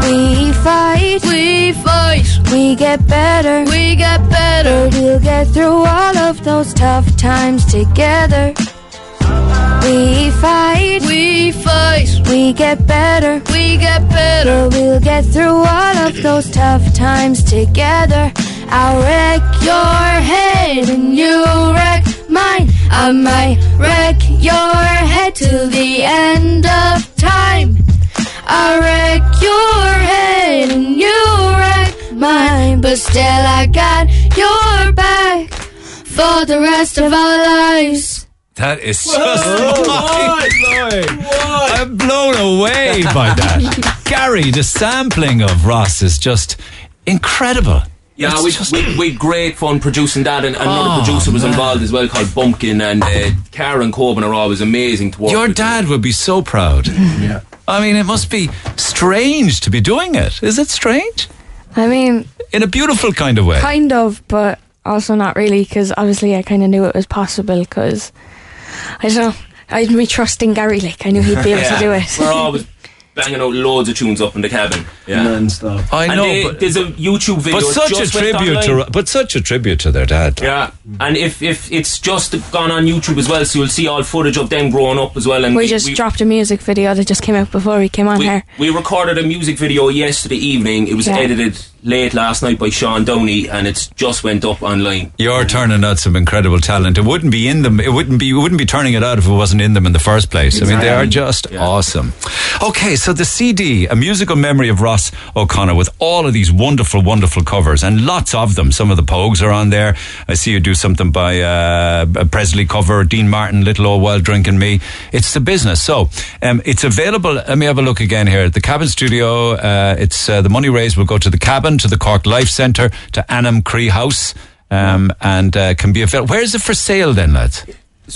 We fight, we fight, we get better, we get better. We'll get through all of those tough times together. We fight, we fight, We get better. We get better. But we'll get through all of those tough times together. I'll wreck your head and you wreck mine. I might wreck your head till the end of time. I'll wreck your head and you wreck mine. But still, I got your back for the rest of our lives. That is just mind-blowing. I'm blown away by that. Gary, the sampling of Ross is just incredible. Yeah, we, just- we, we had great fun producing that, and another Oh, producer was man. involved as well called Bumpkin, and uh, Karen Coben are always amazing to work Your with. dad would be so proud. Yeah. I mean, it must be strange to be doing it. Is it strange? I mean, In a beautiful kind of way. kind of, but also not really, because obviously I kind of knew it was possible, because Oh, I don't know. I'd be trusting Gary, like I knew he'd be able to do it. We're always banging out loads of tunes up in the cabin. Yeah. Non-stop. I And know, they- but- there's a YouTube video. But such a just went tribute to, but such a tribute to their dad. Yeah, and if if it's just gone on YouTube as well, so you'll see all footage of them growing up as well. And we just dropped a music video that just came out before we came on we, here. we recorded a music video yesterday evening. It was Yeah. edited late last night by Sean Downey, and it's just went up online. You're turning out some incredible talent. It wouldn't be in them. It wouldn't be. You wouldn't be turning it out if it wasn't in them in the first place. I mean, they are just awesome. Okay, so the CD, a musical memory of Ross O'Connor, with all of these wonderful, wonderful covers and lots of them. Some of the Pogues are on there. I see you do something by uh, a Presley cover, Dean Martin, Little Old Wine Drinking Me. It's the business. So um, it's available. Let me have a look again here. at The Cabin Studio. Uh, it's uh, the money raised will go to the Cabin, to the Cork Life Centre, to Annam Cree House. Um, and uh, can be available. Where is it for sale then, lads?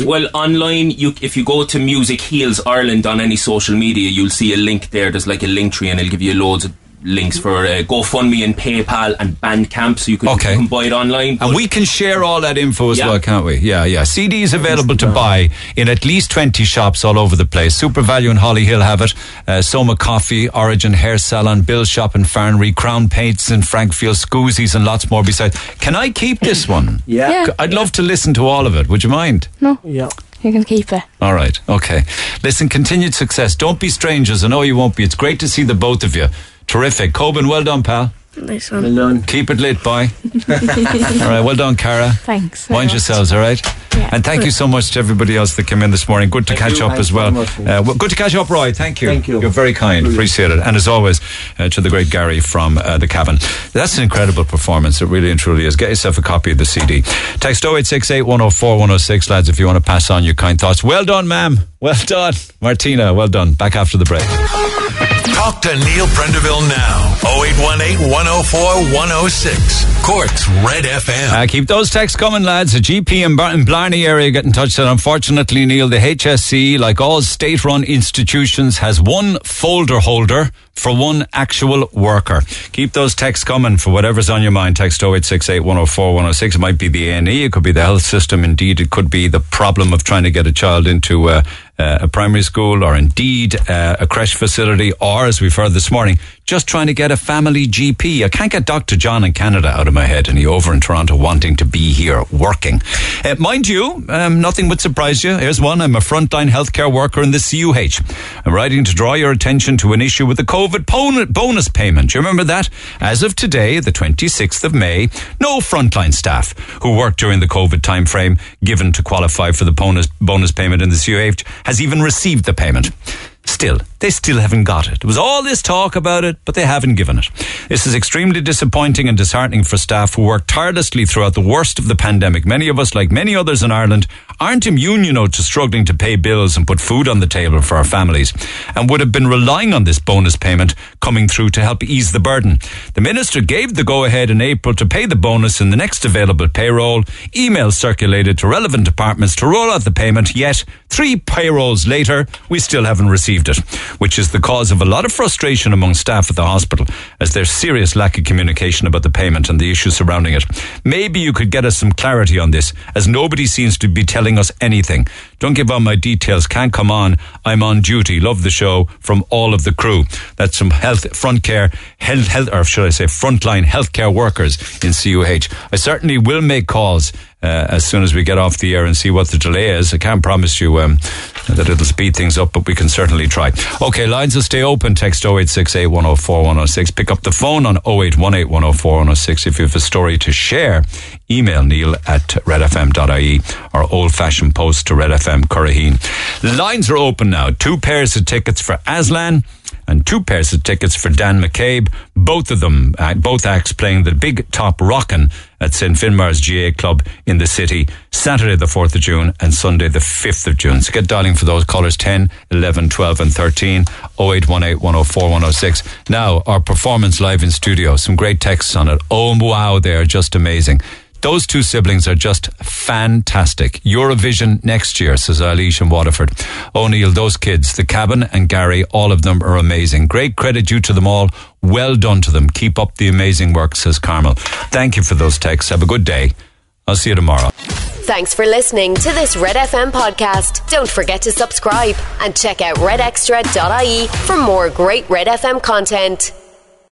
Well, online, you if you go to Music Heals Ireland on any social media, you'll see a link there. There's like a link tree, and it'll give you loads of links for uh, GoFundMe and PayPal and Bandcamp, so you can, Okay. you can buy it online. And we can share all that info as Yeah. well, can't we? Yeah, yeah. CDs available to buy in at least 20 shops all over the place. SuperValu in Hollyhill have it. Uh, Soma Coffee, Origin Hair Salon, Bill Shop and Farranree, Crown Paints and Frankfield, Scoozies and lots more besides. Can I keep this one? Yeah. Yeah. I'd love to listen to all of it. Would you mind? No, Yeah. you can keep it. All right. Okay. Listen, continued success. Don't be strangers. I know you won't be. It's great to see the both of you. Terrific. Coben, well done, pal. Nice Well done. Keep it lit, boy. all right. Well done, Cara. Thanks. very Mind much. yourselves, all right? Yeah. And thank you so much to everybody else that came in this morning. Good to catch up Thanks as well. very much. Uh, well. Good to catch up, Roy. Thank you. Thank you. You're very kind. Appreciate it. And as always, uh, to the great Gary from uh, the cabin. That's an incredible performance. It really and truly is. Get yourself a copy of the CD. Text 0868 104 106, lads, if you want to pass on your kind thoughts. Well done, ma'am. Well done. Martina, well done. Back after the break. Talk to Neil Prendeville now. 0818 104 106. Cork's Red FM. Uh, keep those texts coming, lads. A GP in, Bar- in Blarney area get in touch said, unfortunately, Neil, the HSE, like all state run institutions, has one folder holder for one actual worker. Keep those texts coming for whatever's on your mind. Text 0868 104 106. It might be the A&E, it could be the health system. Indeed, it could be the problem of trying to get a child into uh, a primary school or indeed uh, a creche facility or, as we've heard this morning, just trying to get a family GP. I can't get Dr. John in Canada out of my head and he over in Toronto wanting to be here working. Uh, mind you, um, nothing would surprise you. Here's one. I'm a frontline healthcare worker in the CUH. I'm writing to draw your attention to an issue with the COVID bonus payment. Do You remember that? As of today, the 26th of May, no frontline staff who worked during the COVID timeframe given to qualify for the bonus, bonus payment in the CUH has even received the payment. Still, they still haven't got it. There was all this talk about it, but they haven't given it. This is extremely disappointing and disheartening for staff who worked tirelessly throughout the worst of the pandemic. Many of us, like many others in Ireland, aren't immune, you know, to struggling to pay bills and put food on the table for our families and would have been relying on this bonus payment coming through to help ease the burden. The minister gave the go ahead in April to pay the bonus in the next available payroll. Emails circulated to relevant departments to roll out the payment, yet three payrolls later, we still haven't received it, which is the cause of a lot of frustration among staff at the hospital as there's serious lack of communication about the payment and the issues surrounding it. Maybe you could get us some clarity on this, as nobody seems to be telling us anything. Don't give out my details, can't come on. I'm on duty. Love the show from all of the crew. That's some health, front care, health, health, or should I say frontline healthcare workers in CUH. I certainly will make calls uh, as soon as we get off the air and see what the delay is. I can't promise you um, that it'll speed things up, but we can certainly try. Okay, lines will stay open. Text 0868 104 106. Pick up the phone on 0818 104 106 if you have a story to share. Email neil at redfm.ie or old fashioned post to redfm Curraheen. Lines are open now. Two pairs of tickets for Aslan and two pairs of tickets for Dan McCabe. Both of them, uh, both acts playing the Big Top Rockin' at St. Finbarr's GAA Club in the city, Saturday the 4th of June and Sunday the 5th of June. So get dialing for those callers 10, 11, 12 and 13, 0818 104 106. Now, our performance live in studio. Some great texts on it. Oh, wow, they are just amazing. Those two siblings are just fantastic. Eurovision next year, says Eilish and Waterford. O'Neill, those kids, the cabin and Gary, all of them are amazing. Great credit due to them all. Well done to them. Keep up the amazing work, says Carmel. Thank you for those texts. Have a good day. I'll see you tomorrow. Thanks for listening to this Red FM podcast. Don't forget to subscribe and check out redextra.ie for more great Red FM content.